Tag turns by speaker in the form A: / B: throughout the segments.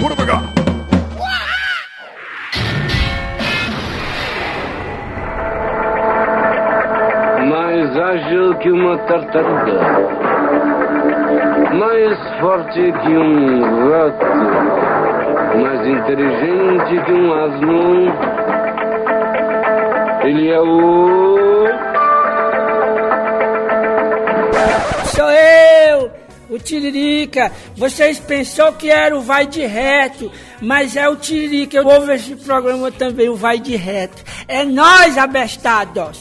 A: Bora pegar!
B: mais ágil que uma tartaruga, mais forte que um rato, mais inteligente que um asno. Ele é o.
C: Sou eu, o Tiririca. Vocês pensou que era o Vai de Reto, mas é o Tiririca. Eu ouvo esse programa também, o Vai de Reto. É nós, abestados.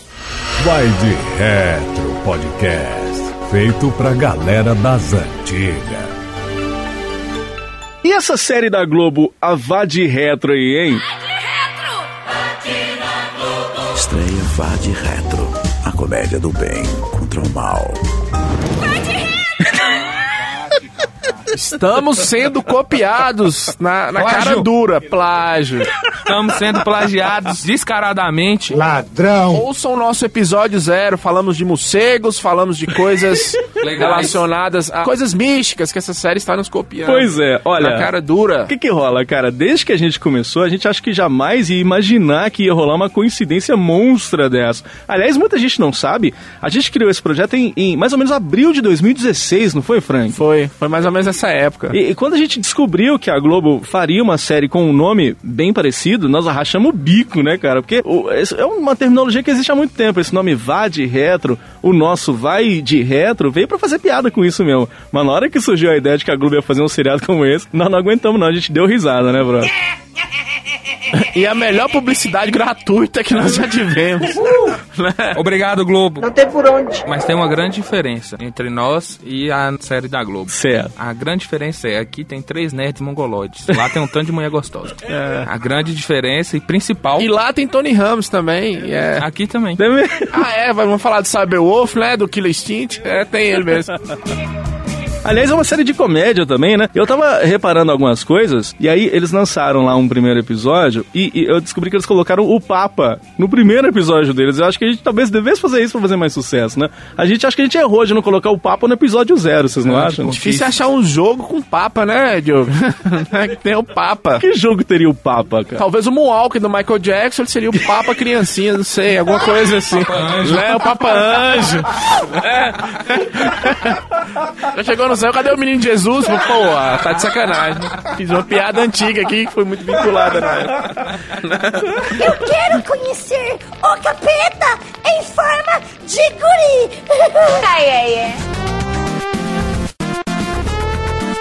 A: Vai de Retro Podcast, feito pra galera das antigas.
D: E essa série da Globo, a Vá de Retro aí, hein?
E: Estreia Vá de Retro, a comédia do bem contra o mal.
F: Estamos sendo copiados na, na cara dura, plágio.
G: Estamos sendo plagiados descaradamente.
H: Ladrão.
F: Ouçam o nosso episódio zero, falamos de morcegos, falamos de coisas relacionadas a coisas místicas que essa série está nos copiando.
D: Pois é, olha.
F: Na cara dura.
D: O que que rola, cara? Desde que a gente começou, a gente acha que jamais ia imaginar que ia rolar uma coincidência monstra dessa. Aliás, muita gente não sabe, a gente criou esse projeto em, em mais ou menos abril de 2016, não foi, Frank?
F: Foi, foi mais ou menos essa época.
D: E, e quando a gente descobriu que a Globo faria uma série com um nome bem parecido, nós arrachamos o bico, né, cara? Porque o- é uma terminologia que existe há muito tempo. Esse nome vá de retro, o nosso vai de retro, veio pra fazer piada com isso mesmo. Mas na hora que surgiu a ideia de que a Globo ia fazer um seriado como esse, nós não aguentamos, não. A gente deu risada, né, bro?
F: E a melhor publicidade gratuita que nós já tivemos. Né?
G: Obrigado, Globo.
C: Não tem por onde.
G: Mas tem uma grande diferença entre nós e a série da Globo.
D: Certo.
G: A grande diferença é aqui tem três nerds mongoloides. Lá tem um tanto de mulher gostosa. A grande diferença e principal.
F: E lá tem Tony Ramos também. É.
G: Aqui também.
D: Deve-
F: Ah, é, vamos falar do Cyberwolf, né? Do Killer Instinct. É, tem ele mesmo.
D: Aliás, é uma série de comédia também, né? Eu tava reparando algumas coisas, e aí eles lançaram lá um primeiro episódio, e, e eu descobri que eles colocaram o Papa no primeiro episódio deles. Eu acho que a gente talvez devesse fazer isso pra fazer mais sucesso, né? A gente acha que a gente errou de não colocar o Papa no episódio zero, vocês não acham?
F: Difícil achar um jogo com Papa, né, Diogo? que tem o Papa.
D: Que jogo teria o Papa, cara?
F: Talvez o Moonwalk do Michael Jackson ele seria o Papa Criancinha, não sei, alguma coisa assim. Né? O Papa Anjo. É. Já chegou no céu, cadê o menino Jesus? Pô, tá de sacanagem. Fiz uma piada antiga aqui que foi muito vinculada na época.
I: Eu quero conhecer o capeta em forma de guri. Ai, ai, ai.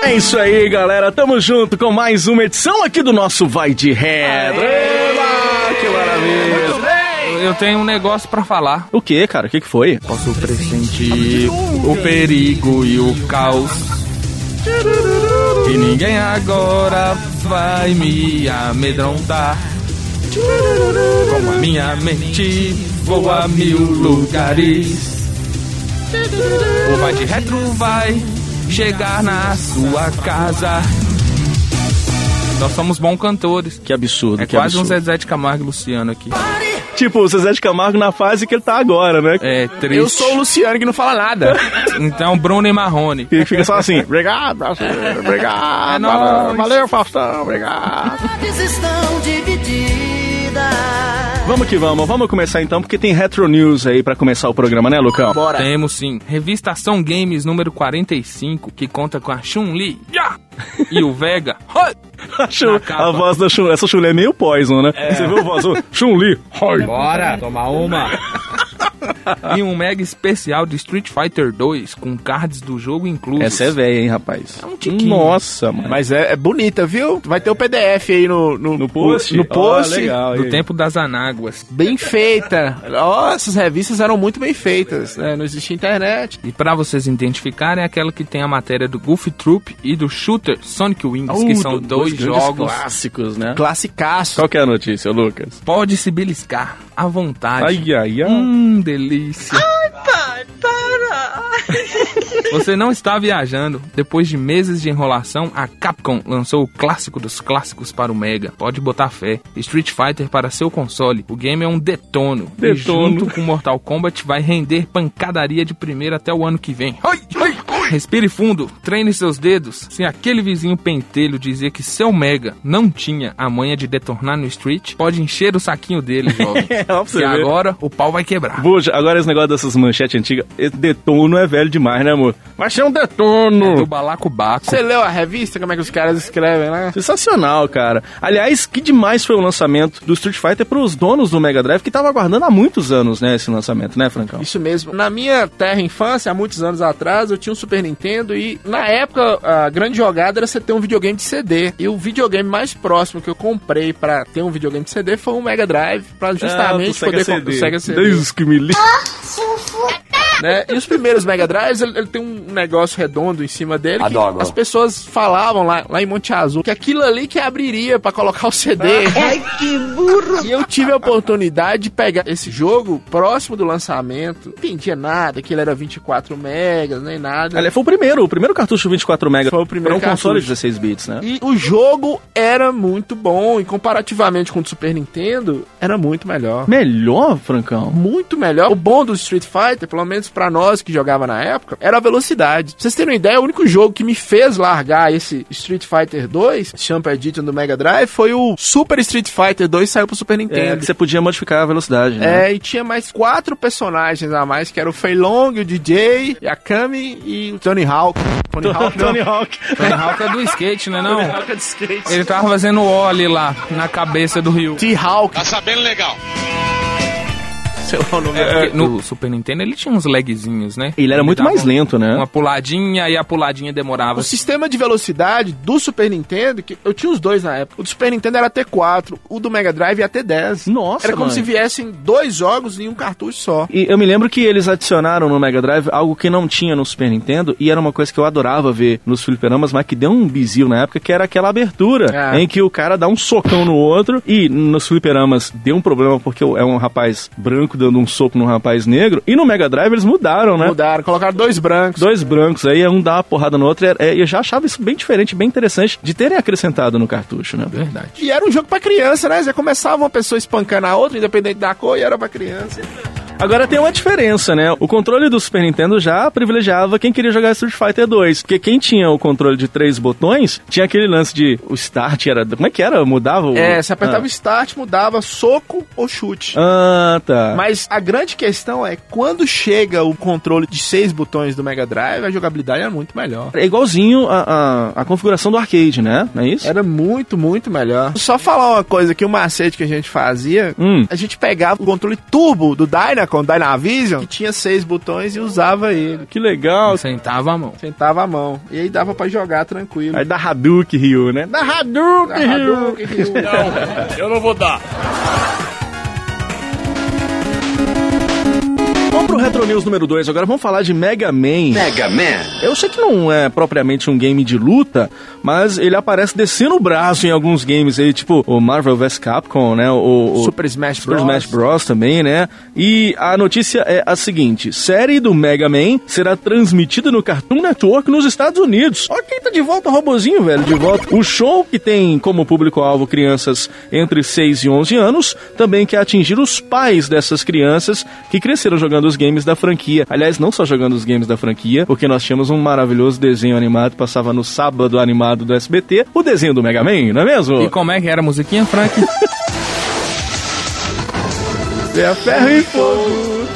D: É isso aí, galera. Tamo junto com mais uma edição aqui do nosso Vai de Retro.
G: Eu tenho um negócio pra falar.
D: O que, cara? O que, que foi?
G: Posso pressentir o perigo e o caos. E ninguém agora vai me amedrontar. Com a minha mente vou a mil lugares. O vai de retro vai chegar na sua casa. Nós somos bons cantores.
D: Que absurdo,
G: É
D: que
G: quase um
D: absurdo.
G: Zezé de Camargo e Luciano aqui.
D: Tipo, o Zezé de Camargo na fase que ele tá agora, né?
G: É triste.
F: Eu sou o Luciano que não fala nada.
G: Então, Bruno e Marrone.
D: Que fica só assim, obrigado, obrigado,
G: É nóis.
D: valeu, Faustão, obrigado.
I: estão divididas.
D: Vamos que vamos, vamos começar então, porque tem Retro News aí pra começar o programa, né, Lucão?
F: Bora.
G: Temos sim. Revista Ação Games número 45, que conta com a Chun-Li Ya! e o Vega.
D: A, Chun- a voz da Chun, essa Chun-Li é meio poison, né? Você viu a voz? Chun-Li, Hoi.
G: Bora, tomar uma. e um mega especial de Street Fighter 2 com cards do jogo inclusos.
D: Essa é velha, hein, rapaz?
G: É um tiquinho.
D: Nossa, mano.
F: Mas é, é bonita, viu? Vai ter o PDF aí no, no,
D: No post?
F: No post.
D: Ó, legal.
G: Do
D: aí.
G: tempo das anáguas.
F: Bem feita. Ó, essas revistas eram muito bem feitas. né? Não existia internet.
G: E pra vocês identificarem, é aquela que tem a matéria do Goofy Troop e do Shooter Sonic Wings, que
D: Uh,
G: são dois,
D: grandes
G: jogos.
D: clássicos, né?
F: Classicaço.
D: Qual que é a notícia, Lucas?
G: Pode se beliscar à vontade.
D: Ai, ai, ai.
G: Hum, delícia. Você não está viajando. Depois de meses de enrolação, a Capcom lançou o clássico dos clássicos para o Mega. Pode botar fé. Street Fighter para seu console. O game é um detono. E
D: Detono.
G: junto com Mortal Kombat vai render pancadaria de primeira até o ano que vem. Ai, ai, ai. Respire fundo, treine seus dedos. Se aquele vizinho pentelho dizia que seu Mega não tinha a manha de detonar no Street, pode encher o saquinho dele, jovem.
D: É, ver.
G: agora o pau vai quebrar.
D: Buja, agora esse negócio dessas manchetes antigas, esse detono é velho demais, né, amor? Vai ser um detono!
G: Do balacobaco.
F: Você leu a revista? Como é que os caras escrevem, né?
D: Sensacional, cara. Aliás, que demais foi o lançamento do Street Fighter pros donos do Mega Drive, que tava aguardando há muitos anos, né, esse lançamento, né, Francão?
F: Isso mesmo. Na minha terra infância, há muitos anos atrás, eu tinha um Super Nintendo e na época a grande jogada era você ter um videogame de CD. E o videogame mais próximo que eu comprei pra ter um videogame de CD foi um Mega Drive, pra justamente
D: Ah,
F: poder comprar o
D: CD.
F: Sega CD.
D: Deus que me livre.
F: né? E os primeiros Mega Drives, ele, ele tem um negócio redondo em cima dele que
H: Adoro.
F: as pessoas falavam lá, lá em Monte Azul que aquilo ali que abriria pra colocar o CD. Ai, que burro! E eu tive a oportunidade de pegar esse jogo próximo do lançamento. Não entendia nada, que ele era 24 megas, nem nada.
D: Aliás, foi o primeiro, o primeiro cartucho 24 MB.
F: Foi o primeiro
D: Pra um console de
F: cartucho.
D: 16 bits, né?
F: E o jogo era muito bom, e comparativamente com o do Super Nintendo, era muito melhor.
D: Melhor, Francão?
F: Muito melhor. O bom do Street Fighter, pelo menos pra nós que jogava na época, era a velocidade. Pra vocês terem uma ideia, o único jogo que me fez largar esse Street Fighter 2, Champ Edition do Mega Drive, foi o Super Street Fighter 2 que saiu pro Super
D: É,
F: Nintendo.
D: que você podia modificar a velocidade, né?
F: É, e tinha mais quatro personagens a mais, que era o Fei Long, o DJ, a Kami e Tony Hawk. Tony Hawk, não.
D: Tony Hawk.
G: Tony Hawk é do skate, né não?
F: Tony Hawk é de skate.
G: Ele tava fazendo o Oli lá, na cabeça do Rio.
F: T-Hawk.
H: Tá sabendo legal.
F: Sei lá o nome.
G: Porque no Super Nintendo ele tinha uns lagzinhos, né?
D: Ele era muito
G: dava
D: mais lento, né?
G: Uma puladinha e a puladinha demorava.
F: O sistema de velocidade do Super Nintendo, que eu tinha os dois na época. O do Super Nintendo era T4, o do Mega Drive ia T10.
D: Nossa,
F: Era como
D: mãe.
F: se viessem dois jogos em um cartucho só.
D: E eu me lembro que eles adicionaram no Mega Drive algo que não tinha no Super Nintendo e era uma coisa que eu adorava ver nos fliperamas, mas que deu um bizil na época, que era aquela abertura
F: Ah.
D: em que o cara dá um socão no outro e nos fliperamas deu um problema porque é um rapaz branco dando um soco num rapaz negro e no Mega Drive eles mudaram, né?
F: Mudaram, colocaram dois brancos.
D: Dois brancos aí, um dá uma porrada no outro. E é- eu já achava isso bem diferente, bem interessante de terem acrescentado no cartucho, né?
G: Verdade.
F: E era um jogo pra criança, né? Já começava uma pessoa espancando a outra, independente da cor, e era pra criança.
D: Agora tem uma diferença, né? O controle do Super Nintendo já privilegiava quem queria jogar Street Fighter 2. Porque quem tinha o controle de três botões, tinha aquele lance de. O start era. Como é que era? Mudava o.
F: É, você apertava
D: ah.
F: start, mudava soco ou chute.
D: Ah, tá.
F: Mas a grande questão é quando chega o controle de seis botões do Mega Drive, a jogabilidade é muito melhor.
D: É igualzinho a, a, a configuração do arcade, né? Não é isso?
F: Era muito, muito melhor. Só falar uma coisa que o macete que a gente fazia,
D: Hum.
F: a gente pegava o controle turbo do Dynacon, Dynavision, que tinha seis botões e usava ele.
D: Que legal.
G: Sentava a mão.
F: Sentava a mão. E aí dava pra jogar tranquilo.
D: Aí da Hadouken Ryu, né? Da Hadouken Ryu.
F: Hadouken, Ryu.
H: Eu não vou dar.
D: Pro Retro News número 2. Agora vamos falar de Mega Man.
H: Mega Man.
D: Eu sei que não é propriamente um game de luta, mas ele aparece descendo o braço em alguns games aí, tipo o Marvel vs Capcom, né? O, o
F: Super Smash
D: Super
F: Bros.
D: Smash Bros também, né? E a notícia é a seguinte: série do Mega Man será transmitida no Cartoon Network nos Estados Unidos. Ó, quem tá de volta, robozinho, velho, de volta. O show que tem como público-alvo crianças entre 6 e 11 anos também quer atingir os pais dessas crianças que cresceram jogando os games da franquia. Aliás, não só jogando os games da franquia, porque nós tínhamos um maravilhoso desenho animado passava no sábado animado do SBT, o desenho do Mega Man, não é mesmo?
G: E como é que era a musiquinha, Frank?
F: É ferro e fogo.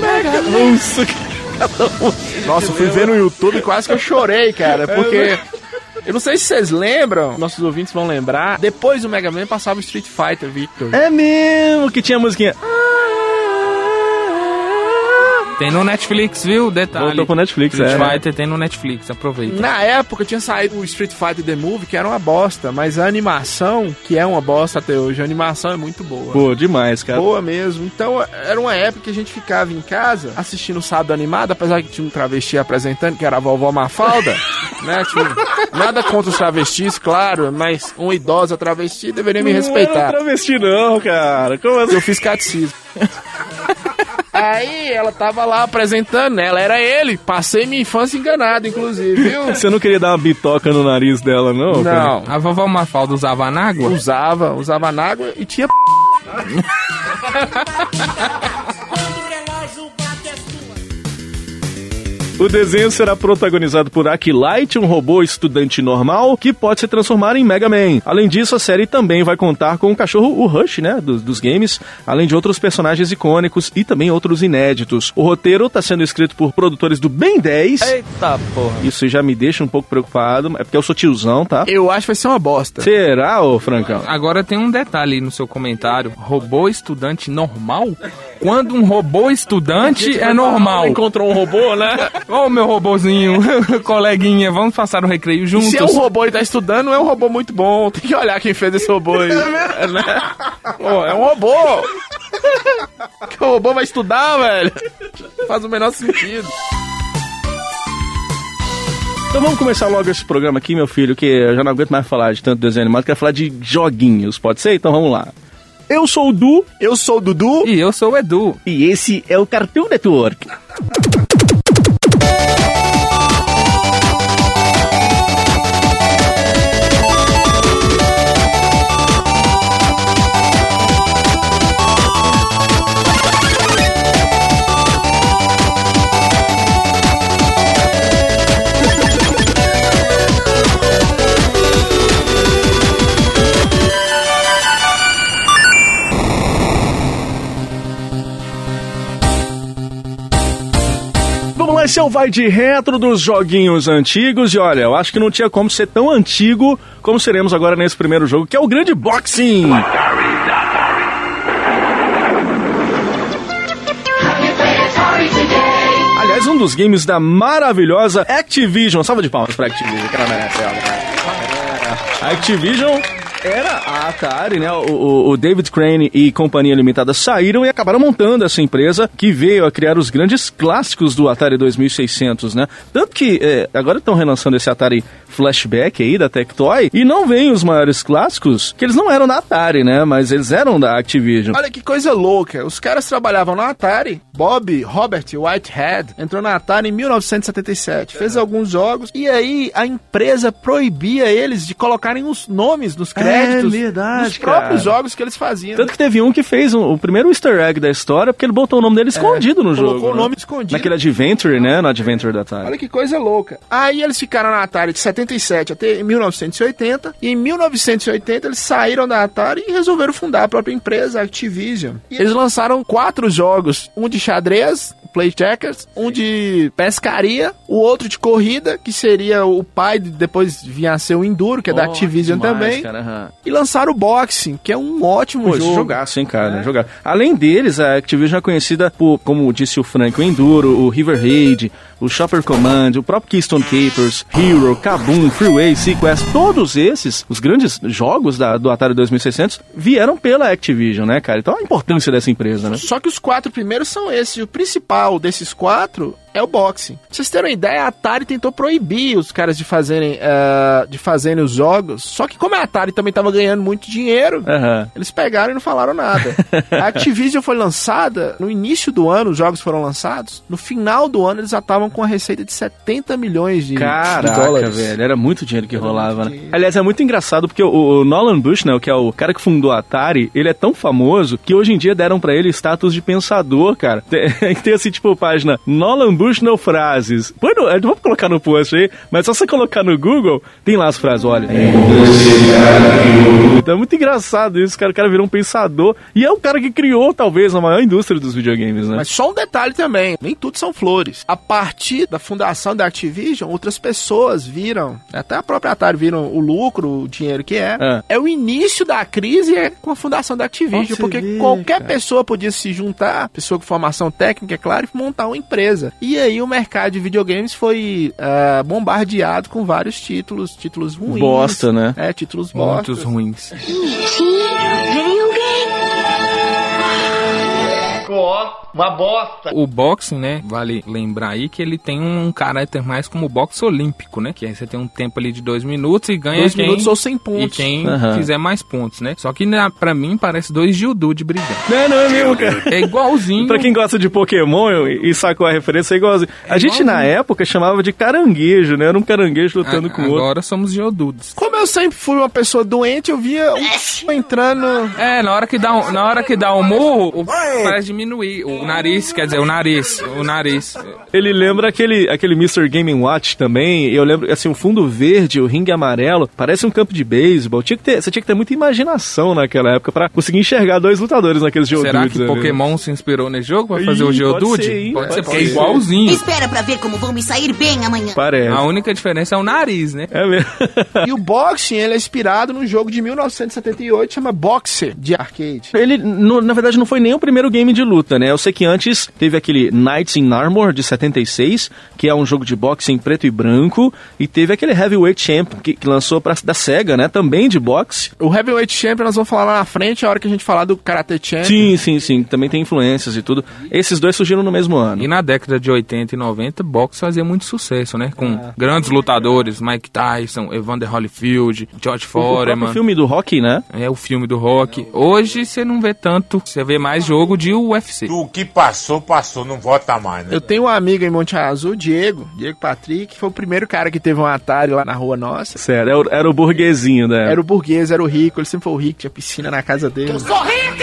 D: Mega Nossa, que-
F: Nossa, eu fui ver no YouTube e quase que eu chorei, cara, porque. Eu não sei se vocês lembram, nossos ouvintes vão lembrar. Depois do Mega Man passava o Street Fighter, Victor.
D: É mesmo que tinha musiquinha.
G: Tem no Netflix, viu? Detalhe.
D: Voltou pro Netflix,
G: Street
D: é.
G: Fighter tem no Netflix, aproveita.
F: Na época tinha saído o Street Fighter The Movie, que era uma bosta, mas a animação, que é uma bosta até hoje, a animação é muito boa.
D: Pô, demais, cara.
F: Boa mesmo. Então era uma época que a gente ficava em casa assistindo o sábado animado, apesar que tinha um travesti apresentando, que era a vovó Mafalda, né? Tinha- nada contra os travestis, claro, mas uma idosa travesti deveria me
D: Não
F: respeitar.
D: era travesti não, cara. Como assim?
F: Eu fiz catecismo. Aí ela tava lá apresentando, né? Ela era ele. Passei minha infância enganado, inclusive, viu?
D: Você não queria dar uma bitoca no nariz dela, não? cara?
F: Não.
G: A vovó Mafalda usava anágua?
F: Usava, usava na água e tinha.
D: O desenho será protagonizado por Aki Light, um robô estudante normal que pode se transformar em Mega Man. Além disso, a série também vai contar com o cachorro, o Rush, né, dos, dos games, além de outros personagens icônicos e também outros inéditos. O roteiro está sendo escrito por produtores do Ben 10.
G: Eita porra.
D: Isso já me deixa um pouco preocupado, é porque eu sou tiozão, tá?
F: Eu acho que vai ser uma bosta.
D: Será, ô Francão?
G: Agora tem um detalhe aí no seu comentário. Robô estudante normal? Quando um robô estudante é normal.
F: Encontrou um robô, né?
G: Ô, meu robozinho, coleguinha, vamos passar o recreio juntos.
F: Se é um robô e tá estudando, é um robô muito bom. Tem que olhar quem fez esse robô aí. É, né? Pô, é um robô. Que o robô vai estudar, velho. Faz o menor sentido.
D: Então vamos começar logo esse programa aqui, meu filho, que eu já não aguento mais falar de tanto desenho animado, quero falar de joguinhos, pode ser? Então vamos lá. Eu sou o Du
F: Eu sou o Dudu.
G: E eu sou o Edu.
D: e esse é o Cartoon Network. Esse é o Vai de Retro dos joguinhos antigos. E olha, eu acho que não tinha como ser tão antigo como seremos agora nesse primeiro jogo, que é o Grande Boxing. Aliás, um dos games da maravilhosa Activision. Salva de palmas pra Activision, que ela merece. ela. A Activision era a Atari, né? O, o- o David Crane e Companhia Limitada saíram e acabaram montando essa empresa que veio a criar os grandes clássicos do Atari 2600, né? Tanto que é, agora estão relançando esse Atari Flashback aí da Tectoy e não vem os maiores clássicos, que eles não eram da Atari, né? Mas eles eram da Activision.
F: Olha que coisa louca. Os caras trabalhavam na Atari. Bob Robert Whitehead entrou na Atari em 1977. Fez alguns jogos. E aí a empresa proibia eles de colocarem os nomes nos créditos
D: verdade,
F: dos próprios
D: cara.
F: jogos que eles faziam.
D: Tanto que teve um que fez um- o primeiro easter egg da história, porque ele botou o nome dele escondido no jogo.
F: É, colocou o
D: né?
F: nome escondido.
D: Naquele Adventure, né? No Adventure da Atari.
F: Olha que coisa louca. Aí eles ficaram na Atari de 77 até 1980. E em 1980 eles saíram da Atari e resolveram fundar a própria empresa, a Activision. E eles lançaram quatro jogos: um de xadrez, Play Checkers, um de pescaria, o outro de corrida, que seria o pai, de- depois vinha a ser o Enduro, que é da
D: Oh,
F: Activision
D: demais,
F: também.
D: cara,
F: E lançaram o Boxing, que é um ótimo
D: Pô,
F: jogo.
D: jogaço, hein, cara? Jogar. Além deles, a Activision é conhecida por, como disse o Frank, o Enduro, o River Raid, o Shopper Command, o próprio Keystone Capers, Hero, Kaboom, Freeway, Sequest, todos esses, os grandes jogos da- do Atari 2600, vieram pela Activision, né, cara? Então a importância dessa empresa, né?
F: Só que os quatro primeiros são esses. E o principal desses quatro é o boxing. Pra vocês terem uma ideia, a Atari tentou proibir os caras de fazerem, eh, de fazerem os jogos. Só que como a Atari também tava ganhando muito dinheiro,
D: Aham.
F: eles pegaram e não falaram nada. A Activision foi lançada no início do ano, os jogos foram lançados. No final do ano, eles já estavam com a receita de 70 milhões de, de
D: Caraca,
F: dólares.
D: velho, era muito dinheiro que rolava, né? Aliás, é muito engraçado porque o, o Nolan Bushnell, que é o cara que fundou a Atari, ele é tão famoso que hoje em dia deram pra ele status de pensador, cara. Tem, tem assim, tipo, página Nolan Bushnell frases. Põe no, não vou colocar no post aí, mas só você colocar no Google, tem lá as frases, olha. Então é muito engraçado isso, cara. O cara virou um pensador. E é o cara que criou, talvez, a maior indústria dos videogames, né?
F: Mas só um detalhe também, nem tudo são flores. A partir da fundação da Activision, outras pessoas viram, até a própria Atari viram o lucro, o dinheiro que é.
D: É.
F: É, o início da crise é com a fundação da Activision, porque
D: vê,
F: qualquer
D: cara.
F: pessoa podia se juntar, pessoa com formação técnica, é claro, e montar uma empresa. E aí o mercado de videogames foi ah, bombardeado com vários títulos, títulos ruins.
D: Bosta, né?
F: É, títulos
G: Muitos
F: bostas.
G: ruins.
I: Video game.
H: Uma bosta.
G: O boxing, né? Vale lembrar aí que ele tem um caráter mais como boxe olímpico, né? Que aí você tem um tempo ali de dois minutos e ganha
F: Dois
G: quem...
F: minutos ou 100
G: E
F: pontos.
G: quem
D: Aham.
G: fizer mais pontos, né? Só que na, pra mim parece dois Gildude brigando.
D: Não, não é mesmo, cara.
G: É igualzinho.
D: Pra quem gosta de Pokémon e e sacou a referência, é igualzinho. A gente, na época, chamava de caranguejo, né? Era um caranguejo lutando
G: A-
D: com o outro.
G: Agora somos Geodudes.
F: Como eu sempre fui uma pessoa doente, eu via um entrando
G: É, na hora que dá um, na hora que dá um murro, parece diminuir. O nariz, quer dizer, o nariz. O nariz.
D: Ele lembra aquele, aquele Mr. Game Watch também. Eu lembro, assim, o fundo verde, o ringue amarelo, parece um campo de beisebol. Tinha que ter, você tinha que ter muita imaginação naquela época pra conseguir enxergar dois lutadores naqueles jogos.
G: Será que Pokémon se inspirou nesse jogo pra fazer
D: Ih,
G: o
D: pode
G: Geodude?
D: ser, hein?
G: Pode
D: Pode
G: ser, porque é
D: ser.
G: igualzinho.
I: Espera pra ver como vou me sair bem amanhã.
D: Parece.
G: A única diferença é o nariz, né?
D: É mesmo.
F: E o boxing, ele é inspirado num jogo de 1978, chama Boxer, de arcade.
D: Ele, no- na verdade, não foi nem o primeiro game de luta, né? Eu sei que antes teve aquele Knights in Armor de 76, que é um jogo de boxe em preto e branco, e teve aquele Heavyweight Champ que, que lançou pra, da SEGA, né? Também de boxe.
F: O Heavyweight Champion nós vamos falar lá na frente, a hora que a gente falar do Karate Champion.
D: Sim, sim, sim. Também tem influências e tudo. Esses dois surgiram no mesmo ano.
G: E na década de 80 e 90, boxe fazia muito sucesso, né? Com grandes lutadores, Mike Tyson, Evander Holyfield, George
D: O
G: Foreman.
D: filme do Rock, né?
G: É o filme do rock. Hoje você não vê tanto, você vê mais jogo de UFC.
J: O que passou, passou, não volta mais, né?
F: Eu tenho um amigo em Monte Azul, Diego, Diego Patrick, que foi o primeiro cara que teve um Atari lá na rua nossa.
D: Sério, era o, era o burguesinho, né?
F: Era o burguês, era o rico, ele sempre foi o rico, tinha piscina na casa dele. Eu sou rica!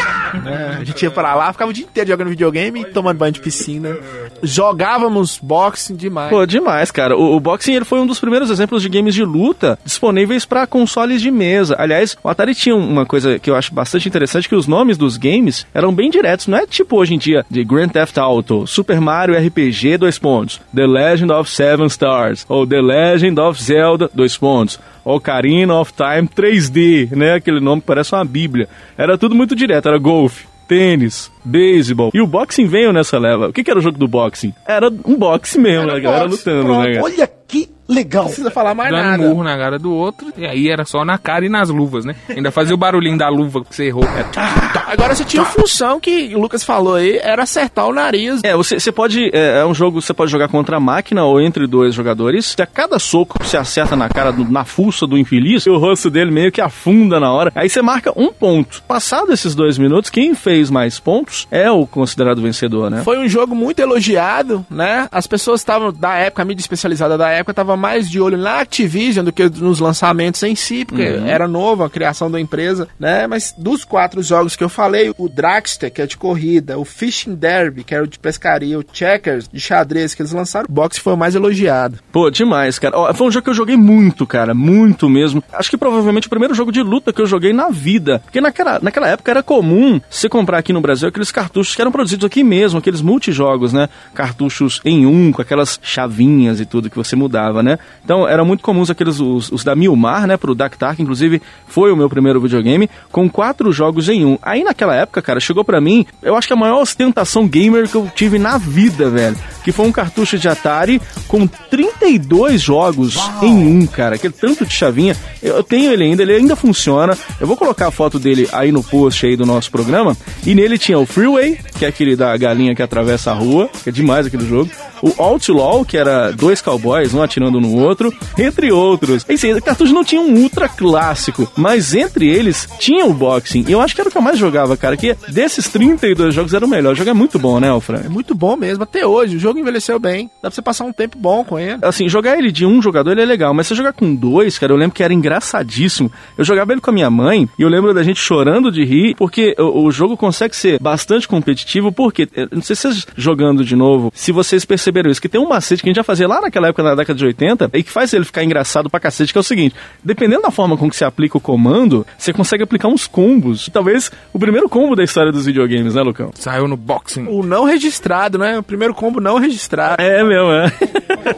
F: a gente ia pra lá, ficava o dia inteiro jogando videogame e tomando banho de piscina. Jogávamos boxing demais.
D: Pô, demais, cara. O, o boxing ele foi um dos primeiros exemplos de games de luta disponíveis pra consoles de mesa. Aliás, o Atari tinha uma coisa que eu acho bastante interessante, que os nomes dos games eram bem diretos. Não é tipo hoje em dia de Grand Theft Auto, Super Mario RPG, dois pontos, The Legend of Seven Stars, ou The Legend of Zelda, dois pontos. Ocarina of Time 3D, né? Aquele nome que parece uma bíblia. Era tudo muito direto, era golfe, tênis, beisebol. E o boxing veio nessa leva. O que, que era o jogo do boxing? Era um boxe mesmo, né? A galera
F: boxe,
D: lutando,
F: pronto.
D: né? cara?
F: Olha que legal. Não precisa falar mais
G: Dando
F: nada.
G: murro na cara do outro, e aí era só na cara e nas luvas, né? Ainda fazia o barulhinho da luva que você errou. É,
F: Tá, Agora você tinha uma função que o Lucas falou aí, era acertar o nariz.
D: É, você, você pode. É, é um jogo que você pode jogar contra a máquina ou entre dois jogadores. Se a cada soco que você acerta na cara, do- na fuça do infeliz, o rosto dele meio que afunda na hora. Aí você marca um ponto. Passado esses dois minutos, quem fez mais pontos é o considerado vencedor, né?
F: Foi um jogo muito elogiado, né? As pessoas estavam, da época, a mídia especializada da época, estava mais de olho na Activision do que nos lançamentos em si, porque
D: Uhum.
F: era novo a criação da empresa, né? Mas dos quatro jogos que eu falei, o Dragster, que é de corrida, o Fishing Derby, que era o de pescaria, o Checkers, de xadrez, que eles lançaram, o boxe foi o mais elogiado.
D: Pô, demais, cara. Ó, foi um jogo que eu joguei muito, cara. Muito mesmo. Acho que provavelmente o primeiro jogo de luta que eu joguei na vida. Porque naquela, naquela época era comum você comprar aqui no Brasil aqueles cartuchos que eram produzidos aqui mesmo, aqueles multijogos, né? Cartuchos em um, com aquelas chavinhas e tudo que você mudava, né? Então eram muito comuns aqueles, os, os da Milmar, né? Pro Dactar, que inclusive foi o meu primeiro videogame, com quatro jogos em um. Aí naquela época, cara, chegou pra mim, eu acho que a maior ostentação gamer que eu tive na vida, velho. Que foi um cartucho de Atari com 32 jogos em um, cara. Aquele tanto de chavinha. Eu eu tenho ele ainda, ele ainda funciona. Eu vou colocar a foto dele aí no post aí do nosso programa. E nele tinha o Freeway, que é aquele da galinha que atravessa a rua, que é demais aquele jogo. O Outlaw, que era dois cowboys, um atirando no outro, entre outros. Esse o cartucho não tinha um ultra clássico, mas entre eles tinha o boxing. E eu acho que era o que eu mais jogava, cara. Que desses 32 jogos era o melhor. O jogo é muito bom, né, Alfred?
F: É muito bom mesmo, até hoje. O jogo envelheceu bem. Dá pra você passar um tempo bom com ele.
D: Assim, jogar ele de um jogador ele é legal, mas você jogar com dois, cara, eu lembro que era engraçadíssimo. Eu jogava ele com a minha mãe e eu lembro da gente chorando de rir, porque o, o jogo consegue ser bastante competitivo, porque, eh, não sei se vocês jogando de novo, se vocês perceberam isso, que tem um macete que a gente já fazia lá naquela época, na década de 80, e que faz ele ficar engraçado pra cacete, que é o seguinte, dependendo da forma com que você aplica o comando, você consegue aplicar uns combos. Talvez o primeiro combo da história dos videogames, né, Lucão?
G: Saiu no boxing.
F: O não registrado, né? O primeiro combo não registrado.
D: É mesmo, é.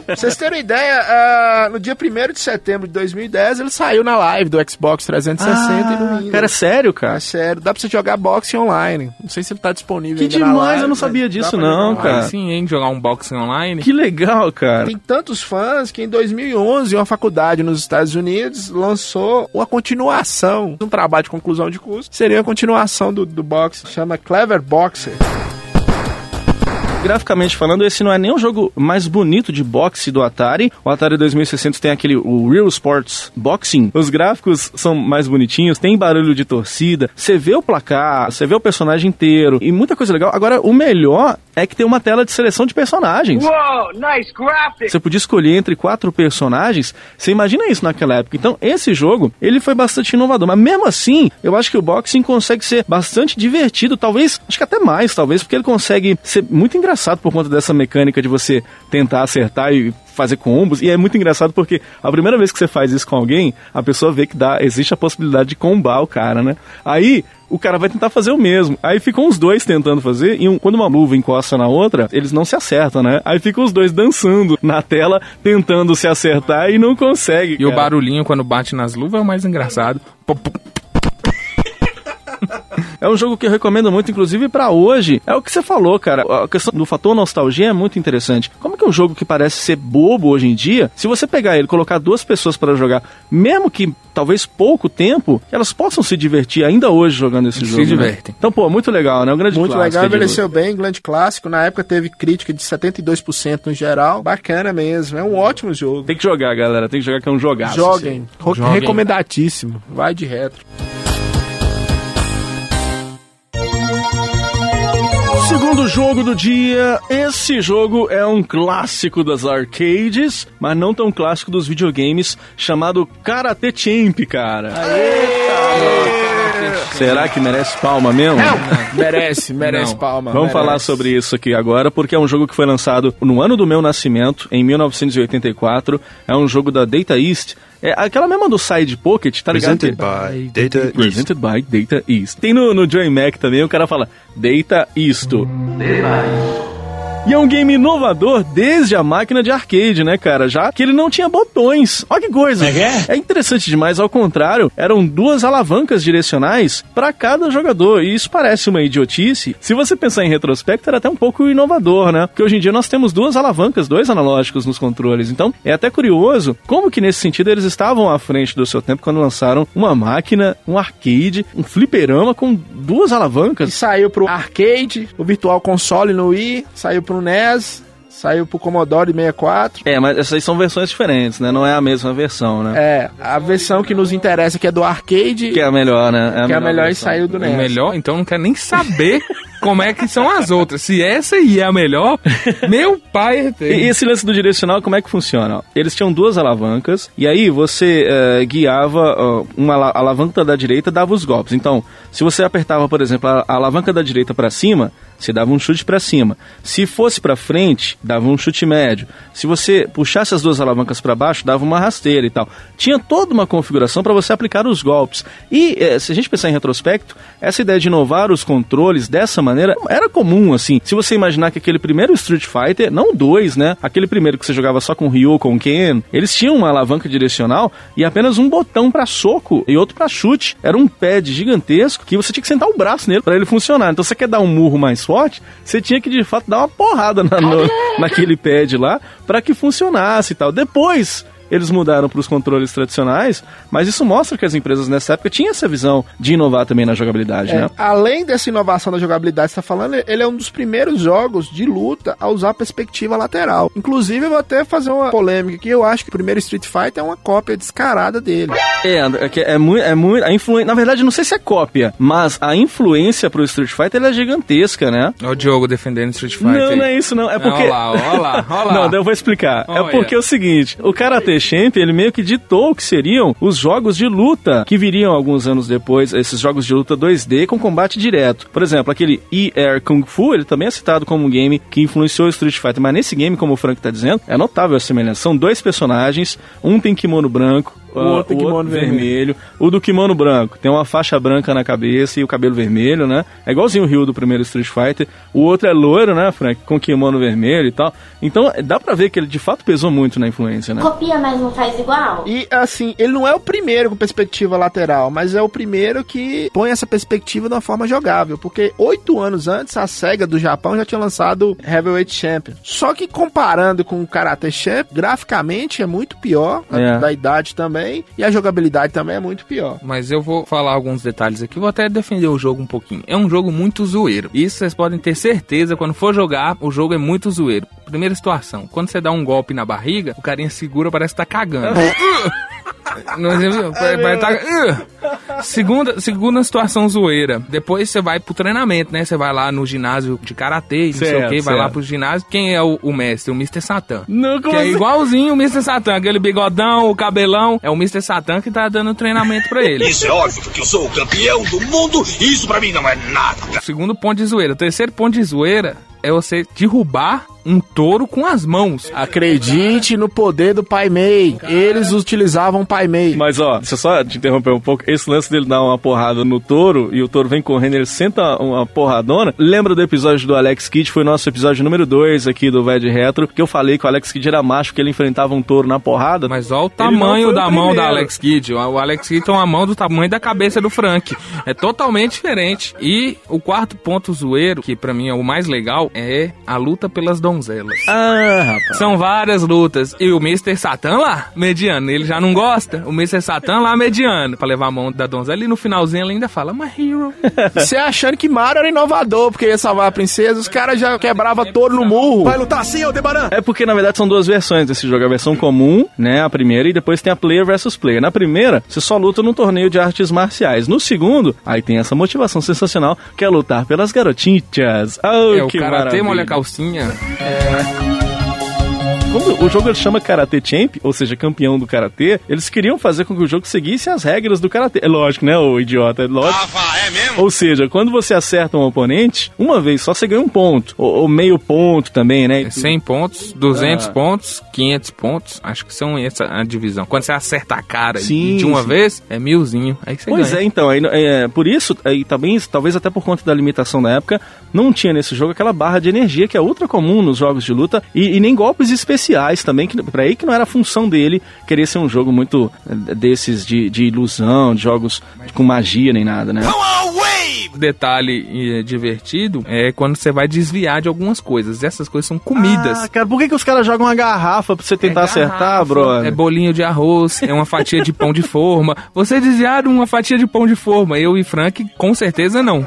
F: Pra vocês terem ideia, ah, no dia 1 de setembro de 2010, ele saiu na live do Xbox 360 e no Windows.
D: Cara, é sério, cara?
F: É sério, dá pra você jogar boxe online. Não sei se ele tá disponível
D: Que
F: ainda na
D: demais,
F: live,
D: eu não sabia disso não, cara.
G: Sim, hein? Jogar um boxing online.
D: Que legal, cara.
F: Tem tantos fãs que em 2011 uma faculdade nos Estados Unidos lançou uma continuação, um trabalho de conclusão de curso. Seria a continuação do, do boxe, chama Clever Boxer.
D: Graficamente falando, esse não é nem o jogo mais bonito de boxe do Atari. O Atari 2600 tem aquele o Real Sports Boxing. Os gráficos são mais bonitinhos, tem barulho de torcida, você vê o placar, você vê o personagem inteiro e muita coisa legal. Agora, o melhor é que tem uma tela de seleção de personagens.
H: Whoa, nice graphic!
D: Você podia escolher entre quatro personagens. Você imagina isso naquela época. Então, esse jogo, ele foi bastante inovador. Mas mesmo assim, eu acho que o boxing consegue ser bastante divertido. Talvez, acho que até mais, talvez, porque ele consegue ser muito engraçado por conta dessa mecânica de você tentar acertar e fazer combos. E é muito engraçado porque a primeira vez que você faz isso com alguém, a pessoa vê que dá, existe a possibilidade de combar o cara, né? Aí o cara vai tentar fazer o mesmo. Aí ficam os dois tentando fazer, e um, quando uma luva encosta na outra, eles não se acertam, né? Aí ficam os dois dançando na tela, tentando se acertar e não consegue.
G: E cara. o barulhinho quando bate nas luvas é o mais engraçado.
D: É um jogo que eu recomendo muito, inclusive para hoje. É o que você falou, cara. A questão do fator nostalgia é muito interessante. Como é que é um jogo que parece ser bobo hoje em dia, se você pegar ele, colocar duas pessoas para jogar, mesmo que talvez pouco tempo, elas possam se divertir ainda hoje jogando esse
G: Se
D: jogo. né?
G: divertem.
D: Então, pô, muito legal, né? Um grande
F: Muito
D: clássico
F: legal,
D: de
F: envelheceu bem, grande clássico. Na época teve crítica de 72% no geral. Bacana mesmo, é um ótimo jogo.
D: Tem que jogar, galera. Tem que jogar que é um jogaço.
F: Joguem. Ro-
G: Joguem.
F: Recomendatíssimo. Vai de retro.
D: Jogo do dia, esse jogo é um clássico das arcades, mas não tão clássico dos videogames, chamado Karate Champ, cara. Será que merece palma mesmo?
F: Merece, merece
G: Não.
F: palma.
D: Vamos
F: merece.
D: falar sobre isso aqui agora, porque é um jogo que foi lançado no ano do meu nascimento, em 1984. É um jogo da Data East. É aquela mesma do Side Pocket, tá ligado?
K: Presented by Data East.
D: Presented by Data East. Tem no, no Joy Mac também, o cara fala Data Isto. E é um game inovador desde a máquina de arcade, né, cara? Já que ele não tinha botões. Olha que coisa. É interessante demais, ao contrário, eram duas alavancas direcionais para cada jogador. E isso parece uma idiotice. Se você pensar em retrospecto, era até um pouco inovador, né? Porque hoje em dia nós temos duas alavancas, dois analógicos nos controles. Então, é até curioso como que nesse sentido eles estavam à frente do seu tempo quando lançaram uma máquina, um arcade, um fliperama com duas
F: E
D: alavancas.
F: saiu pro arcade, o Virtual Console no Wii, saiu pro NES, saiu pro Commodore 64.
D: É, mas essas são versões diferentes, né? Não é a mesma versão, né?
F: É, a versão que nos interessa que é do arcade,
D: Que é a melhor, né?
F: que é a melhor e
D: versão.
F: saiu do NES.
G: melhor, então não quero nem saber como é que são as outras. Se essa aí é a melhor, meu pai
D: E e esse lance do direcional, como é que funciona? Eles tinham duas alavancas, e aí você eh, guiava ó, uma ala- alavanca da direita, dava os golpes. Então, se você apertava, por exemplo, a, a alavanca da direita para cima, você dava um chute para cima. Se fosse para frente, dava um chute médio. Se você puxasse as duas alavancas para baixo, dava uma rasteira e tal. Tinha toda uma configuração para você aplicar os golpes. E eh, se a gente pensar em retrospecto, essa ideia de inovar os controles dessa maneira era comum, assim. Se você imaginar que aquele primeiro Street Fighter, não dois, né? Aquele primeiro que você jogava só com Ryu, com Ken, eles tinham uma alavanca direcional e apenas um botão para soco e outro para chute. Era um pad gigantesco que você tinha que sentar o braço nele para ele funcionar. Então você quer dar um murro mais forte, você tinha que de fato dar uma porrada na- no- naquele pad lá para que funcionasse e tal. Depois eles mudaram para os controles tradicionais, mas isso mostra que as empresas nessa época tinham essa visão de inovar também na jogabilidade,
F: É,
D: né?
F: além dessa inovação da jogabilidade que você está falando, ele é um dos primeiros jogos de luta a usar perspectiva lateral. Inclusive, eu vou até fazer uma polêmica aqui. Eu acho que o primeiro Street Fighter é uma cópia descarada dele.
D: É, André, é, que é muito, é muito, a influência, na verdade, não sei se é cópia, mas a influência pro Street Fighter ela é gigantesca, né?
G: Olha o Diogo defendendo Street Fighter.
D: Não,
G: aí.
D: não é isso não, é porque...
G: Olha lá, olha lá, olha lá.
D: Não, daí eu vou explicar.
G: Olha.
D: É porque é o seguinte, o Karate Ele meio que ditou que seriam os jogos de luta que viriam alguns anos depois, esses jogos de luta 2D com combate direto. Por exemplo, aquele E-Air Kung Fu, ele também é citado como um game que influenciou o Street Fighter, mas nesse game, como o Frank tá dizendo, é notável a semelhança. São dois personagens, um tem kimono branco,
F: O outro
D: o
F: kimono vermelho.
D: O do kimono branco tem uma faixa branca na cabeça e o cabelo vermelho, né? É igualzinho o Ryu do primeiro Street Fighter. O outro é loiro, né, Frank? Com kimono vermelho e tal. Então dá pra ver que ele de fato pesou muito na influência, né?
I: Copia, mas não faz igual?
F: E assim, ele não é o primeiro com perspectiva lateral, mas é o primeiro que põe essa perspectiva de uma forma jogável. Porque oito anos antes, a SEGA do Japão já tinha lançado Heavyweight Champion. Só que comparando com o Karate Champ, graficamente é muito pior, a-
D: É.
F: da idade também. Também. E a jogabilidade também é muito pior.
G: Mas eu vou falar alguns detalhes aqui, vou até defender o jogo um pouquinho. É um jogo muito zoeiro. Isso vocês podem ter certeza, quando for jogar, o jogo é muito zoeiro. Primeira situação, quando você dá um golpe na barriga, o carinha segura, parece que tá cagando. Não, viu? Vai- vai tá- Uh! Segunda, segunda situação zoeira. Depois você vai pro treinamento, né? Você vai lá no ginásio de karatê, não sei
D: Certo,
G: o que, vai lá
D: certo.
G: pro ginásio. Quem é o, o mestre? O Mr. Satan.
D: Não,
G: Que é igualzinho o Mr. Satan, aquele bigodão, o cabelão. É o Mr. Satan que tá dando treinamento pra ele.
K: Isso é óbvio, porque eu sou o campeão do mundo e isso pra mim não é nada.
G: Segundo ponto de zoeira. O terceiro ponto de zoeira é você derrubar um touro com as mãos.
F: Acredite no poder do Pai Mei. Eles utilizavam o Pai Mei.
D: Mas ó, deixa eu só te interromper um pouco. Esse lance dele dar uma porrada no touro e o touro vem correndo, ele senta uma porradona. Lembra do episódio do Alex Kidd? Foi nosso episódio número 2 aqui do Ved Retro, que eu falei que o Alex Kidd era macho, que ele enfrentava um touro na porrada.
G: Mas olha o tamanho da mão da. Alex Kidd. O Alex Kidd tem uma mão do tamanho da cabeça do Frank. É totalmente diferente. E o quarto ponto zoeiro, que pra mim é o mais legal, é a luta pelas donzelas.
D: Ah, rapaz.
G: São várias lutas. E o Mr. Satan lá, mediano. Ele já não gosta. O Mr. Satan lá, mediano. Pra levar a mão da donzela. E no finalzinho ele ainda fala, my hero.
F: Você achando que Mario era inovador, porque ia salvar a princesa, os caras já quebravam touro no murro.
L: Vai lutar assim, Aldebaran?
D: É porque, na verdade, são duas versões desse jogo. A versão comum, né, a primeira, e depois tem a player versus player. Na primeira, você só luta num torneio de artes marciais. No segundo, aí tem essa motivação sensacional, que é lutar pelas garotinhas. Oh,
G: é o
D: que maravilha.
G: molha calcinha.
D: Como o jogo ele chama Karate Champ, ou seja, campeão do Karatê, eles queriam fazer com que o jogo seguisse as regras do Karatê. É lógico, né, o idiota? É lógico.
K: é mesmo?
D: Ou seja, quando você acerta um oponente, uma vez só você ganha um ponto. Ou, ou meio ponto também, né?
G: É 100 pontos, 200
D: Ah.
G: pontos, 500 pontos. Acho que são essa a divisão. Quando você acerta a cara
D: Sim,
G: de uma
D: sim.
G: vez, é milzinho. Aí você
D: Pois
G: ganha.
D: é, então, aí, é, por isso, aí, também, talvez até por conta da limitação da época, não tinha nesse jogo aquela barra de energia que é ultra comum nos jogos de luta e, e nem golpes especiais também, que pra aí que não era a função dele querer ser um jogo muito eh, desses de, de ilusão, de jogos com magia nem nada, né?
G: Detalhe eh, divertido é quando você vai desviar de algumas coisas. Essas coisas são comidas.
D: Ah, cara, por que, que os caras jogam uma garrafa pra você tentar acertar,
G: garrafa,
D: brother?
G: É bolinho de arroz, é uma fatia de pão de forma. Você desviar de uma fatia de pão de forma, eu e Frank, com certeza não.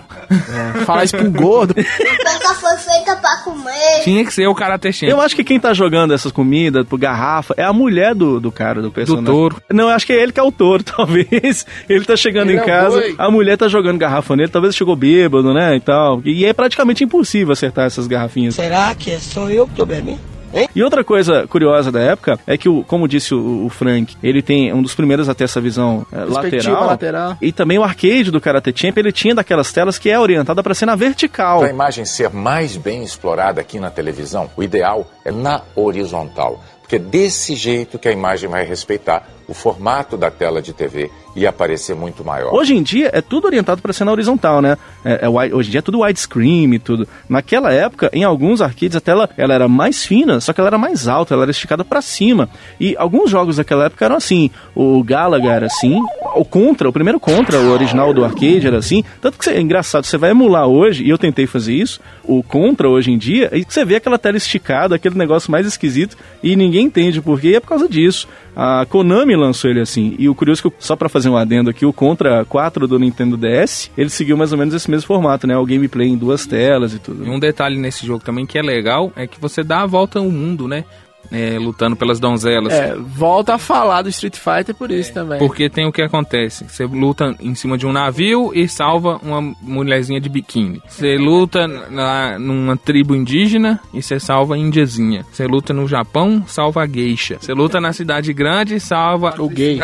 F: Falar isso um gordo.
I: Nunca foi feita pra comer.
G: Tinha que ser o Karate Champ.
D: Eu acho que quem tá jogando essas comidas por garrafa é a mulher do, do cara, do personagem.
G: touro.
D: Não, acho que é ele que é o touro, talvez. Ele tá chegando
F: Ele
D: em
F: é
D: casa, a mulher tá jogando garrafa nele, talvez chegou bêbado, né, e tal. E é praticamente impossível acertar essas garrafinhas.
C: Será que sou eu que tô bebendo?
D: E outra coisa curiosa da época é que, o, como disse o, o Frank, ele tem um dos primeiros a ter essa visão
F: Perspectiva
D: lateral.
F: lateral.
D: E também o arcade do Karate Champ, ele tinha daquelas telas que é orientada para ser na vertical.
M: Para a imagem ser mais bem explorada aqui na televisão, o ideal é na horizontal, porque é desse jeito que a imagem vai respeitar o formato da tela de TV e aparecer muito maior.
D: Hoje em dia é tudo orientado para ser na horizontal, né? É, é hoje em dia é tudo widescreen e tudo. Naquela época, em alguns arcades, a tela ela era mais fina, só que ela era mais alta, ela era esticada para cima. E alguns jogos daquela época eram assim. O Galaga era assim, o Contra, o primeiro Contra, o original do arcade era assim. Tanto que é engraçado, você vai emular hoje, e eu tentei fazer isso, o Contra hoje em dia, e você vê aquela tela esticada, aquele negócio mais esquisito, e ninguém entende por quê, e é por causa disso. A Konami lançou ele assim. E o curioso é que, só pra fazer um adendo aqui, o Contra 4 do Nintendo DS, ele seguiu mais ou menos esse mesmo formato, né? O gameplay em duas telas e tudo.
G: E um detalhe nesse jogo também que é legal é que você dá a volta ao mundo, né? É, lutando pelas donzelas.
F: É, volta a falar do Street Fighter por isso também.
G: Porque tem o que acontece. Você luta em cima de um navio e salva uma mulherzinha de biquíni. Você luta na, numa tribo indígena e você salva a indiazinha. Você luta no Japão, salva a geisha. Você luta na cidade grande e salva
F: o gay.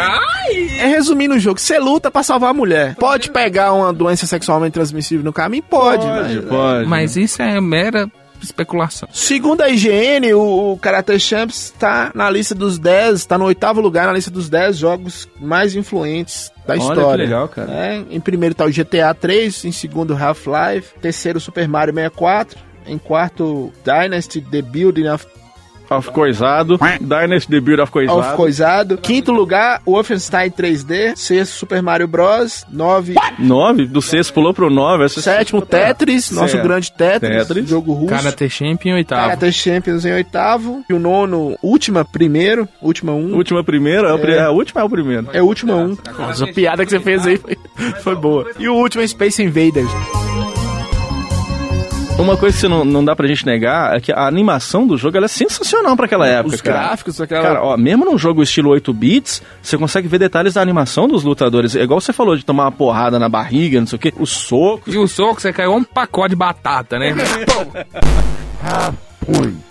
F: É resumindo o jogo, você luta pra salvar a mulher. Pode pegar uma doença sexualmente transmissível no caminho? Pode.
D: Pode,
F: mas,
D: pode.
G: Mas isso é mera especulação.
F: Segundo a IGN, o, o Karate Champs está na lista dos 10, está no oitavo lugar na lista dos 10 jogos mais influentes da
D: Olha
F: história.
D: que legal, cara.
F: É, em primeiro está o GTA 3, em segundo Half-Life, terceiro Super Mario 64, em quarto Dynasty The Building of
D: of Coisado. Dynasty Debut of Coisado.
F: Of Coisado. Quinto lugar, Wolfenstein 3D. Sexto, Super Mario Bros. Nove.
D: 9, do sexto pulou pro 9.
F: Sétimo, Tetris. Nosso
D: Certo.
F: grande Tetris.
D: Tetris.
F: Jogo russo.
G: Karate Champion em oitavo.
F: Karate Champions em oitavo. E o nono, última, primeiro. Última um.
D: Última primeira, é. o pri-
F: É.
D: a última é o primeiro.
F: É a última um. Nossa, a piada que você fez aí foi, foi boa. E o último é Space Invaders.
D: Uma coisa que você não, não dá pra gente negar é que a animação do jogo ela é sensacional pra aquela época,
F: Os
D: cara.
F: gráficos, aquela...
D: Cara, ó, mesmo num jogo estilo 8 bits, você consegue ver detalhes da animação dos lutadores. É igual você falou de tomar uma porrada na barriga, não sei o quê. Os socos.
G: E o soco, você caiu um pacote de batata, né?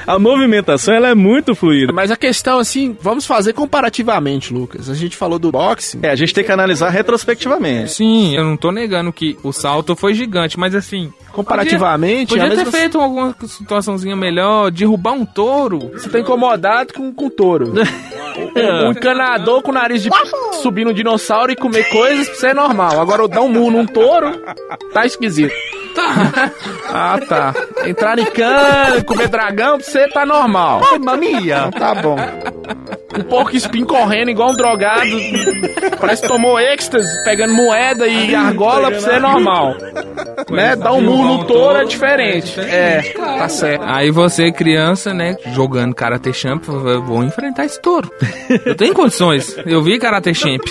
D: A movimentação ela é muito fluida.
F: Mas a questão, assim, vamos fazer comparativamente, Lucas. A gente falou do boxing.
D: É, a gente tem que analisar retrospectivamente.
G: Sim, eu não tô negando que o salto foi gigante, mas assim.
F: Comparativamente,
G: Podia,
F: é
G: podia ter
F: mesma-
G: feito alguma situaçãozinha melhor, derrubar um touro.
F: Você tá incomodado com, com touro. um encanador com o nariz de p... subir no dinossauro e comer coisas, isso é normal. Agora, eu dar um murro num touro, tá esquisito. Ah, tá. Entrar em cana, comer dragão, pra você tá normal.
G: mamia.
F: Então tá bom. Um porco espinho correndo igual um drogado. Parece que tomou êxtase, pegando moeda e argola, pra você é normal. Né? Dar um murro no touro é diferente. É, tá certo.
G: Aí você, criança, né, jogando Karate Champ, eu vou enfrentar esse touro. Eu tenho condições. Eu vi Karate Champ.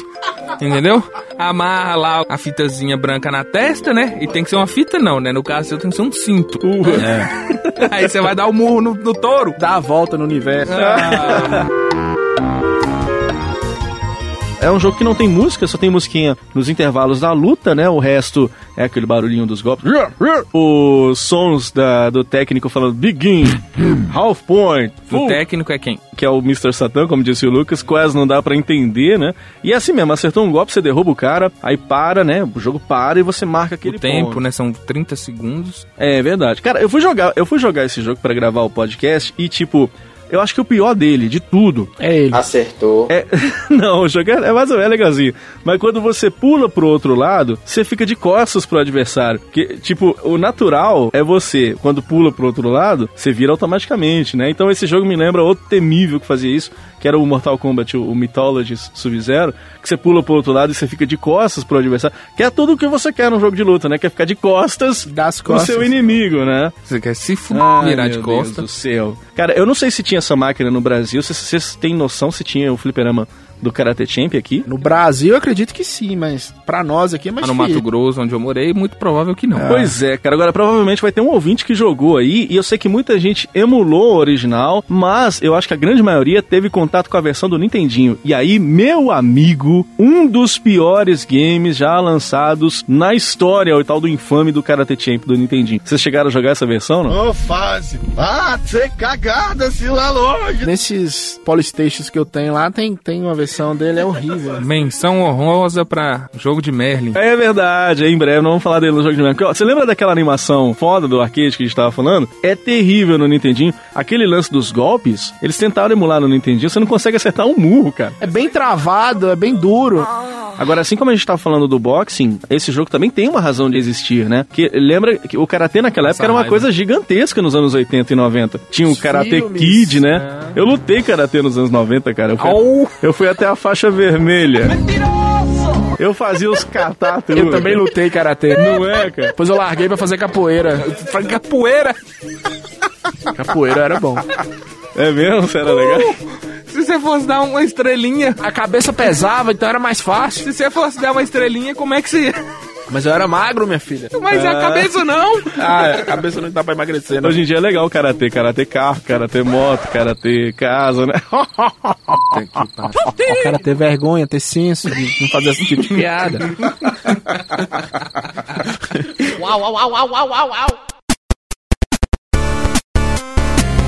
G: Entendeu? Amarra lá a fitazinha branca na testa, né? E tem que ser uma fita, não, né? No caso, seu tem que ser um cinto. É. Aí você vai dar o murro no, no touro.
F: Dá a volta no universo.
D: É um jogo que não tem música, só tem musiquinha nos intervalos da luta, né? O resto é aquele barulhinho dos golpes. Os sons da- do técnico falando begin, half point,
G: O técnico é quem?
D: que é o Mr. Satan, como disse o Lucas, quase não dá pra entender, né? E é assim mesmo, acertou um golpe, você derruba o cara, aí para, né? O jogo para e você marca aquele
G: O tempo,
D: ponto.
G: né? São 30 segundos.
D: É verdade. Cara, eu fui jogar, eu fui jogar esse jogo pra gravar o podcast e tipo, eu acho que o pior dele, de tudo,
F: É ele.
L: Acertou.
D: é, não, o jogo é, é mais ou menos legalzinho. Mas quando você pula pro outro lado, você fica de costas pro adversário. Que, tipo, o natural é você, quando pula pro outro lado, você vira automaticamente, né? Então esse jogo me lembra outro temível que fazia isso, que era o Mortal Kombat, o, Mythology Sub-Zero, que você pula pro outro lado e você fica de costas pro adversário. Que é tudo o que você quer num jogo de luta, né? Quer ficar de costas
F: Das
D: pro
F: costas.
D: seu inimigo, né?
G: Você quer se fuder,
D: Ai,
G: virar de
D: meu Deus do céu. Cara, eu não sei se tinha essa máquina no Brasil. Vocês- Vocês têm noção se tinha o fliperama do Karate Champ aqui?
F: No Brasil, eu acredito que sim, mas pra nós aqui é mais
G: Lá no. Mato Grosso, onde eu morei, muito provável que não.
D: Pois é, cara. Agora, provavelmente vai ter um ouvinte que jogou aí, e eu sei que muita gente emulou o original, mas eu acho que a grande maioria teve contato com a versão do Nintendinho. E aí, meu amigo, um dos piores games já lançados na história, o tal do infame do Karate Champ do Nintendinho. Vocês chegaram a jogar essa versão, não?
L: Ô, fase. Ah, você cagada, se lá longe.
F: Nesses Polystations que eu tenho lá, tem, tem uma versão dele, é horrível.
G: Menção honrosa pra jogo de Merlin.
D: É verdade, em breve nós vamos falar dele no jogo de Merlin. Porque, Você lembra daquela animação foda do arcade que a gente tava falando? É terrível no Nintendinho. Aquele lance dos golpes, eles tentaram emular no Nintendinho, você não consegue acertar um murro, cara.
F: É bem travado, é bem duro.
D: Agora, assim como a gente tava falando do boxing, esse jogo também tem uma razão de existir, né? Que lembra que o karatê naquela época
G: Essa
D: era uma
G: raiva.
D: coisa gigantesca nos anos 80 e 90. Tinha o Karate
F: filmes,
D: Kid, né? Eu lutei karatê nos anos 90, cara. Eu fui, eu fui até a faixa vermelha. Eu fazia os catar tudo.
F: Eu também lutei karatê.
D: Não é, cara?
F: Depois eu larguei pra fazer capoeira.
G: Foi capoeira!
F: Capoeira era bom.
D: É mesmo? Você era legal?
G: Se você fosse dar uma estrelinha,
F: A cabeça pesava, então era mais fácil.
G: se você fosse dar uma estrelinha, como é que você ia?
F: Mas eu era magro, minha filha.
G: Mas a cabeça não!
F: Ah, a cabeça não dá pra emagrecer, não.
D: Hoje em dia é legal o karatê. Karatê carro, karatê moto, karatê casa, né?
F: O cara ter vergonha, ter senso de não fazer esse tipo de piada.
I: Uau, uau, uau, uau, uau, uau, uau.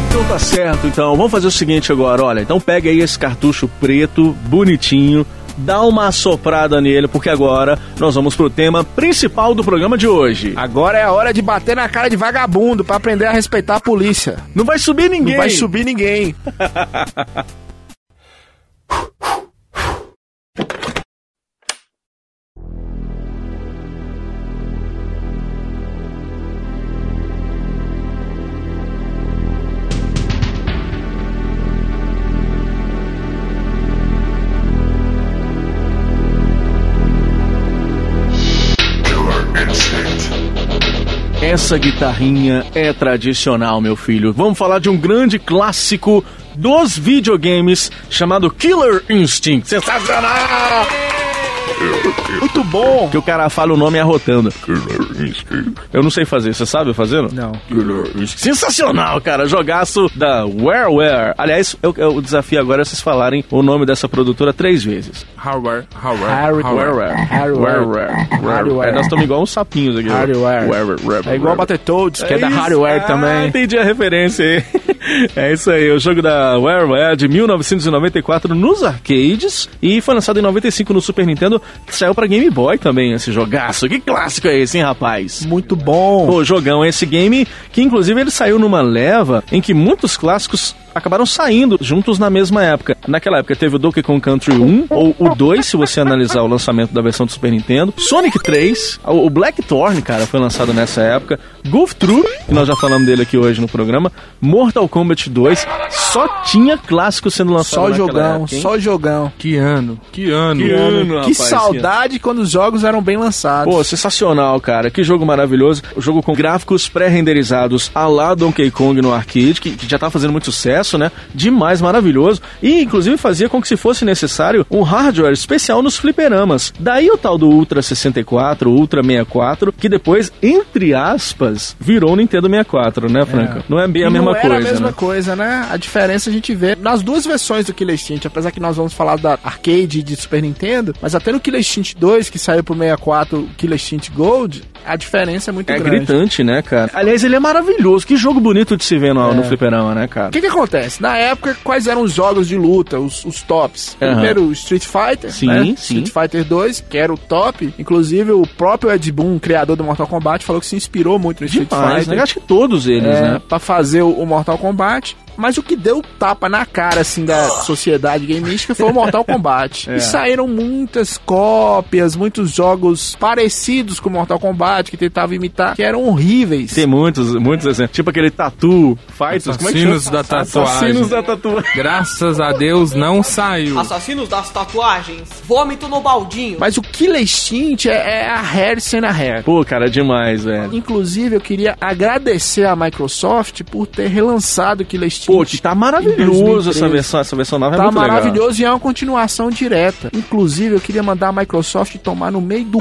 D: Então tá certo, então. Vamos fazer o seguinte agora, olha. Então pega aí esse cartucho preto, bonitinho, dá uma assoprada nele, porque agora nós vamos pro tema principal do programa de hoje.
F: Agora é a hora de bater na cara de vagabundo pra aprender a respeitar a polícia.
D: Não vai subir ninguém.
F: Não vai subir ninguém.
D: Essa guitarrinha é tradicional, meu filho. Vamos falar de um grande clássico dos videogames chamado Killer Instinct. Sensacional!
F: Muito bom!
D: Que o cara fala o nome arrotando. Eu não sei fazer, você sabe fazendo?
F: Não.
D: Sensacional, cara. Jogaço da WareWare. Aliás, eu, eu- o desafio agora é vocês falarem o nome dessa produtora três vezes.
G: Hardware, hardware.
F: Hardware.
D: É, nós estamos igual uns sapinhos aqui.
F: Hardware. É igual Battletoads, que é, da
D: isso.
F: hardware
D: Ah,
F: também.
D: entendi a referência aí. É isso aí, o jogo da WareWare de 1994 nos arcades e foi lançado em 95 no Super Nintendo, saiu pra Game Boy também esse jogaço. Que clássico é esse, hein, rapaz?
F: Muito bom.
D: Pô, jogão esse game, que inclusive ele saiu numa leva em que muitos clássicos acabaram saindo juntos na mesma época. Naquela época teve o Donkey Kong Country 1, ou o 2, se você analisar o lançamento da versão do Super Nintendo, Sonic 3, o o Blackthorn, cara, foi lançado nessa época, Golf Troop, que nós já falamos dele aqui hoje no programa, Mortal Kombat 2, só tinha clássico sendo lançado
F: Só jogão,
D: época,
F: só jogão.
G: Que ano, que ano.
D: Que ano,
F: Que
D: rapaz,
F: saudade quando os jogos eram bem lançados.
D: Pô, sensacional, cara. Que jogo maravilhoso. O jogo com gráficos pré-renderizados a lá Donkey Kong no arcade, que, que já tá fazendo muito sucesso, né? Demais, maravilhoso. E, inclusive, fazia com que se fosse necessário um hardware especial nos fliperamas. Daí o tal do Ultra 64, Ultra 64, que depois, entre aspas, virou o Nintendo 64, né, Franca? Não é bem a mesma
F: não
D: coisa,
F: a mesma
D: né?
F: coisa, né? A diferença a gente vê nas duas versões do Killer Instinct, apesar que nós vamos falar da arcade e de Super Nintendo, mas até no Killer Instinct 2, que saiu pro 64, o Killer Instinct Gold, a diferença é muito
D: É
F: grande.
D: gritante, né, cara? Aliás, ele é maravilhoso. Que jogo bonito de se ver no, no fliperama, né, cara?
F: O que que acontece? Na época, quais eram os jogos de luta, os, os tops?
D: Aham.
F: Primeiro, o Street Fighter,
D: Sim,
F: né?
D: sim.
F: Street Fighter 2, que era o top. Inclusive, o próprio Ed Boon, criador do Mortal Kombat, falou que se inspirou muito no Street
D: Demais,
F: Fighter.
D: né? Acho que todos eles,
F: é,
D: né?
F: Pra fazer o, o Mortal Kombat. Mas o que deu tapa na cara, assim, da sociedade gameística foi o Mortal Kombat.
D: É.
F: E saíram muitas cópias, muitos jogos parecidos com o Mortal Kombat, que tentavam imitar, que eram horríveis.
D: Tem muitos, muitos exemplos. Tipo aquele Tatu Fighters, como é que chama?
G: Assassinos da tatuagem.
D: Assassinos da tatuagem.
G: Graças a Deus não saiu.
N: Assassinos das tatuagens. Vômito no baldinho.
F: Mas o Killer Instinct é, é a hair sendo a hair.
D: Pô, cara, demais, velho.
F: Inclusive, eu queria agradecer à Microsoft por ter relançado o Killer Instinct.
D: Pô, que tá maravilhoso
F: 2013.
D: essa versão, essa versão nova é
F: Tá
D: muito legal.
F: maravilhoso e é uma continuação direta. Inclusive, eu queria mandar a Microsoft tomar no meio do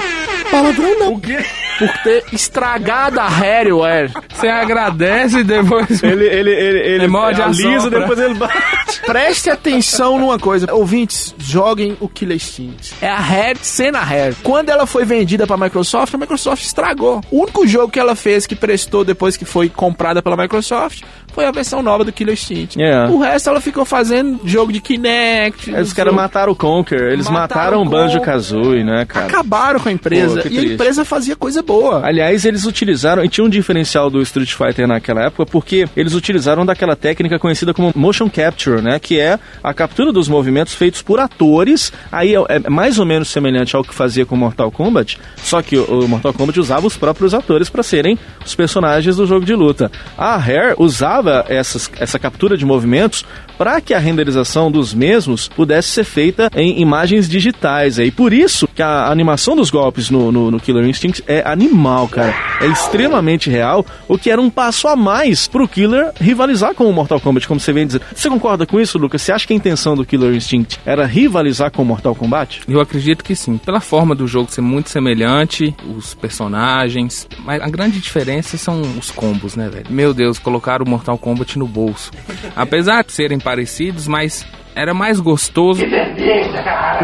F: palavrão não.
D: O quê?
F: Por ter estragado a Harryware.
G: Você agradece e depois.
D: Ele, ele, ele, ele
G: morde a
D: alisa, depois ele bate.
F: Preste atenção numa coisa. Ouvintes, joguem o Killer Instinct. É a Hair sendo a Hair. Quando ela foi vendida pra Microsoft, a Microsoft estragou. O único jogo que ela fez que prestou depois que foi comprada pela Microsoft foi a versão nova do Killer Instinct.
D: É.
F: O resto ela ficou fazendo jogo de Kinect.
D: Aí Os caras mataram o Conker, eles mataram,
F: Mataram
D: o Banjo. Kazooie, né, cara?
F: Acabaram com a empresa.
D: Pô,
F: e a
D: triste.
F: empresa fazia coisa boa.
D: Aliás, eles utilizaram, e tinha um diferencial do Street Fighter naquela época, porque eles utilizaram daquela técnica conhecida como motion capture, né? Que é a captura dos movimentos feitos por atores. Aí é, é mais ou menos semelhante ao que fazia com Mortal Kombat, só que o, o Mortal Kombat usava os próprios atores para serem os personagens do jogo de luta. A Rare usava essas, essa captura de movimentos para que a renderização dos mesmos pudesse ser feita em imagens digitais. E por isso que a animação dos golpes no, no, no Killer Instinct é animal, cara. É extremamente real, o que era um passo a mais pro Killer rivalizar com o Mortal Kombat, como você vem dizendo. Você concorda com isso, Lucas? Você acha que a intenção do Killer Instinct era rivalizar com o Mortal Kombat?
G: Eu acredito que sim. Pela forma do jogo ser muito semelhante, os personagens. Mas a grande diferença são os combos, né, velho? Meu Deus, colocaram o Mortal Kombat no bolso. Apesar de serem parecidos, mas era mais gostoso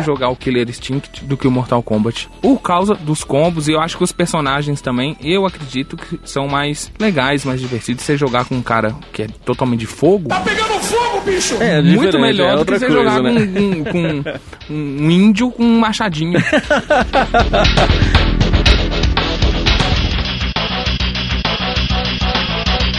G: jogar o Killer Instinct do que o Mortal Kombat. Por causa dos combos, e eu acho que os personagens também, eu acredito que são mais legais, mais divertidos. Você jogar com um cara que é totalmente de fogo.
K: Tá pegando fogo, bicho!
D: É,
G: Muito
D: diferente,
G: melhor
D: é
G: do que você
D: coisa,
G: jogar
D: né?
G: com, com- com um índio com um machadinho.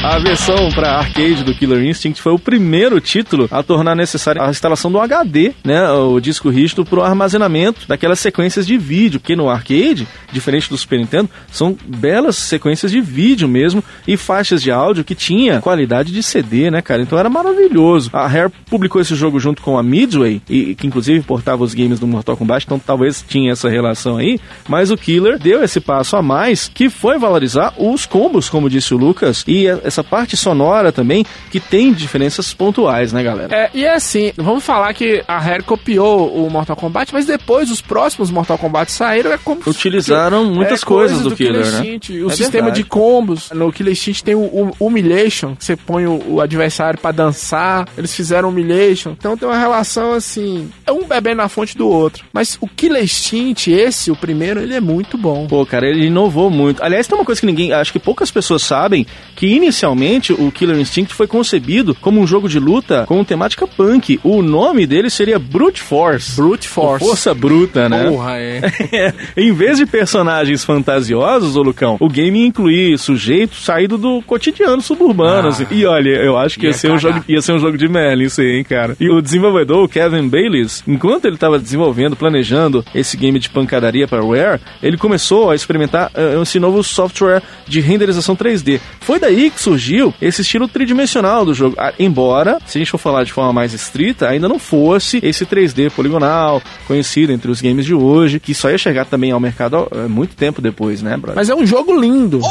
D: A versão para arcade do Killer Instinct foi o primeiro título a tornar necessária a instalação do HD, né, o disco rígido para o armazenamento daquelas sequências de vídeo, que no arcade, diferente do Super Nintendo, são belas sequências de vídeo mesmo e faixas de áudio que tinha qualidade de CD, né, cara? Então era maravilhoso. A Rare publicou esse jogo junto com a Midway, e que inclusive portava os games do Mortal Kombat, então talvez tinha essa relação aí, mas o Killer deu esse passo a mais, que foi valorizar os combos, como disse o Lucas, e essa parte sonora também, que tem diferenças pontuais, né, galera?
F: É, e é assim, vamos falar que a Rare copiou o Mortal Kombat, mas depois os próximos Mortal Kombat saíram, é como...
D: Utilizaram muitas
F: é,
D: coisas, do,
F: do
D: Killer,
F: Killer
D: né?
F: Instinct, o
D: É
F: sistema
D: verdade.
F: de combos. No Killer Instinct tem o, o Humiliation, que você põe o, o adversário pra dançar, eles fizeram Humiliation. Então tem uma relação assim, é um bebendo na fonte do outro. Mas o Killer Instinct, esse, o primeiro, ele é muito bom.
D: Pô, cara, ele inovou muito. Aliás, tem uma coisa que ninguém, acho que poucas pessoas sabem, que inicialmente o Killer Instinct foi concebido como um jogo de luta com temática punk. O nome dele seria Brute Force.
F: Brute Force.
D: Força bruta, né?
G: Porra, é.
D: em vez de personagens fantasiosos, ô Lucão, o game ia incluir sujeitos saído do cotidiano suburbano.
G: Ah.
D: assim. E olha, eu acho que ia,
G: Ia
D: ser um jogo, ia ser um jogo de Merlin, isso aí, hein, cara. E o desenvolvedor, o Kevin Bayliss, enquanto ele estava desenvolvendo, planejando esse game de pancadaria para Rare, ele começou a experimentar eh, esse novo software de renderização 3D. Foi daí que surgiu esse estilo tridimensional do jogo. Embora, se a gente for falar de forma mais estrita, ainda não fosse esse 3D poligonal conhecido entre os games de hoje, que só ia chegar também ao mercado eh, muito tempo depois, né, brother?
F: Mas é um jogo lindo. O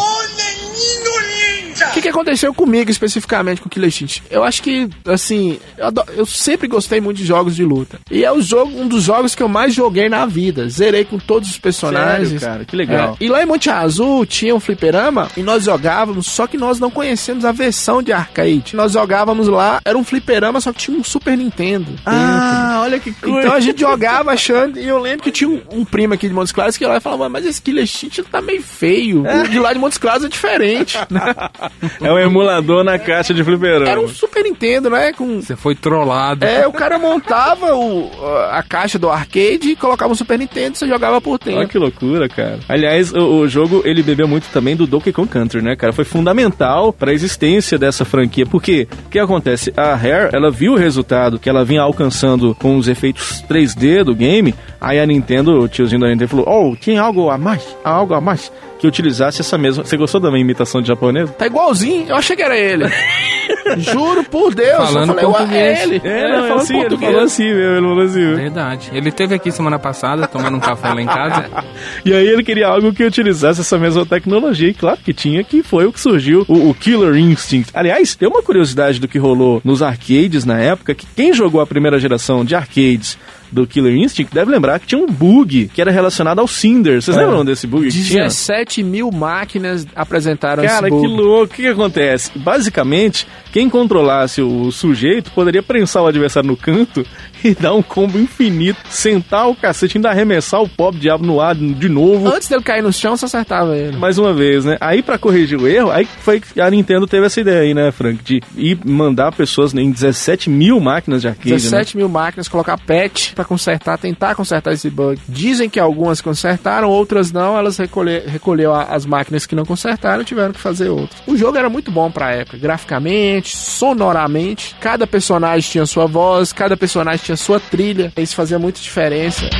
F: que, que aconteceu comigo especificamente com o Killer Instinct? Eu acho que, assim, eu, ado- eu sempre gostei muito de jogos de luta. E é o jogo, um dos jogos que eu mais joguei na vida. Zerei com todos os personagens.
D: Sério, cara? Que legal.
F: É, E lá em Monte Azul tinha um fliperama e nós jogávamos, só que nós não conhecemos a versão de arcade. Nós jogávamos lá, era um fliperama, só que tinha um Super Nintendo.
D: Ah, olha que coisa.
F: Então a gente jogava achando, e eu lembro que tinha um, um primo aqui de Montes Claros que ia lá e falava, mas esse Killer Instinct tá meio feio. O de lá de Montes Claros é diferente.
D: É um emulador na caixa de fliperama.
F: Era um Super Nintendo, né? Com...
G: Você foi trollado.
F: É, o cara montava o, a caixa do arcade e colocava um Super Nintendo e você jogava por
D: Olha
F: dentro.
D: que loucura, cara. Aliás, o, o jogo ele bebeu muito também do Donkey Kong Country, né, cara? Foi fundamental para a existência dessa franquia. Porque o que acontece? A Rare, ela viu o resultado que ela vinha alcançando com os efeitos 3D do game. Aí a Nintendo, o tiozinho da Nintendo falou: "Oh, tem algo a mais? Algo a mais?" Que utilizasse essa mesma. Você gostou da minha imitação de japonês?
F: Tá igualzinho, eu achei que era ele. Juro por Deus,
G: Falando
F: eu falei,
G: português.
F: é ele.
D: É, não, é assim, ele falou assim mesmo, ele falou assim mesmo.
G: Verdade. Ele teve aqui semana passada, tomando um café lá em casa.
D: E aí ele queria algo que utilizasse essa mesma tecnologia, e claro que tinha, que foi o que surgiu, o, o Killer Instinct. Aliás, tem uma curiosidade do que rolou nos arcades na época, que quem jogou a primeira geração de arcades do Killer Instinct deve lembrar que tinha um bug que era relacionado ao Cinder. Vocês
F: É.
D: lembram desse bug que tinha?
F: 17 mil máquinas apresentaram
D: Cara,
F: esse
D: que
F: bug.
D: louco. O que, que acontece? Basicamente, quem controlasse o sujeito poderia prensar o adversário no canto e dar um combo infinito, sentar o cacete, ainda arremessar o pobre diabo no ar de novo.
F: Antes dele cair no chão, você acertava ele.
D: Mais uma vez, né? Aí, pra corrigir o erro, aí foi que a Nintendo teve essa ideia aí, né, Frank? De ir mandar pessoas em 17 mil máquinas de arcade,
F: 17 mil máquinas, colocar patch pra consertar, tentar consertar esse bug. Dizem que algumas consertaram, outras não. Elas recolher, recolheu as máquinas que não consertaram e tiveram que fazer outras. O jogo era muito bom pra época, graficamente, sonoramente. Cada personagem tinha sua voz, cada personagem tinha sua trilha. Isso fazia muita diferença.
D: né?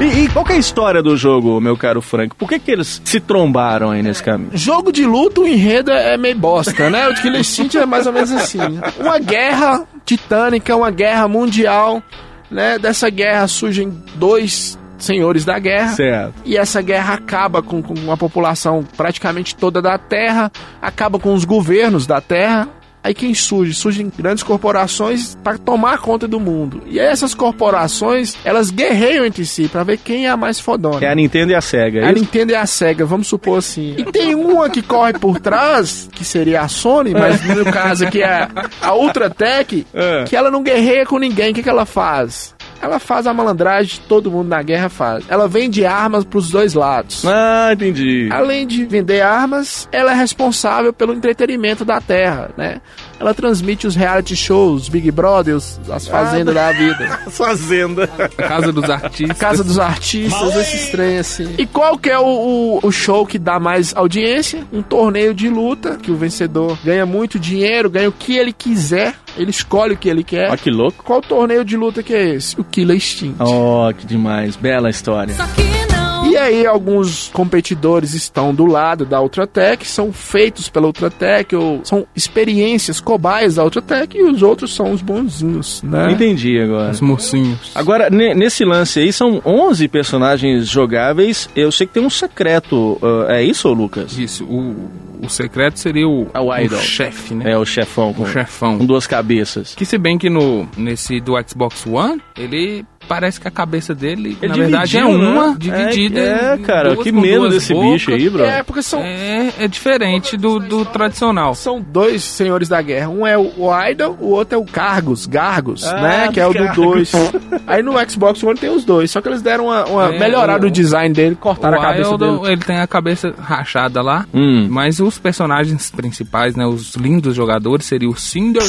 D: E, e qual que é a história do jogo, meu caro Frank? Por que, que eles se trombaram aí nesse caminho?
F: Jogo de luta, o enredo é meio bosta, né? O Killer Instinct é mais ou menos assim. Uma guerra titânica, uma guerra mundial, né? Dessa guerra surgem dois senhores da guerra.
D: Certo.
F: E essa guerra acaba com, com a população praticamente toda da Terra, acaba com os governos da Terra. Aí quem surge? Surgem grandes corporações para tomar conta do mundo. E essas corporações, elas guerreiam entre si para ver quem é a mais fodona.
D: É a Nintendo e a SEGA, é
F: A
D: isso?
F: Nintendo e a SEGA, vamos supor assim. E tem uma que corre por trás, que seria a Sony, mas no meu caso aqui é a Ultratech,
D: É.
F: que ela não guerreia com ninguém. O que, que ela faz? Ela faz a malandragem que todo mundo na guerra faz. Ela vende armas pros dois lados.
D: Ah, entendi.
F: Além de vender armas, ela é responsável pelo entretenimento da Terra, né? Ela transmite os reality shows, Big Brother, os- as fazendas da vida.
D: Fazenda.
G: A Casa dos Artistas.
F: Casa dos Artistas, esses trem assim. E qual que é o, o, o show que dá mais audiência? Um torneio de luta, que o vencedor ganha muito dinheiro, ganha o que ele quiser, ele escolhe o que ele quer.
D: Ó, que louco.
F: Qual torneio de luta que é esse? O Killer Instinct.
D: Oh, que demais. Bela história.
F: E aí, alguns competidores estão do lado da Ultratech, são feitos pela Ultratech, ou são experiências cobaias da Ultratech, e os outros são os bonzinhos, né?
D: Entendi agora.
G: Os mocinhos.
D: Agora, ne- nesse lance aí, são 11 personagens jogáveis. Eu sei que tem um secreto. ah, é isso, Lucas?
G: Isso. O, o secreto seria o,
D: É o idol.
G: chefe, né?
D: É, o chefão. Com,
G: O chefão.
D: com duas cabeças.
G: Que se bem que no, nesse do Xbox One, ele parece que a cabeça dele,
D: Ele
G: na verdade, é
D: né?
G: uma
D: É,
G: dividida.
D: é,
G: em
D: cara,
G: duas,
D: que medo desse
G: bocas.
D: bicho aí, bro.
F: É, porque são,
G: É, é diferente do, do tradicional.
F: são dois senhores da guerra. Um é o Idol, o outro é o Cargos, Gargos,
D: Ah,
F: né? Que é o do
D: Cargos.
F: 2. Aí no Xbox One tem os dois, só que eles deram uma, uma
G: É,
F: melhorada
G: o-
F: no design dele, cortaram a
G: o
F: cabeça
G: Wild,
F: dele.
G: ele tem a cabeça rachada lá,
D: Hum.
G: mas os personagens principais, né, os lindos jogadores, seria o Cinder,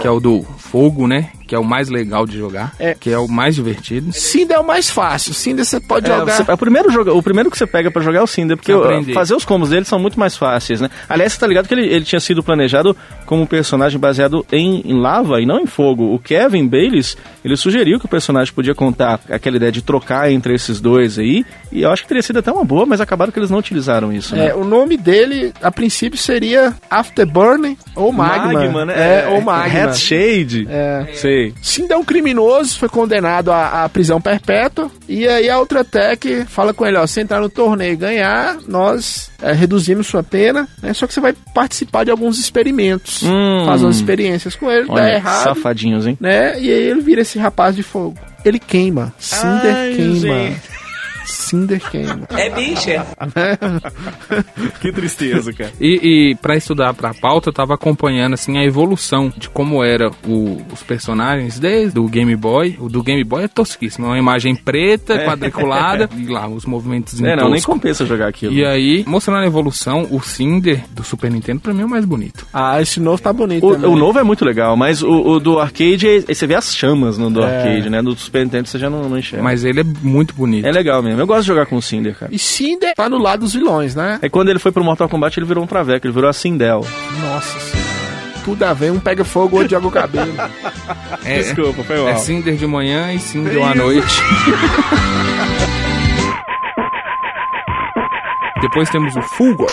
G: que é o do fogo, né, que é o mais legal de jogar,
F: É.
G: que é o mais divertido.
F: Cinder é o mais fácil. Cinder você pode
D: É,
F: jogar.
D: você- é o, primeiro joga, o primeiro que você pega pra jogar é o Cinder, porque fazer os combos dele são muito mais fáceis, né? Aliás, você tá ligado que ele, ele tinha sido planejado como um personagem baseado em, em lava e não em fogo. O Kevin Bayliss, ele sugeriu que o personagem podia contar aquela ideia de trocar entre esses dois aí, e eu acho que teria sido até uma boa, mas acabaram que eles não utilizaram isso, né?
F: É, o nome dele, a princípio, seria Afterburning ou Magma.
D: né?
F: É, ou Magma.
D: Hat Shade.
F: É.
D: Sei.
F: Cinder é um criminoso, foi condenado à, à prisão perpétua. E aí a Ultratech fala com ele, ó, se entrar no torneio e ganhar, nós é, reduzimos sua pena, né? Só que você vai participar de alguns experimentos.
D: Hum.
F: Faz umas experiências com ele, dá
D: Olha,
F: errado,
D: safadinhos, hein?
F: né? E aí ele vira esse rapaz de fogo. Ele queima. Cinder
D: Ai,
F: queima.
D: gente.
F: Cinder queima.
N: É bicha.
D: Que tristeza, cara.
G: E, e para estudar pra pauta, eu tava acompanhando assim a evolução de como era o- os personagens desde o Game Boy. O do Game Boy é tosquíssimo, é uma imagem preta, quadriculada, e lá os movimentos
D: É, não, nem compensa jogar aquilo.
G: E aí, mostrando a evolução, o Cinder do Super Nintendo pra mim é o mais bonito.
F: Ah, esse novo tá bonito
D: O, o novo é muito legal, mas o, o do arcade, aí você vê as chamas no do
F: É.
D: arcade, né? No do Super Nintendo você já não, não enxerga.
G: Mas ele é muito bonito.
D: É legal mesmo. Eu gosto de jogar com o Cinder, cara.
F: E Cinder tá no lado dos vilões, né?
D: É quando ele foi pro Mortal Kombat, ele virou um traveco, ele virou a Sindel.
F: Nossa senhora. Tudo a ver, um pega fogo, outro joga o cabelo.
G: É,
D: Desculpa, foi mal.
G: é Cinder de manhã e Cinder à noite. Depois temos o Fulgor,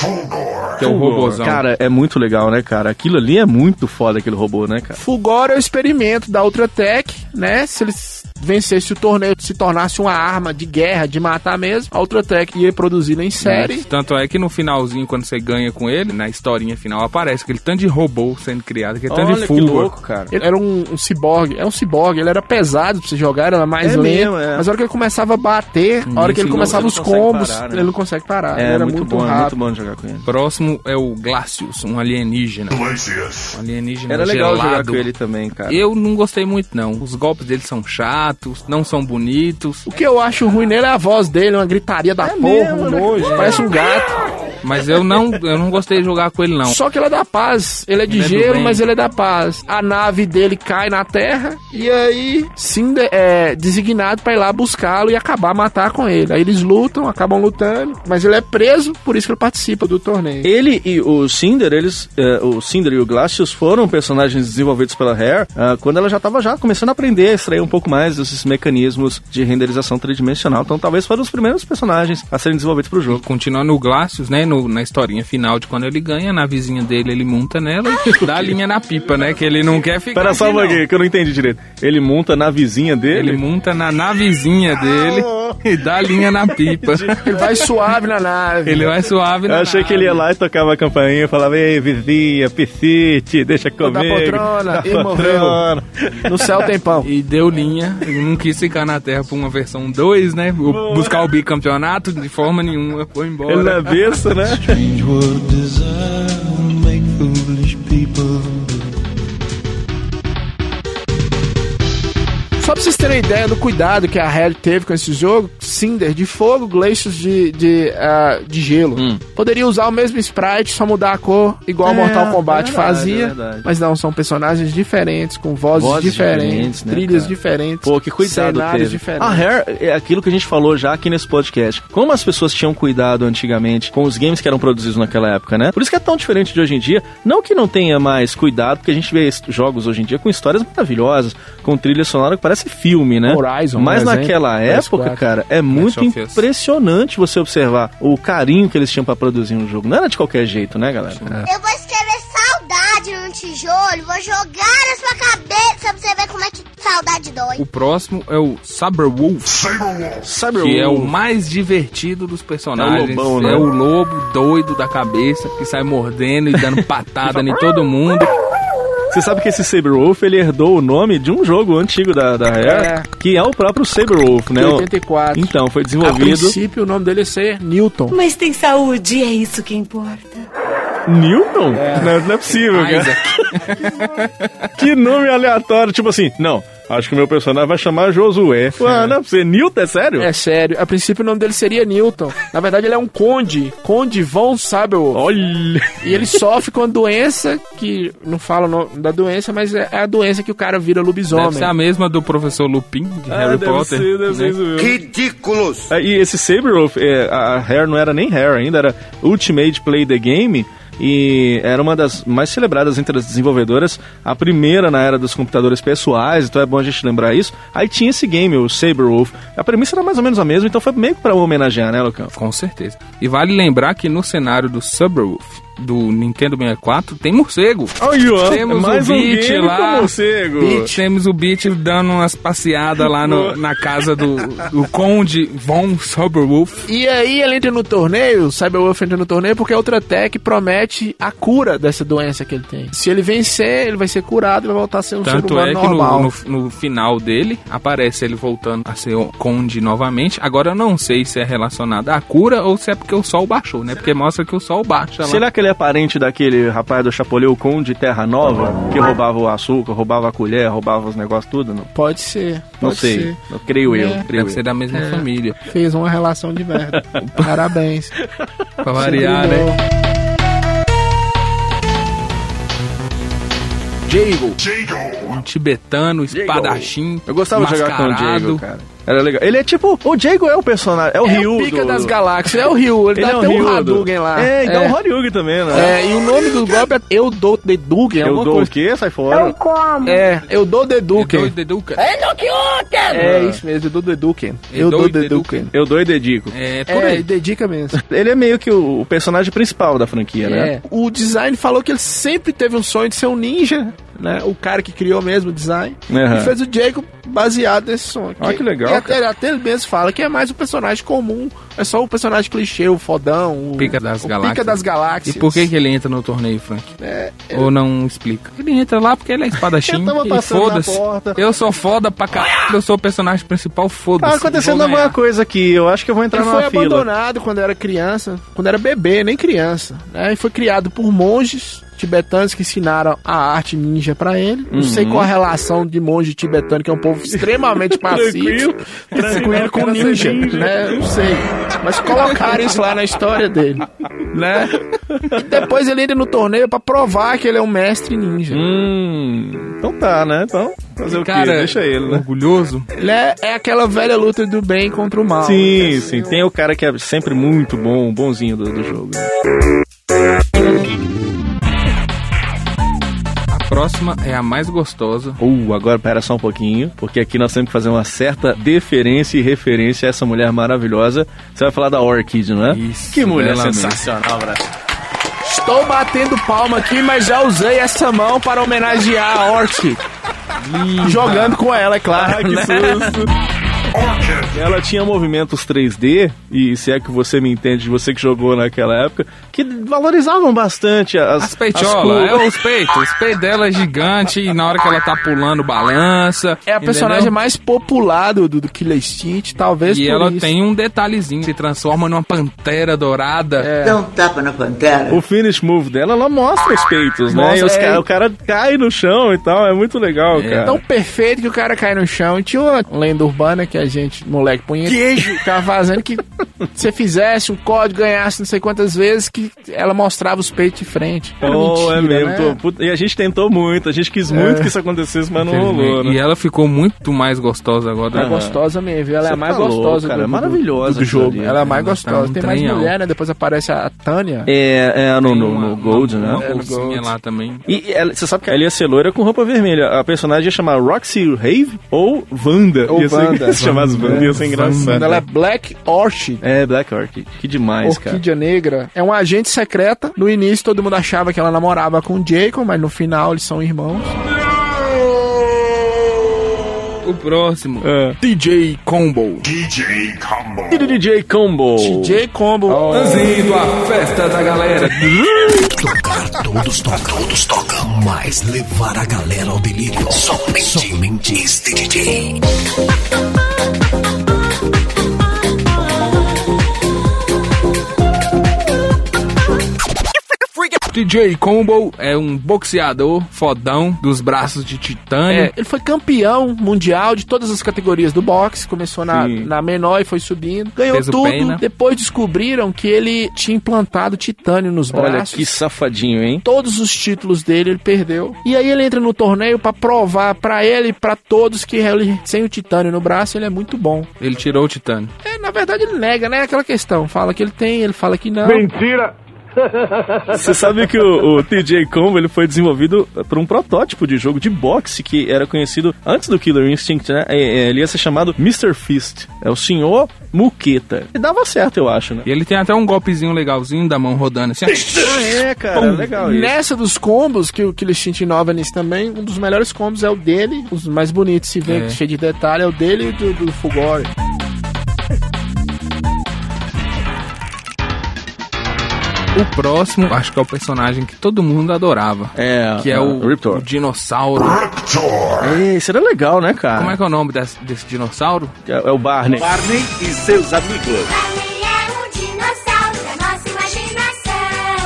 G: que é o robôzão.
D: Cara, é muito legal, né, cara? Aquilo ali é muito foda, aquele robô, né, cara?
F: Fulgor é o experimento da Ultratech, né? Se eles vencessem o torneio, se tornasse uma arma de guerra, de matar mesmo, a Ultratech ia produzi-la em série.
G: Tanto é que no finalzinho, quando você ganha com ele, na historinha final, aparece aquele tanto de robô sendo criado, aquele tanto de
D: Olha que louco, cara.
F: Ele era um, um ciborgue, é um ciborgue, ele era pesado pra você jogar, era mais
D: É
F: lento.
D: mesmo, é.
F: Mas a hora que ele começava a bater, a hora que ele começava os combos,
D: parar, né?
F: ele não consegue parar. ele
D: É,
F: era
D: muito,
F: muito,
D: bom, é muito
F: rápido.
D: bom de jogar com ele.
G: Próximo é o Glacius, um alienígena. Um alienígena
D: Era legal
G: gelado.
D: jogar com ele também, cara.
G: Eu não gostei muito, não. Os golpes dele são chatos, não são bonitos.
F: O que eu acho ruim nele é a voz dele, uma gritaria da porra,
D: mesmo,
F: um
D: né?
F: nojo, parece um gato.
G: Mas eu não, eu não gostei de jogar com ele, não.
F: Só que ele é da paz. Ele é de
G: Ele é
F: gelo,
G: bem.
F: mas ele é da paz. A nave dele cai na terra e aí Cinder é designado pra ir lá buscá-lo e acabar matar com ele. Aí eles lutam, acabam lutando, mas ele é preso, por isso que ele participa do torneio.
D: Ele e o Cinder, eles, eh, o Cinder e o Glacius foram personagens desenvolvidos pela Rare ah, quando ela já estava já começando a aprender a extrair um pouco mais desses mecanismos de renderização tridimensional. Então talvez foram os primeiros personagens a serem desenvolvidos para o jogo.
G: Continuando o Glacius, né, no- na historinha final de quando ele ganha, na vizinha dele ele monta nela e dá a linha na pipa, né, que ele não quer ficar
D: Espera só
G: aqui,
D: um pouquinho, que eu não entendi direito. Ele monta na vizinha dele?
G: Ele monta na navezinha dele e dá a linha na pipa.
F: Ele vai suave na nave.
G: Ele vai suave
D: Eu
G: na
D: achei que ele ia lá e tocava a campainha e falava, ei, vizinha, piscite, deixa comigo.
F: da poltrona,
D: Da
F: e morreu.
D: poltrona."
F: No céu tem pão.
G: E deu linha, ele não quis ficar na Terra por uma versão 2, né? Buscar o bicampeonato de forma nenhuma, foi embora.
D: Ele na besta, né?
O: Strange would desire will make foolish people
F: pra vocês terem ideia do cuidado que a Rare teve com esse jogo, Cinder de fogo, Glaciers de, de, ah, de gelo. Poderia usar o mesmo sprite, só mudar a cor, igual
D: Hum. É,
F: Mortal Kombat
D: é verdade,
F: fazia.
D: é verdade.
F: mas não, são personagens diferentes, com vozes,
D: Vozes
F: diferentes,
D: diferentes, né,
F: trilhas
D: cara?
F: diferentes,
D: Pô, que cuidado
F: cenários
D: teve.
F: diferentes.
D: A Rare é aquilo que a gente falou já aqui nesse podcast. Como as pessoas tinham cuidado antigamente com os games que eram produzidos naquela época, né? Por isso que é tão diferente de hoje em dia. Não que não tenha mais cuidado, porque a gente vê jogos hoje em dia com histórias maravilhosas, com trilha sonora que parece filme, né?
F: Horizon,
D: Mas
F: exemplo,
D: naquela época,
F: PS4.
D: cara, é muito impressionante você observar o carinho que eles tinham pra produzir um jogo. Não era de qualquer jeito, né, galera?
I: Eu vou escrever saudade no tijolo, vou jogar na sua cabeça pra você ver como é que saudade dói.
G: O próximo é o Cyberwolf.
D: Cyberwolf.
G: Que é o mais divertido dos personagens.
D: É o lobão, né?
G: É o lobo doido da cabeça que sai mordendo e dando patada em todo mundo.
D: Você sabe que esse Saberwolf, ele herdou o nome de um jogo antigo da, da Rare,
F: É.
D: que é o próprio Saberwolf, né?
F: De 84.
D: Então, foi
F: A
D: desenvolvido...
F: princípio, o nome dele é ser Newton.
P: Mas tem saúde, é isso que importa.
D: Newton? Não, não é possível, cara. que nome aleatório. Tipo assim, não, acho que o meu personagem vai chamar Josué. Ué, não é pra ser Newton, é sério?
F: É sério. A princípio o nome dele seria Newton. Na verdade ele é um conde. Conde von Saberwolf.
D: Olha!
F: E ele sofre com a doença que... Não fala o nome da doença, mas é a doença que o cara vira lobisomem.
G: Deve ser a mesma do professor Lupin de
D: Ah,
G: Harry
D: deve
G: Potter.
D: ser, deve ser
G: né?
D: mesmo.
J: Ridículos!
D: Ah, E esse Saberwolf, é, a Rare não era nem Rare ainda, era Ultimate Play the Game. E era uma das mais celebradas entre as desenvolvedoras, a primeira na era dos computadores pessoais, então é bom a gente lembrar isso. Aí tinha esse game, o Saberwolf. A premissa era mais ou menos a mesma, então foi meio que pra homenagear, né, Lucão?
G: Com certeza. E vale lembrar que no cenário do Cyberwolf, do Nintendo 64, tem morcego.
D: Aí, ó,
G: Temos
D: mais
G: o
D: um
G: Beat
D: game
G: lá.
D: morcego.
G: Beat. Temos o Beat dando umas passeadas lá no- na casa do, do Conde Von Cyberwolf.
F: E aí ele entra no torneio, o Cyberwolf entra no torneio porque a Ultratech promete a cura dessa doença que ele tem. Se ele vencer, ele vai ser curado e vai voltar a ser um ser
G: Tanto
F: humano
G: é que no, no, no final dele aparece ele voltando a ser o Conde novamente. Agora eu não sei se é relacionado à cura ou se é porque o sol baixou, né? Porque mostra que o sol baixa lá.
D: Será que ele é parente daquele rapaz do Chapolin Conde Terra Nova, que roubava o açúcar, roubava a colher, roubava os negócios tudo? Não,
F: Pode ser.
D: não
F: pode
D: sei.
F: ser.
D: Eu creio eu.
F: É.
D: creio
G: Deve
D: eu.
G: ser da mesma
F: É.
G: família.
F: Fez uma relação de merda. Parabéns.
G: Pra variar, né?
F: Jago.
G: Um tibetano, espadachim.
D: Eu gostava de jogar com o
G: mascarado.
D: Diego, cara. Era legal. Ele é tipo. O Diego é o personagem. É o
F: É
D: Ryu.
F: o pica
D: do-
F: das galáxias, é o Ryu. Ele,
D: Ele
F: dá
D: é o
F: até um
D: Ryu. do-
F: Hadouken lá.
D: É, e dá um Hadouken também, né?
F: É, e o nome do golpe é Eu dou Deduken.
D: Eu dou o quê? Sai fora.
I: como?
F: É, eu dou Deduken.
G: Deduca.
F: É isso mesmo, eu dou Deduken. Eu dou Deduken.
D: Eu dou e dedico.
G: É, por
F: É,
G: aí.
F: e dedica mesmo.
D: Ele é meio que o, o personagem principal da franquia, né?
F: É. O design falou que ele sempre teve um sonho de ser um ninja, né? O cara que criou mesmo o design.
D: Aham.
F: E fez o Jacob baseado nesse sonho.
D: Ah, que legal,
F: E até, até ele mesmo fala que é mais um personagem comum. É só o personagem clichê, o fodão, o
G: Pica das
F: o
G: galáxias.
F: Pica das galáxias.
G: E por que, que ele entra no torneio, Frank?
F: É,
G: Ou não explica? Ele entra lá porque ele é espadachim.
D: Eu tava
G: e
D: passando na
G: foda-se.
D: porta.
G: Eu sou foda pra caralho. Eu sou o personagem principal, foda-se.
D: Tá acontecendo alguma coisa aqui. Eu acho que eu vou entrar
F: Ele foi
D: numa fila.
F: abandonado quando era criança, quando era bebê, nem criança. Né? E foi criado por monges tibetanos que ensinaram a arte ninja pra ele. Não sei
D: Uhum.
F: qual a relação de monge tibetano, que é um povo extremamente pacífico,
D: Tranquilo.
F: com ninja, né? Não sei. Mas colocaram isso lá na história dele, né? E depois ele entra no torneio pra provar que ele é um mestre ninja.
D: Hum. Então tá, né? Então, fazer o quê? Deixa ele, né?
G: orgulhoso.
F: Ele é, é aquela velha luta do bem contra o mal.
D: Sim, sim. Tem o cara que é sempre muito bom, bonzinho do, do jogo. né?
G: A próxima é a mais gostosa.
D: Uh, agora pera só um pouquinho, porque aqui nós temos que fazer uma certa deferência e referência a essa mulher maravilhosa. Você vai falar da Orchid, não é?
G: Isso,
D: que mulher sensacional, Brasil.
F: Estou batendo palma aqui, mas já usei essa mão para homenagear a Orchid. Jogando com ela, é claro.
D: Ah, que
F: né?
D: susto. Ela tinha movimentos 3D, e se é que você me entende, você que jogou naquela época, que valorizavam bastante as,
G: As peitolas, é os peitos. Os peitos dela é gigante e na hora que ela tá pulando, balança.
F: É a
G: entendeu?
F: personagem mais popular do, do, Killer Instinct, talvez
G: E
F: por
G: ela
F: isso.
G: tem um detalhezinho, se transforma numa pantera dourada.
F: É.
Q: Dá um tapa na pantera.
D: O finish move dela, ela mostra os peitos, né?
F: Mostra,
D: E os
F: é.
D: ca- o cara cai no chão e tal, é muito legal, cara.
F: Tão perfeito que o cara cai no chão. E tinha uma lenda urbana que a gente, moleque, punha
D: Queijo.
F: ficava fazendo que se fizesse um código, ganhasse não sei quantas vezes, que ela mostrava os peitos de frente. Era
D: Oh, é
F: mentira,
D: mesmo.
F: né?
D: tô- puta- e a gente tentou muito, a gente quis muito
F: É.
D: que isso acontecesse, mas não rolou, né?
G: E ela ficou muito mais gostosa agora.
F: É gostosa mesmo, viu? ela é
D: Você
F: a mais
D: tá
F: gostosa
D: cara,
F: do,
D: é
F: do-
D: maravilhosa
F: do, jogo.
D: ali.
F: Ela é a mais
G: tá
F: gostosa. Tem mais mulher, né? Depois aparece a Tânia.
D: É, é no, no, no Gold,
G: uma,
D: né?
G: Uma
F: É, no Gold.
G: lá também.
D: E ela- você sabe que ela ia ser loira com roupa vermelha. A personagem ia chamar Roxy Rave ou Wanda.
F: Ou
D: ser, Ia ser engraçado.
F: Ela é Black Orchid.
D: É, Black Orchid. Que demais, cara.
F: Orquídea Negra é uma agente secreta. No início todo mundo achava que ela namorava com o Jacob, mas no final eles são irmãos.
G: O próximo,
D: É.
F: DJ Combo.
K: DJ Combo.
D: E DJ Combo.
F: DJ Combo.
G: Indo a festa da galera.
R: Tocar, todos tocam, todos tocam, mas levar a galera ao delírio. Somente, somente este DJ.
G: DJ Combo é um boxeador fodão dos braços de titânio.
F: É, ele foi campeão mundial de todas as categorias do boxe. Começou na,
D: Sim.
F: na menor e foi subindo. Ganhou
G: Peso
F: tudo.
G: pena.
F: Depois descobriram que ele tinha implantado titânio nos
D: Olha
F: braços.
D: que safadinho, hein?
F: Todos os títulos dele ele perdeu. E aí ele entra no torneio pra provar pra ele e pra todos que ele, sem o titânio no braço, ele é muito bom.
G: Ele tirou o titânio.
F: É, na verdade ele nega, né? Aquela questão. Fala que ele tem, ele fala que não.
B: Mentira!
D: Você sabe que o, o TJ Combo ele foi desenvolvido por um protótipo de jogo de boxe que era conhecido antes do Killer Instinct, né? É, é, Ele ia ser chamado Mr. Fist. É o Senhor Muqueta. E dava certo, eu acho, né?
G: E ele tem até um golpezinho legalzinho da mão rodando assim.
D: Ah, é, cara.
F: Pum.
D: legal isso.
F: Nessa dos combos, que o Killer Instinct inova nisso também, um dos melhores combos é o dele, os mais bonitos se vê,
G: É.
F: cheio de detalhe, é o dele e do, do Fugori.
G: O próximo, acho que é o personagem que todo mundo adorava.
D: É,
G: Que é o,
D: Riptor.
G: o dinossauro.
D: É, isso era legal, né, cara?
G: Como é que é o nome desse, desse dinossauro?
D: É, é o Barney.
K: Barney e seus amigos.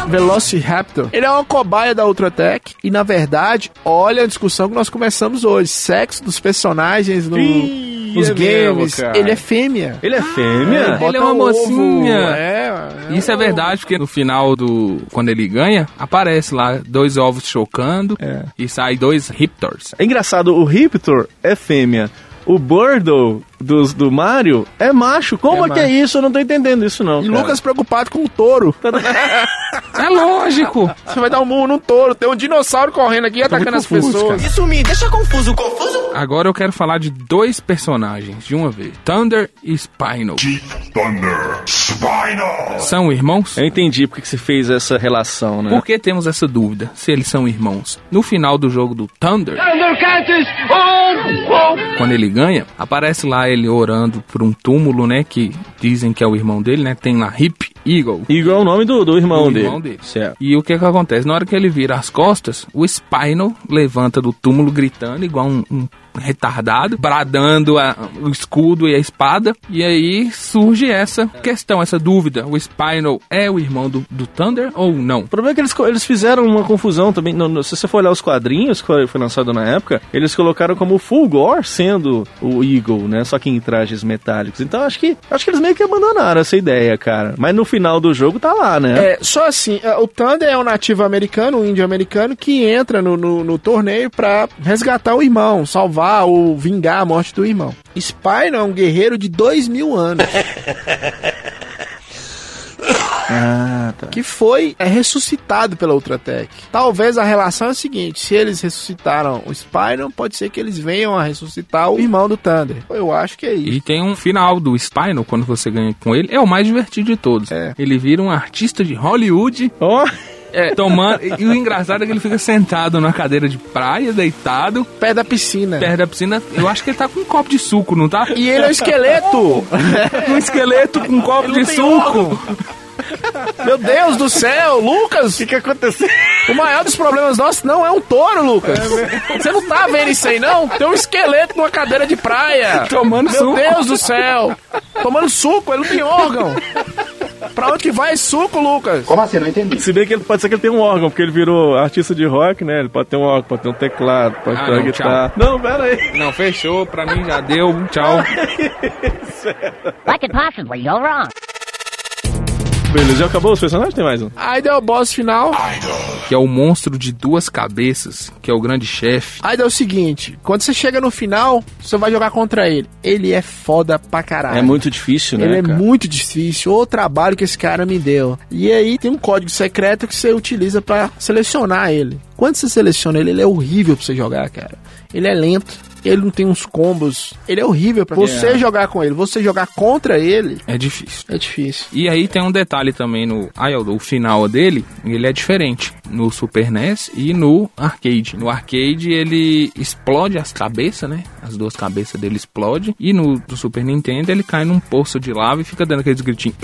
F: Velociraptor. Ele é uma cobaia da Ultratech e, na verdade, olha a discussão que nós começamos hoje. Sexo dos personagens no,
D: Ih,
F: nos
D: é
F: games.
D: mesmo,
F: ele é fêmea.
D: Ele é fêmea?
G: Ele é uma mocinha.
F: É, é
G: Isso é verdade, porque no final do. Quando ele ganha, aparece lá dois ovos chocando
D: É.
G: e sai dois Riptors.
D: É engraçado, o Riptor é fêmea. O Birdo dos, do Mario é macho. Como
F: É
D: é, que é isso? Eu não tô entendendo isso, não.
F: E
D: cara.
F: Lucas preocupado com o touro.
G: É lógico!
F: Você vai dar um murro num touro. Tem um dinossauro correndo aqui atacando as
D: confuso,
F: pessoas.
D: cara.
R: Isso me deixa confuso, confuso.
G: Agora eu quero falar de dois personagens de uma vez: Thunder e Spinal.
K: Thunder. Spinal.
G: São irmãos?
D: Eu entendi porque que você fez essa relação, né?
G: Por que temos essa dúvida se eles são irmãos? No final do jogo do Thunder,
B: Thundercats on! on.
G: quando ele ganha, aparece lá ele orando por um túmulo, né? Que dizem que é o irmão dele, né? Tem lá Hip Eagle.
D: Igual o nome do, do irmão
G: do
D: dele.
G: irmão dele.
D: Certo.
G: E o que que acontece? Na hora que ele vira as costas, o Spinal levanta do túmulo gritando, igual um, um retardado, bradando a- o escudo e a espada. E aí surge essa questão, essa dúvida. O Spinal é o irmão do, do Thunder ou não?
D: O problema é que eles, eles fizeram uma confusão também. No- no- se você for olhar os quadrinhos que foi, foi lançado na época, eles colocaram como Fulgor sendo o Eagle, né? Só que em trajes metálicos. Então acho que acho que eles meio que abandonaram essa ideia, cara. Mas no final do jogo tá lá, né?
F: É, só assim, é, o Thunder é um nativo americano, um índio americano, que entra no, no, no torneio pra resgatar o irmão, salvar ou vingar a morte do irmão. Spyro é um guerreiro de dois mil anos.
D: Ah, tá.
F: que foi é, ressuscitado pela Ultratech. Talvez a relação é a seguinte: se eles ressuscitaram o Spyro, pode ser que eles venham a ressuscitar o irmão do Thunder. Eu acho que é isso.
G: E tem um final do Spinal, quando você ganha com ele, é o mais divertido de todos.
F: É.
G: Ele vira um artista de Hollywood.
D: Ó,
G: É, tomando. E o engraçado é que ele fica sentado numa cadeira de praia, deitado.
F: Perto da piscina.
G: Perto da piscina. Eu acho que ele tá com um copo de suco, não tá?
F: E ele é um esqueleto!
G: um esqueleto com um copo de suco.
F: Meu Deus do céu, Lucas!
D: O que, que aconteceu?
F: O maior dos problemas nossos não é um touro, Lucas. Você não tá vendo isso aí, não? Tem um esqueleto numa cadeira de praia.
G: Tomando
F: Meu
G: suco.
F: Deus do céu! Tomando suco, ele não tem órgão. Pra onde que vai suco, Lucas?
L: Como assim? Não entendi.
D: Se bem que ele pode ser que ele tenha um órgão, porque ele virou artista de rock, né? Ele pode ter um órgão, pode ter um teclado, pode
G: Ah,
D: ter uma
G: não,
D: guitarra. Não, pera aí.
G: Não, fechou. Pra mim já deu. Tchau.
I: What could possibly go wrong?
D: Beleza, já acabou os personagens? Tem mais um.
F: Aí deu o boss final.
G: Que é o monstro de duas cabeças, que é o grande chefe.
F: Aí deu o seguinte: quando você chega no final, você vai jogar contra ele. Ele é foda pra caralho.
D: É muito difícil, né?
F: Ele é
D: cara?
F: muito difícil. O trabalho que esse cara me deu. E aí tem um código secreto que você utiliza pra selecionar ele. Quando você seleciona ele, ele é horrível pra você jogar, cara. Ele é lento. Ele não tem uns combos. Ele é horrível pra você
D: É.
F: jogar com ele. Você jogar contra ele
G: É difícil.
F: é difícil.
G: E aí tem um detalhe também no. Ah, é, o final dele, ele é diferente no Super NES e no arcade. No arcade ele explode as cabeças, né? As duas cabeças dele explodem. E no do Super Nintendo ele cai num poço de lava e fica dando aqueles gritinhos.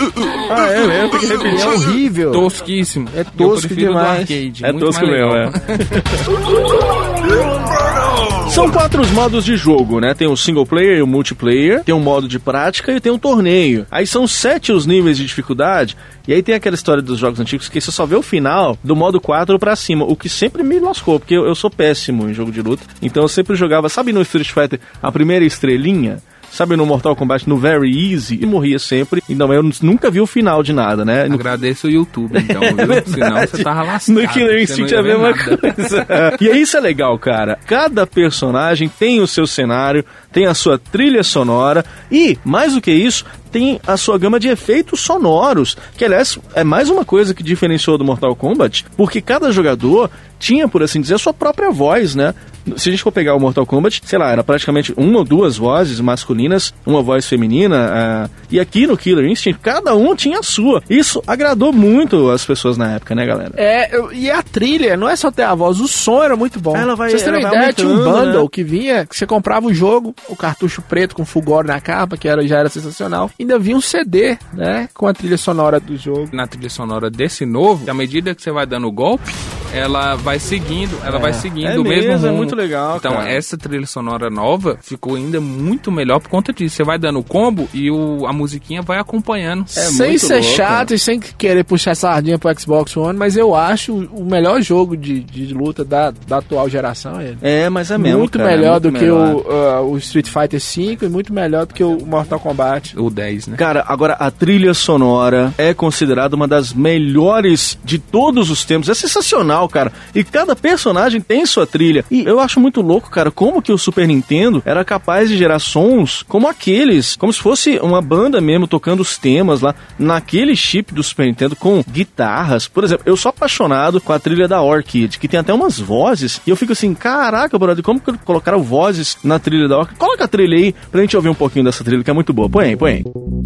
D: Ah, é mesmo? Tem que repetir.
F: é horrível.
G: Tosquíssimo.
F: É
G: Eu
F: tosco demais.
G: arcade.
D: É
G: muito
D: tosco mesmo, é. São quatro os modos de jogo, né? Tem o single player o multiplayer, tem um modo de prática e tem um torneio. Aí são sete os níveis de dificuldade, e aí tem aquela história dos jogos antigos que você só vê o final do modo 4 pra cima, o que sempre me lascou, porque eu, eu sou péssimo em jogo de luta. Então eu sempre jogava, sabe no Street Fighter, a primeira estrelinha? Sabe, no Mortal Kombat, no Very Easy, e morria sempre. Então eu nunca vi o final de nada, né?
G: Agradeço o YouTube, então, viu? Senão você tava lascado.
D: no Killer Instinct é a mesma
G: nada.
D: coisa. e isso é legal, cara. Cada personagem tem o seu cenário, tem a sua trilha sonora e, mais do que isso, tem a sua gama de efeitos sonoros, que aliás é mais uma coisa que diferenciou do Mortal Kombat, porque cada jogador tinha, por assim dizer, a sua própria voz, né? Se a gente for pegar o Mortal Kombat, sei lá, era praticamente uma ou duas vozes masculinas, uma voz feminina, ah, e aqui no Killer Instinct, cada um tinha a sua. Isso agradou muito as pessoas na época, né, galera?
F: É, eu- e a trilha, não é só ter a voz, o som era muito bom.
D: Ela vai-
F: vocês
D: ela
F: uma ideia, tinha um bundle
D: né?
F: que vinha, que você comprava o jogo, o cartucho preto com fulgor na capa, que era, já era sensacional. Ainda vinha um CD, né, com a trilha sonora do jogo.
G: na trilha sonora desse novo, à medida que você vai dando o golpe, ela vai seguindo, ela vai seguindo
D: É
G: o mesmo
D: mesmo, é
G: rumo.
D: Muito legal,
G: Então,
D: cara.
G: essa trilha sonora nova ficou ainda muito melhor por conta disso. Você vai dando o combo e o, a musiquinha vai acompanhando.
F: sem
D: muito
F: ser
D: louco,
F: chato e sem querer puxar sardinha pro Xbox One, mas eu acho o melhor jogo de, de luta da, da atual geração é ele.
D: É, mas é mesmo.
F: muito
D: cara,
F: melhor
D: muito
F: do que
D: melhor.
F: o, ah, o Street Fighter V e muito melhor do que o Mortal Kombat.
G: O 10, né?
D: Cara, agora a trilha sonora é considerada uma das melhores de todos os tempos. É sensacional, cara. E cada personagem tem sua trilha. E eu acho muito louco, cara, como que o Super Nintendo era capaz de gerar sons como aqueles, como se fosse uma banda mesmo tocando os temas lá naquele chip do Super Nintendo com guitarras. Por exemplo, eu sou apaixonado com a trilha da Orchid, que tem até umas vozes. E eu fico assim, caraca, brother, como que colocaram vozes na trilha da Orchid? Coloca a trilha aí pra gente ouvir um pouquinho dessa trilha que é muito boa. Põe aí, põe aí.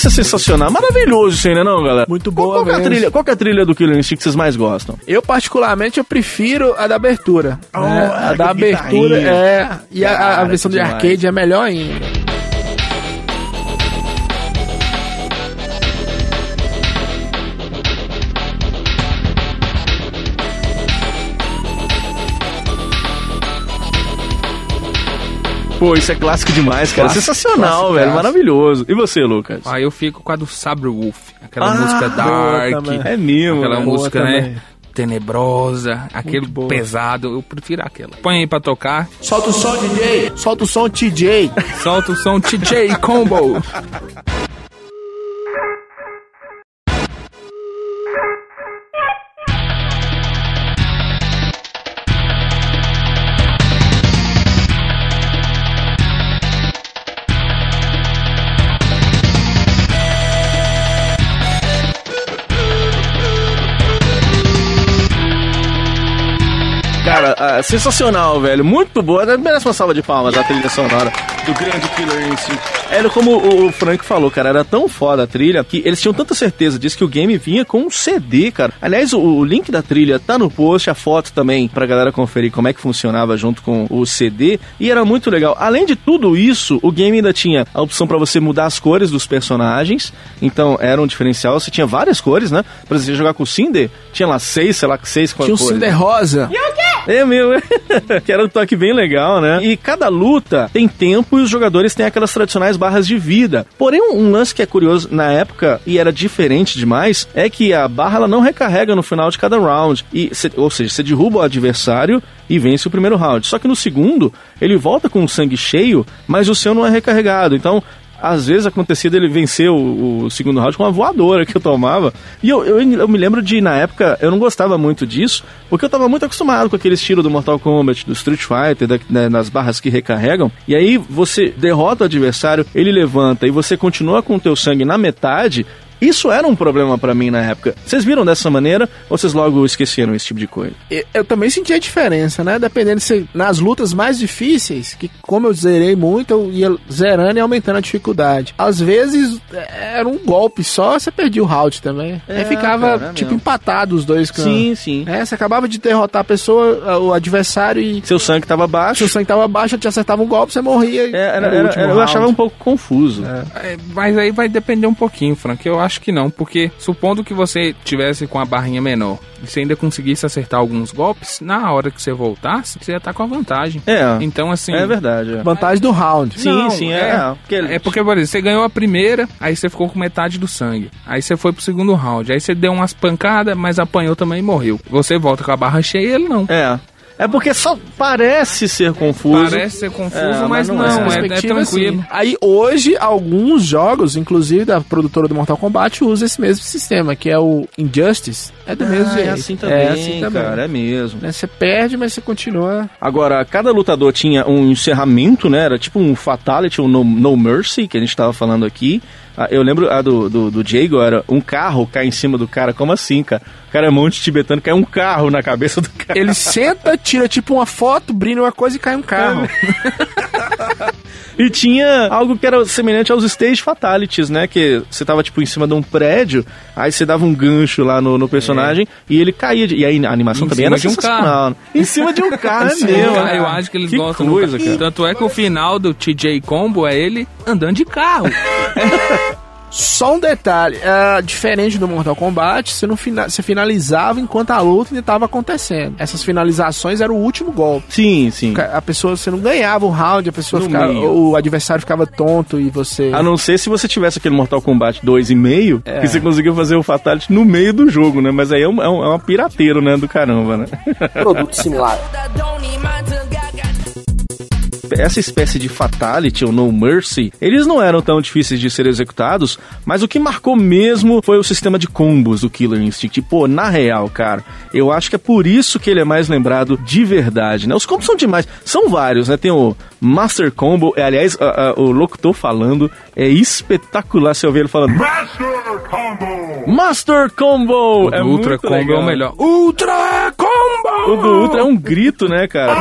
D: Isso é sensacional. Maravilhoso isso aí, né, não, galera?
F: Muito
D: Qual,
F: boa
D: qual, que é a trilha, qual é a trilha do Killer Instinct que vocês mais gostam?
F: Eu, particularmente, eu prefiro a da abertura.
D: Oh,
F: né? A da
D: que
F: abertura é. E a- a, versão de
D: demais.
F: arcade é melhor ainda.
D: Pô, isso é clássico demais, cara.
F: Clássico,
D: Sensacional,
F: clássico,
D: velho.
F: clássico.
D: Maravilhoso. E você, Lucas?
G: Aí eu fico com a do Sabre Wolf, aquela
D: Ah,
G: música
F: boa
G: dark,
F: também.
D: É mesmo,
G: aquela
D: né?
G: música,
F: Boa
G: né?
F: também.
G: Tenebrosa, aquele
F: boa.
G: pesado, eu prefiro aquela. Põe aí pra tocar,
F: Solta o som, DJ! Solta o som, TJ!
G: solta o som TJ Combo.
D: sensacional, velho. Muito boa. Merece uma salva de palmas a trilha sonora do grande Killer Instinct. Era como o Frank falou, cara, era tão foda a trilha que eles tinham tanta certeza disso que o game vinha com um CD, cara. Aliás, o, o link da trilha tá no post, a foto também, pra galera conferir como é que funcionava junto com o CD. E era muito legal. Além de tudo isso, o game ainda tinha a opção para você mudar as cores dos personagens. Então era um diferencial. Você tinha várias cores, né? Pra você jogar com o Cinder, tinha lá seis, sei lá, seis
F: Tinha um
D: cores.
F: Cinder rosa.
D: É meu, que era um toque bem legal, né? E cada luta tem tempo e os jogadores têm aquelas tradicionais barras de vida. Porém, um, lance que é curioso na época e era diferente demais é que a barra ela não recarrega no final de cada round. E, ou seja, você derruba o adversário e vence o primeiro round. Só que no segundo, ele volta com o sangue cheio, mas o seu não é recarregado. Então, às vezes acontecia dele vencer o, o segundo round com uma voadora que eu tomava. E eu, eu, eu me lembro de, na época, eu não gostava muito disso, porque eu tava muito acostumado com aquele estilo do Mortal Kombat, do Street Fighter, da, né, nas barras que recarregam. E aí você derrota o adversário, ele levanta e você continua com o teu sangue na metade. Isso era um problema pra mim na época. Vocês viram dessa maneira ou vocês logo esqueceram esse tipo de coisa?
F: Eu- Eu também senti a diferença, né? Dependendo se nas lutas mais difíceis, que como eu zerei muito, eu ia zerando e aumentando a dificuldade. Às vezes é, era um golpe só, você perdia o round também.
D: É,
F: Aí ficava,
D: cara, é
F: tipo,
D: mesmo.
F: empatado os dois. com-
D: Sim, sim.
F: É, você acabava de derrotar a pessoa, o adversário e.
D: Seu sangue tava baixo.
F: Seu sangue tava baixo, te acertava um golpe, você morria. e
D: Era-
F: era o
D: era- eu achava um pouco confuso.
G: É, mas aí vai depender um pouquinho, Frank. Eu acho que não, porque supondo que você tivesse com a barrinha menor e você ainda conseguisse acertar alguns golpes, na hora que você voltasse, você ia estar com a vantagem.
D: É.
G: Então, assim.
D: É verdade. é.
F: Vantagem do round.
D: Sim,
G: Não,
D: sim, é.
G: é.
D: porque-
G: É porque, por exemplo, você ganhou a primeira, aí você ficou com metade do sangue. Aí você foi pro segundo round. Aí você deu umas pancadas, mas apanhou também e morreu. Você volta com a barra cheia e ele não.
D: É. É porque só parece ser confuso.
G: Parece ser confuso,
D: É,
G: mas, não,
F: Nessa
G: é, é
F: perspectiva,
G: tranquilo.
F: assim. Aí hoje, alguns jogos, inclusive da produtora do Mortal Kombat, usa esse mesmo sistema, que é o Injustice. É do mesmo
D: Ah,
F: jeito.
D: é assim também,
F: é assim também.
D: cara, é mesmo.
F: Né, Você perde, mas você continua.
D: Agora, cada lutador tinha um encerramento, né? Era tipo um Fatality, um No, no Mercy, que a gente tava falando aqui. Ah, Eu lembro a do, do, do Diego, era um carro cai em cima do cara. Como assim, cara? O cara é monte tibetano, cai um carro na cabeça do cara.
F: Ele senta, tira tipo uma foto, brilha uma coisa e cai um carro.
D: E tinha algo que era semelhante aos Stage Fatalities, né? Que você tava, tipo, em cima de um prédio, aí você dava um gancho lá no, no personagem e ele caía. de- E aí a animação
G: Em
D: também era
G: de um
D: sensacional. Em cima de um carro, é mesmo.
G: carro, eu acho que eles gostam
D: coisa, cara.
G: Tanto é que o final do TJ Combo é ele andando de carro.
F: Só um detalhe, é, diferente do Mortal Kombat, você, não fina- você finalizava enquanto a luta ainda estava acontecendo. Essas finalizações eram o último golpe.
D: Sim, sim.
F: A pessoa, você não ganhava o round, a pessoa
D: No
F: ficava,
D: meio.
F: o adversário ficava tonto e você...
D: A não ser se você tivesse aquele Mortal Kombat 2,5,
F: É.
D: que você conseguiu fazer o Fatality no meio do jogo, né? Mas aí é um, é um, é uma pirateiro, né? Do caramba, né?
Q: Produto similar.
D: Essa espécie de Fatality ou No Mercy, eles não eram tão difíceis de ser executados, mas o que marcou mesmo foi o sistema de combos do Killer Instinct. Pô, na real, cara, eu acho que é por isso que ele é mais lembrado de verdade, né? Os combos são demais, são vários, né? Tem o Master Combo, é, aliás, a- a- o locutor falando é espetacular se eu ouvir ele falando. Master Combo! Master Combo!
G: O do
D: é
G: Ultra
D: muito
G: Combo é
D: legal.
G: o melhor.
F: Ultra Combo!
D: O do Ultra é um grito, né, cara?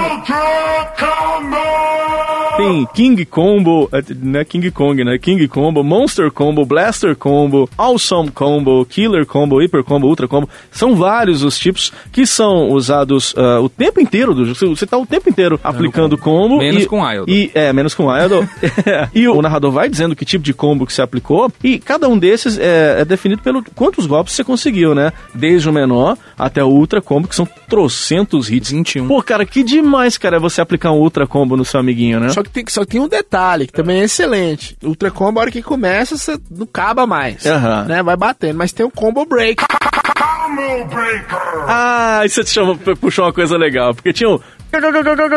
D: Tem King Combo, eh, não é King Kong, né? King Combo, Monster Combo, Blaster Combo, Awesome Combo, Killer Combo, Hyper Combo, Ultra Combo. São vários os tipos que são usados ah, o tempo inteiro do jogo. Você tá o tempo inteiro aplicando combo.
G: Menos
D: e,
G: com Idol.
D: E, é, menos com Idol. e o narrador vai dizendo que tipo de combo que você aplicou. E cada um desses é, é definido pelo quantos golpes você conseguiu, né? Desde o menor até o Ultra Combo, que são trocentos hits.
G: 21.
D: Pô, cara, que demais, cara, é você aplicar um Ultra Combo no seu amiguinho, né?
F: Só que tem, só que tem um detalhe que também é excelente. O Ultra Combo, a hora que começa, você não acaba mais.
D: Aham.
F: Né? Vai batendo. Mas tem o Combo Break.
D: Ah, isso te chama, puxou uma coisa legal, porque tinha o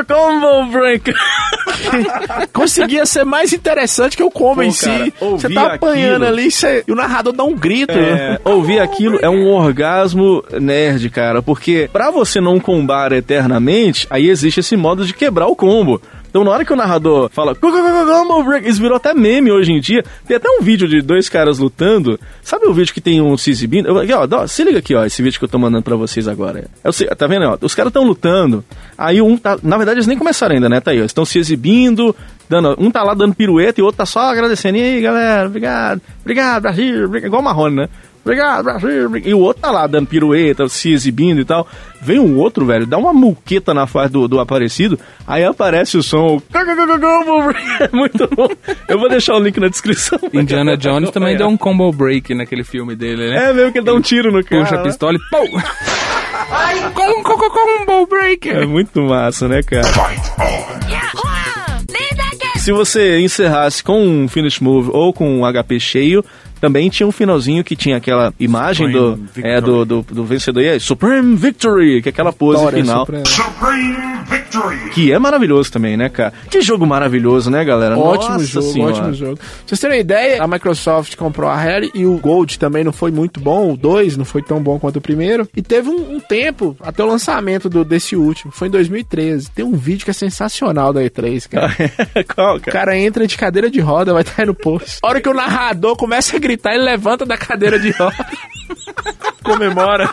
D: Combo Breaker.
F: Conseguia ser mais interessante que o combo
D: Pô,
F: em si. Você tá apanhando
D: aquilo-
F: ali cê- e o narrador dá um grito.
D: É, ouvir aquilo é um orgasmo nerd, cara, porque pra você não combar eternamente, aí existe esse modo de quebrar o combo. Então, na hora que o narrador fala isso virou até meme hoje em dia. Tem até um vídeo de dois caras lutando. Sabe o vídeo que tem um se exibindo? Eu- Aqui, ó, se liga aqui, ó, esse vídeo que eu tô mandando pra vocês agora. É tá vendo? ó? Os caras estão lutando. Aí um tá. Na verdade, eles nem começaram ainda, né? Tá aí, ó. Estão se exibindo. Dando, um tá lá dando pirueta e o outro tá só agradecendo. E aí, galera, obrigado. Obrigado, Brasil. obrigado. Igual o Marrone, né? Obrigado, Brasil. E o outro tá lá dando pirueta, se exibindo e tal. Vem um outro, velho, dá uma muqueta na face do, do aparecido. Aí aparece o som. É muito bom. Eu vou deixar o link na descrição.
G: Indiana Jones também deu um combo break naquele filme dele, né?
D: É mesmo que ele dá um tiro no cara.
G: Puxa a
D: né?
G: pistola e pum! Com, com, com, combo break!
D: É muito massa, né, cara? Se você encerrasse com um finish move ou com um HP cheio, também tinha um finalzinho que tinha aquela imagem do, é, do, do, do vencedor, e aí, Supreme Victory, que é aquela pose
F: Vitória
D: final.
K: Supreme Victory.
D: Que é maravilhoso também, né, cara? Que jogo maravilhoso, né, galera?
F: Ótimo
D: Nossa
F: jogo,
D: Senhora.
F: ótimo jogo. Pra vocês terem uma ideia, a Microsoft comprou a Rare e o Gold também não foi muito bom, o 2 não foi tão bom quanto o primeiro. E teve um, um tempo até o lançamento do, desse último, foi em 2013. Tem um vídeo que é sensacional da E3, cara.
D: Qual,
F: O cara entra de cadeira de roda, vai estar aí no post. A hora que o narrador começa a gritar, ele levanta da cadeira de roda. Comemora.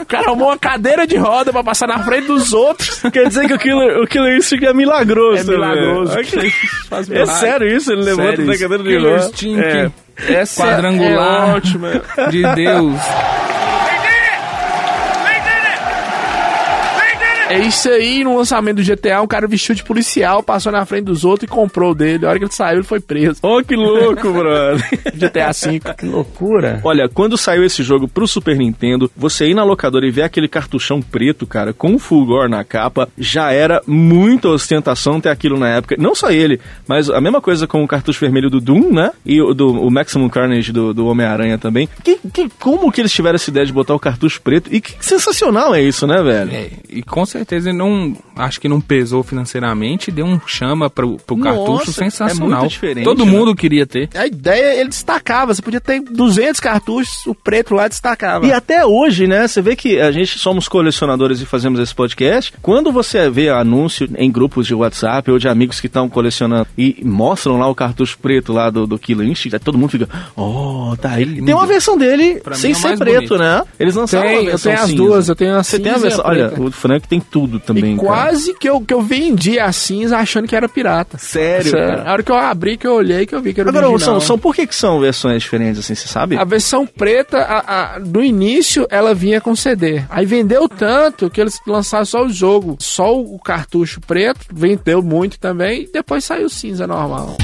F: O cara arrumou uma cadeira de roda pra passar na frente dos outros.
D: Quer dizer que o Killer, o Killer Instinct é milagroso.
F: É milagroso. Faz
D: É sério isso? Ele levanta da cadeira de
G: Killer
D: roda.
G: Instinct.
D: É.
F: Essa
G: Quadrangular.
F: é ótima.
G: De Deus.
F: É isso aí, no lançamento do GTA, um cara vestiu de policial, passou na frente dos outros e comprou o dele. A hora que ele saiu, ele foi preso.
D: Oh, que louco, brother.
F: GTA V.
C: Que loucura.
D: Olha, quando saiu esse jogo pro Super Nintendo, você ir na locadora e ver aquele cartuchão preto, cara, com o Fulgor na capa, já era muita ostentação ter aquilo na época. Não só ele, mas a mesma coisa com o cartucho vermelho do Doom, né? E o, do, o Maximum Carnage do, do Homem-Aranha também. Que, que, como que eles tiveram essa ideia de botar o cartucho preto? E que sensacional é isso, né, velho?
G: É, e com certeza ele não. Acho que não pesou financeiramente, deu um chama pro, pro
D: Nossa,
G: cartucho
D: é
G: sensacional.
D: muito diferente,
G: Todo
D: né?
G: mundo queria ter.
F: A ideia, ele destacava. Você podia ter 200 cartuchos, o preto lá destacava.
D: E até hoje, né? Você vê que a gente somos colecionadores e fazemos esse podcast. Quando você vê anúncio em grupos de WhatsApp ou de amigos que estão colecionando e mostram lá o cartucho preto lá do, do Killer Instinct, todo mundo fica, oh, tá aí. Tem uma versão dele
G: Pra
D: sem
G: é
D: ser preto,
G: bonito.
D: né? Eles lançaram
F: Tem,
D: uma
F: eu
D: versão
F: tenho as
D: cinza.
F: duas, eu tenho a
D: Você tem a versão. Olha, o Frank tem tudo também.
F: E
D: cara.
F: quase que eu, que eu vendi a cinza achando que era pirata.
D: Sério, cara?
F: A hora que eu abri, que eu olhei, que eu vi que era
D: Agora,
F: original.
D: são, são, por que, que são versões diferentes assim, você sabe?
F: A versão preta, a, a- do início, ela vinha com CD. Aí vendeu tanto que eles lançaram só o jogo. Só o cartucho preto, vendeu muito também. E depois saiu o cinza normal.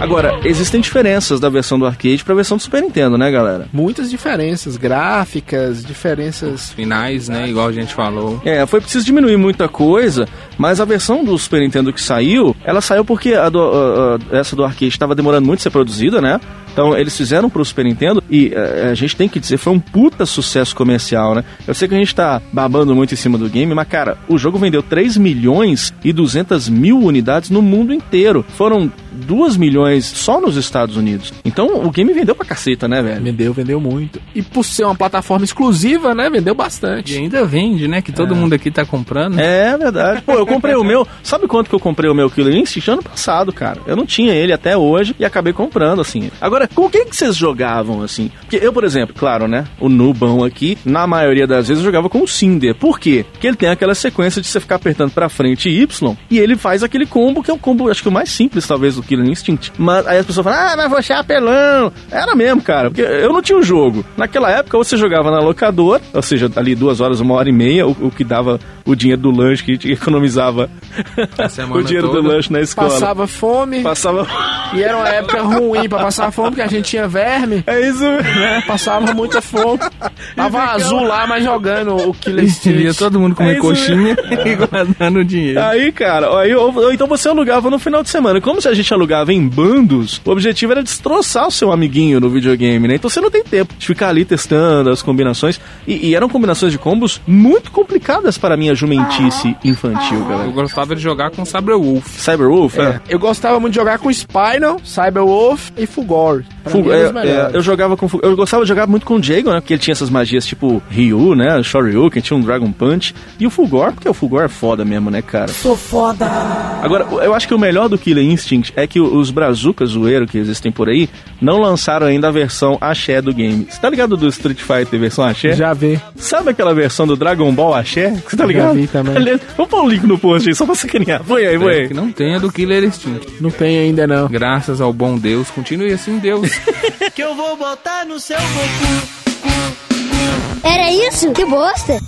D: Agora, existem diferenças da versão do arcade pra versão do Super Nintendo, né, galera?
F: Muitas diferenças gráficas, diferenças...
G: Finais, né? Igual a gente falou.
D: É, foi preciso diminuir muita coisa, mas a versão do Super Nintendo que saiu, ela saiu porque a do- a- a- essa do arcade estava demorando muito a ser produzida, né? Então eles fizeram pro Super Nintendo e eh, a gente tem que dizer, foi um puta sucesso comercial, né? Eu sei que a gente tá babando muito em cima do game, mas cara, o jogo vendeu 3 milhões e 200 mil unidades no mundo inteiro. Foram 2 milhões só nos Estados Unidos. Então o game vendeu pra caceta, né, velho?
F: Vendeu, vendeu muito. E por ser uma plataforma exclusiva, né? Vendeu bastante.
G: E ainda vende, né? Que todo mundo aqui tá comprando.
D: É verdade. Pô, eu comprei o meu. Sabe quanto que eu comprei o meu Killer Instinct? Ano passado, cara. Eu não tinha ele até hoje e acabei comprando, assim. Agora, com quem que vocês jogavam, assim? Porque eu, por exemplo, claro, né? O Nubão aqui, na maioria das vezes eu jogava com o Cinder. Por quê? Porque ele tem aquela sequência de você ficar apertando pra frente Y e ele faz aquele combo que é o combo, acho que o mais simples, talvez, do Killer Instinct. Mas aí as pessoas falam, ah, mas você é apelão. Era mesmo, cara. Porque eu não tinha o jogo. Naquela época você jogava na locadora, ou seja, ali duas horas, uma hora e meia, o, o que dava o dinheiro do lanche que a gente economizava o dinheiro do
G: toda.
D: lanche na escola.
F: Passava fome.
D: Passava.
F: E era uma época ruim pra passar fome, porque a gente tinha verme.
D: É isso
F: né? Passava muita fome. Tava azul lá, mas jogando o Killer Instinct.
G: todo mundo comer
D: É
G: coxinha e guardando o dinheiro.
D: Aí, cara, aí, ou, ou então você alugava no final de semana. Como se a gente alugava em bandos, o objetivo era destroçar o seu amiguinho no videogame, né? Então você não tem tempo de ficar ali testando as combinações. E, e eram combinações de combos muito complicadas para a minha jumentice infantil,
G: Eu
D: galera.
G: gostava de jogar com Cyberwolf.
D: Cyberwolf, é.
F: É, eu gostava muito de jogar com Spinal, Cyberwolf e Fulgor. Pra
D: Fu-
F: mim,
D: é, é, eu jogava com eu gostava de jogar muito com o Jago, né? Porque ele tinha essas magias tipo Ryu, né? Shoryuken, tinha um Dragon Punch e o Fulgor, porque o Fulgor é foda mesmo, né, cara?
I: Sou foda.
D: Agora, eu acho que o melhor do Killer Instinct é que os brazucas zoeiro que existem por aí não lançaram ainda a versão axé do game. Você tá ligado do Street Fighter versão axé?
F: Já vi.
D: Sabe aquela versão do Dragon Ball axé? Você tá
F: Já
D: ligado?
F: vi também.
D: Aliás, Vamos pôr um link no post aí, só pra sacanear. Põe aí, põe
G: É,
D: aí.
G: que não tem a do Killer Instinct.
F: Não tem ainda não.
G: Graças ao bom Deus, continue assim, Deus.
Q: que eu vou botar no seu Goku.
I: Era isso? Que bosta.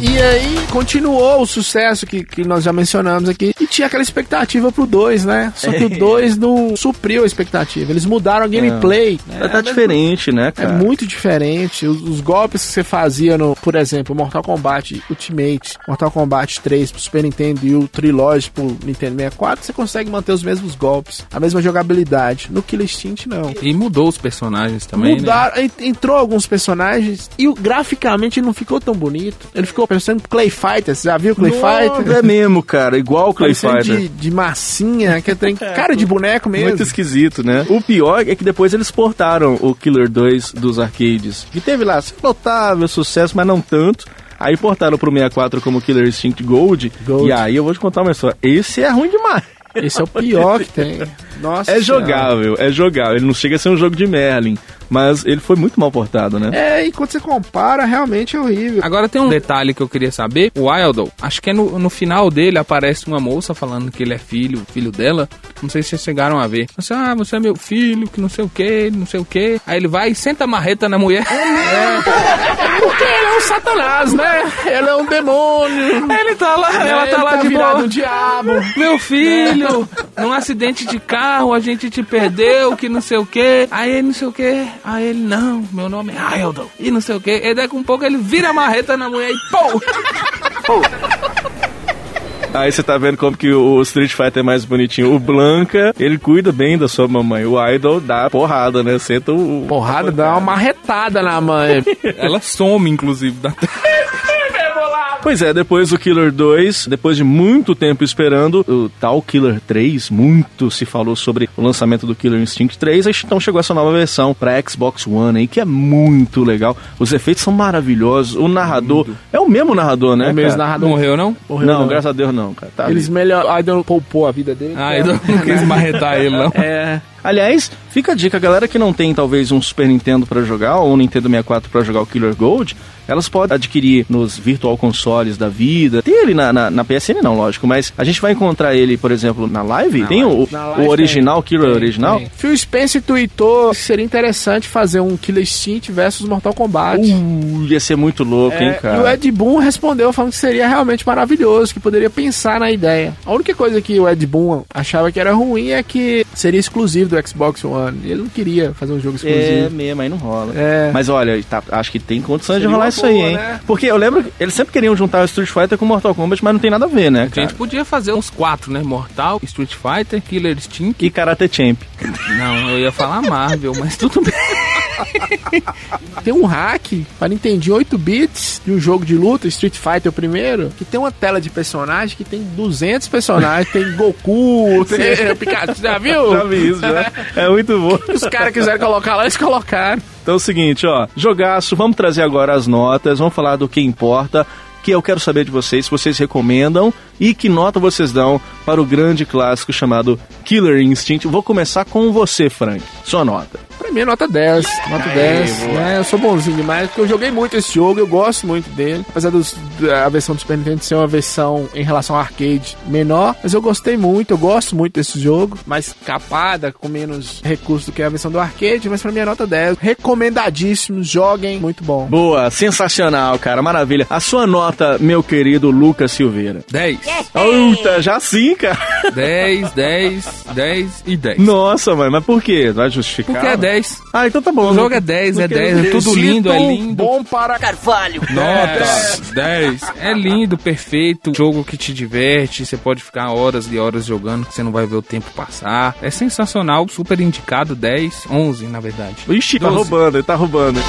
F: E aí continuou o sucesso que, que nós já mencionamos aqui. Tinha aquela expectativa pro 2, né? Só que o 2 não supriu a expectativa. Eles mudaram a gameplay. né?
D: Tá diferente, né,
F: É
D: cara?
F: muito diferente. Os, os golpes que você fazia no, por exemplo, Mortal Kombat Ultimate, Mortal Kombat 3 pro Super Nintendo e o Trilogy pro Nintendo 64, você consegue manter os mesmos golpes, a mesma jogabilidade. No Killer Instinct, não.
G: E mudou os personagens também, né?
F: Mudaram, en- entrou alguns personagens e o, graficamente ele não ficou tão bonito. Ele ficou parecendo Clay Fighter. Você já viu Clay
D: Nossa,
F: Fighter?
D: É mesmo, cara. Igual o Clay
F: Parecendo De, de massinha, que tem cara de boneco mesmo.
D: Muito esquisito, né? O pior é que depois eles portaram o Killer 2 dos arcades. Que teve lá notável sucesso, mas não tanto. Aí portaram pro 64 como Killer Instinct Gold.
F: Gold.
D: E aí eu vou te contar uma história. Esse é ruim demais.
F: Esse é o pior que tem. Nossa
D: É
F: Senhora.
D: jogável, é jogável. Ele não chega a ser um jogo de Merlin, mas ele foi muito mal portado, né?
F: É, e quando você compara, realmente é horrível.
G: Agora tem um detalhe que eu queria saber. O Wildle, acho que é no, no final dele aparece uma moça falando que ele é filho, filho dela. Não sei se vocês chegaram a ver. Você, ah, você é meu filho, que não sei o que, não sei o que. Aí ele vai e senta a marreta na mulher.
F: É porque ele é um satanás, né? Ele é um demônio.
G: Ele tá lá, ela
F: Ele
G: tá lá
F: tá
G: de
F: virado
G: boa.
F: um diabo.
G: Meu filho, num acidente de carro, a gente te perdeu, que não sei o que. Aí ele não sei o que. Aí ele, não, meu nome é Hildon. E não sei o que. E daqui um pouco ele vira a marreta na mulher e pô!
D: Aí você tá vendo como que o Street Fighter é mais bonitinho. O Blanca, ele cuida bem da sua mamãe. O Idol dá porrada, né? Senta o.
F: Porrada dá uma marretada na mãe.
G: Ela some, inclusive, da
D: Pois é, depois do Killer 2, depois de muito tempo esperando, o tal Killer 3, muito se falou sobre o lançamento do Killer Instinct 3, aí então chegou essa nova versão pra Xbox One aí, que é muito legal. Os efeitos são maravilhosos, o narrador é o mesmo narrador, né?
F: É o mesmo
D: cara?
F: narrador.
G: Morreu, não?
F: Morreu,
D: não,
F: não.
D: graças a Deus não, cara. Tá
F: Eles melhor. A Idol poupou a vida dele.
G: Ah, ele não quis marretar ele, não.
F: É.
D: Aliás, fica a dica, a galera que não tem talvez um Super Nintendo pra jogar ou um Nintendo 64 pra jogar o Killer Gold, elas podem adquirir nos Virtual Consoles da vida. Tem ele na, na, na PSN não, lógico, mas a gente vai encontrar ele, por exemplo, na live. tem o,
F: Na
D: o
F: live
D: original,
F: tem.
D: Killer
F: Tem,
D: original.
F: tem. Phil Spencer tweetou que seria interessante fazer um Killer Instinct versus Mortal Kombat.
D: Uh, ia ser muito louco, hein,
F: É,
D: cara.
F: e o Ed Boon respondeu falando que seria realmente maravilhoso, que poderia pensar na ideia. A única coisa que o Ed Boon achava que era ruim é que seria exclusivo do Xbox One. Ele não queria fazer um jogo
D: É
F: exclusivo.
D: mesmo, aí não rola.
F: É.
D: Mas olha, tá- acho que tem condições de
F: Seria
D: rolar
F: uma
D: isso aí,
F: boa,
D: hein?
F: né?
D: Porque eu lembro que eles sempre queriam juntar o Street Fighter com o Mortal Kombat, mas não tem nada a ver, né,
G: A
D: cara?
G: gente podia fazer uns quatro, né? Mortal, Street Fighter, Killer Instinct.
D: E Karate Champ.
G: Não, eu ia falar Marvel, mas tudo bem.
F: Tem um hack para Nintendo 8 bits de um jogo de luta, Street Fighter o primeiro, que tem uma tela de personagem que tem 200 personagens, tem Goku, tem Pikachu, já viu?
D: Já vi isso, já. É muito bom.
F: Os caras quiseram colocar lá, eles colocaram.
D: Então é o seguinte, ó, jogaço, vamos trazer agora as notas, vamos falar do que importa, que eu quero saber de vocês, se vocês recomendam e que nota vocês dão para o grande clássico chamado Killer Instinct. Vou começar com você, Frank. Sua nota.
F: Pra mim é nota 10, nota 10, né? Eu sou bonzinho demais, porque eu joguei muito esse jogo, eu gosto muito dele. Apesar dos, da versão do Super Nintendo ser uma versão em relação ao arcade menor, mas eu gostei muito, eu gosto muito desse jogo. Mais capada, com menos recursos do que a versão do arcade, mas pra mim é nota 10. Recomendadíssimo, joguem, muito bom.
D: Boa, sensacional, cara, maravilha. A sua nota, meu querido Lucas Silveira.
G: 10.
D: Puta, já sim, cara.
G: 10, 10, 10 e 10.
D: Nossa, mãe, mas por quê? Vai justificar?
G: Porque é 10. 10.
D: Ah, então tá bom.
G: O jogo é 10, é 10, é tudo lindo, é lindo.
F: Bom para
N: Carvalho.
G: Nota 10. É lindo, perfeito. Jogo que te diverte. Você pode ficar horas e horas jogando, que você não vai ver o tempo passar. É sensacional, super indicado. 10, 11 na verdade.
D: Ixi, tá
G: 12.
D: roubando, ele tá roubando.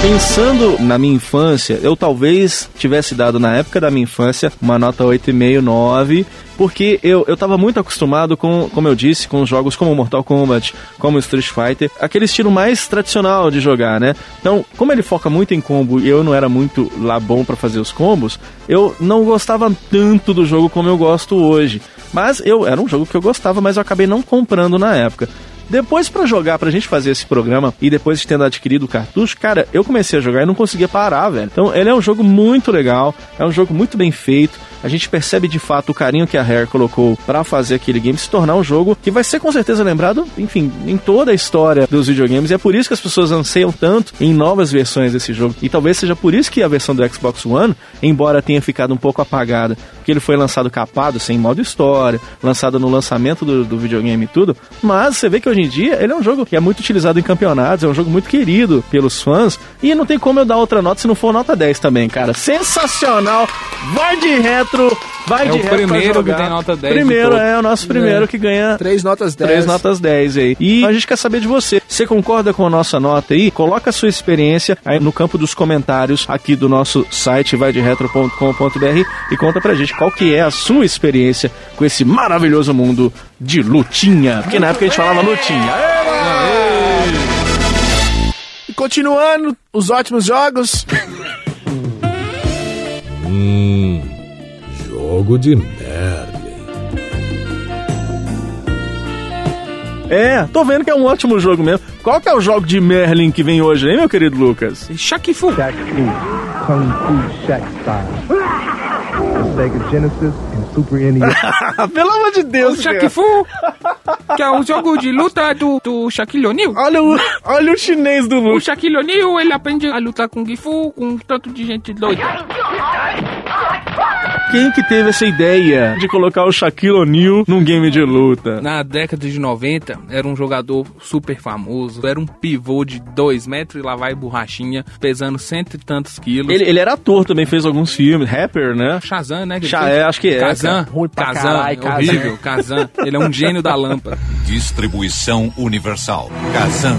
D: Pensando na minha infância, eu talvez tivesse dado na época da minha infância uma nota 8,5, 9, porque eu, eu muito acostumado com, como eu disse, com jogos como Mortal Kombat, como Street Fighter, aquele estilo mais tradicional de jogar, né? Então, como ele foca muito em combo e eu não era muito lá bom pra fazer os combos, eu não gostava tanto do jogo como eu gosto hoje. Mas eu era um jogo que eu gostava, mas eu acabei não comprando na época. Depois pra jogar, pra gente fazer esse programa e depois de tendo adquirido o cartucho, cara, eu comecei a jogar e não conseguia parar, velho. Então, ele é um jogo muito legal, é um jogo muito bem feito. A gente percebe de fato o carinho que a Rare colocou pra fazer aquele game se tornar um jogo que vai ser com certeza lembrado, enfim, em toda a história dos videogames. E é por isso que as pessoas anseiam tanto em novas versões desse jogo. E talvez seja por isso que a versão do Xbox One, embora tenha ficado um pouco apagada, porque ele foi lançado capado, sem modo história, lançado no lançamento do, do videogame e tudo. Mas você vê que hoje em dia ele é um jogo que é muito utilizado em campeonatos, é um jogo muito querido pelos fãs. E não tem como eu dar outra nota se não for nota 10 também, cara. Sensacional! Vai de retro, vai
G: É
D: de
G: o
D: retro. pra
G: primeiro que tem nota 10 de
D: Primeiro, é o nosso primeiro que ganha
F: Três notas 10.
D: Três notas 10 aí. E a gente quer saber de você. Você concorda com a nossa nota aí? Coloca a sua experiência aí no campo dos comentários aqui do nosso site vaideretro.com.br e conta pra gente qual que é a sua experiência com esse maravilhoso mundo de lutinha. Porque na época a gente falava lutinha.
F: E continuando, os ótimos jogos.
A: Hum, jogo de merda.
D: É, tô vendo que é um ótimo jogo mesmo. Qual que é o jogo de Merlin que vem hoje, hein, meu querido Lucas?
G: Shaq Fu.
S: Shaq Fu, Kung Fu Shaq Style. Sega Genesis and Super NES.
D: Pelo amor de Deus,
G: O Shaq. Fu, que é o jogo de luta do, do Shaquille O'Neal.
D: Olha o, olha o chinês do
G: O
D: Lucas.
G: Shaquille O'Neal, ele aprende a lutar com Kung Fu com um tanto de gente doida.
D: Quem que teve essa ideia de colocar o Shaquille O'Neal num game de luta?
G: Na década de 90, era um jogador super famoso. Era um pivô de 2 metros e lá vai borrachinha, pesando cento e tantos quilos.
D: Ele, ele era ator também, fez alguns filmes, rapper, né?
G: Shazam, né? que ele
D: Sha-
G: fez?
D: é, acho que é,
G: Kazan.
F: Ruim pra
G: Kazan,
F: Kazan.
G: horrível. Kazan. Ele é um gênio da lâmpada.
K: Distribuição universal. Kazan.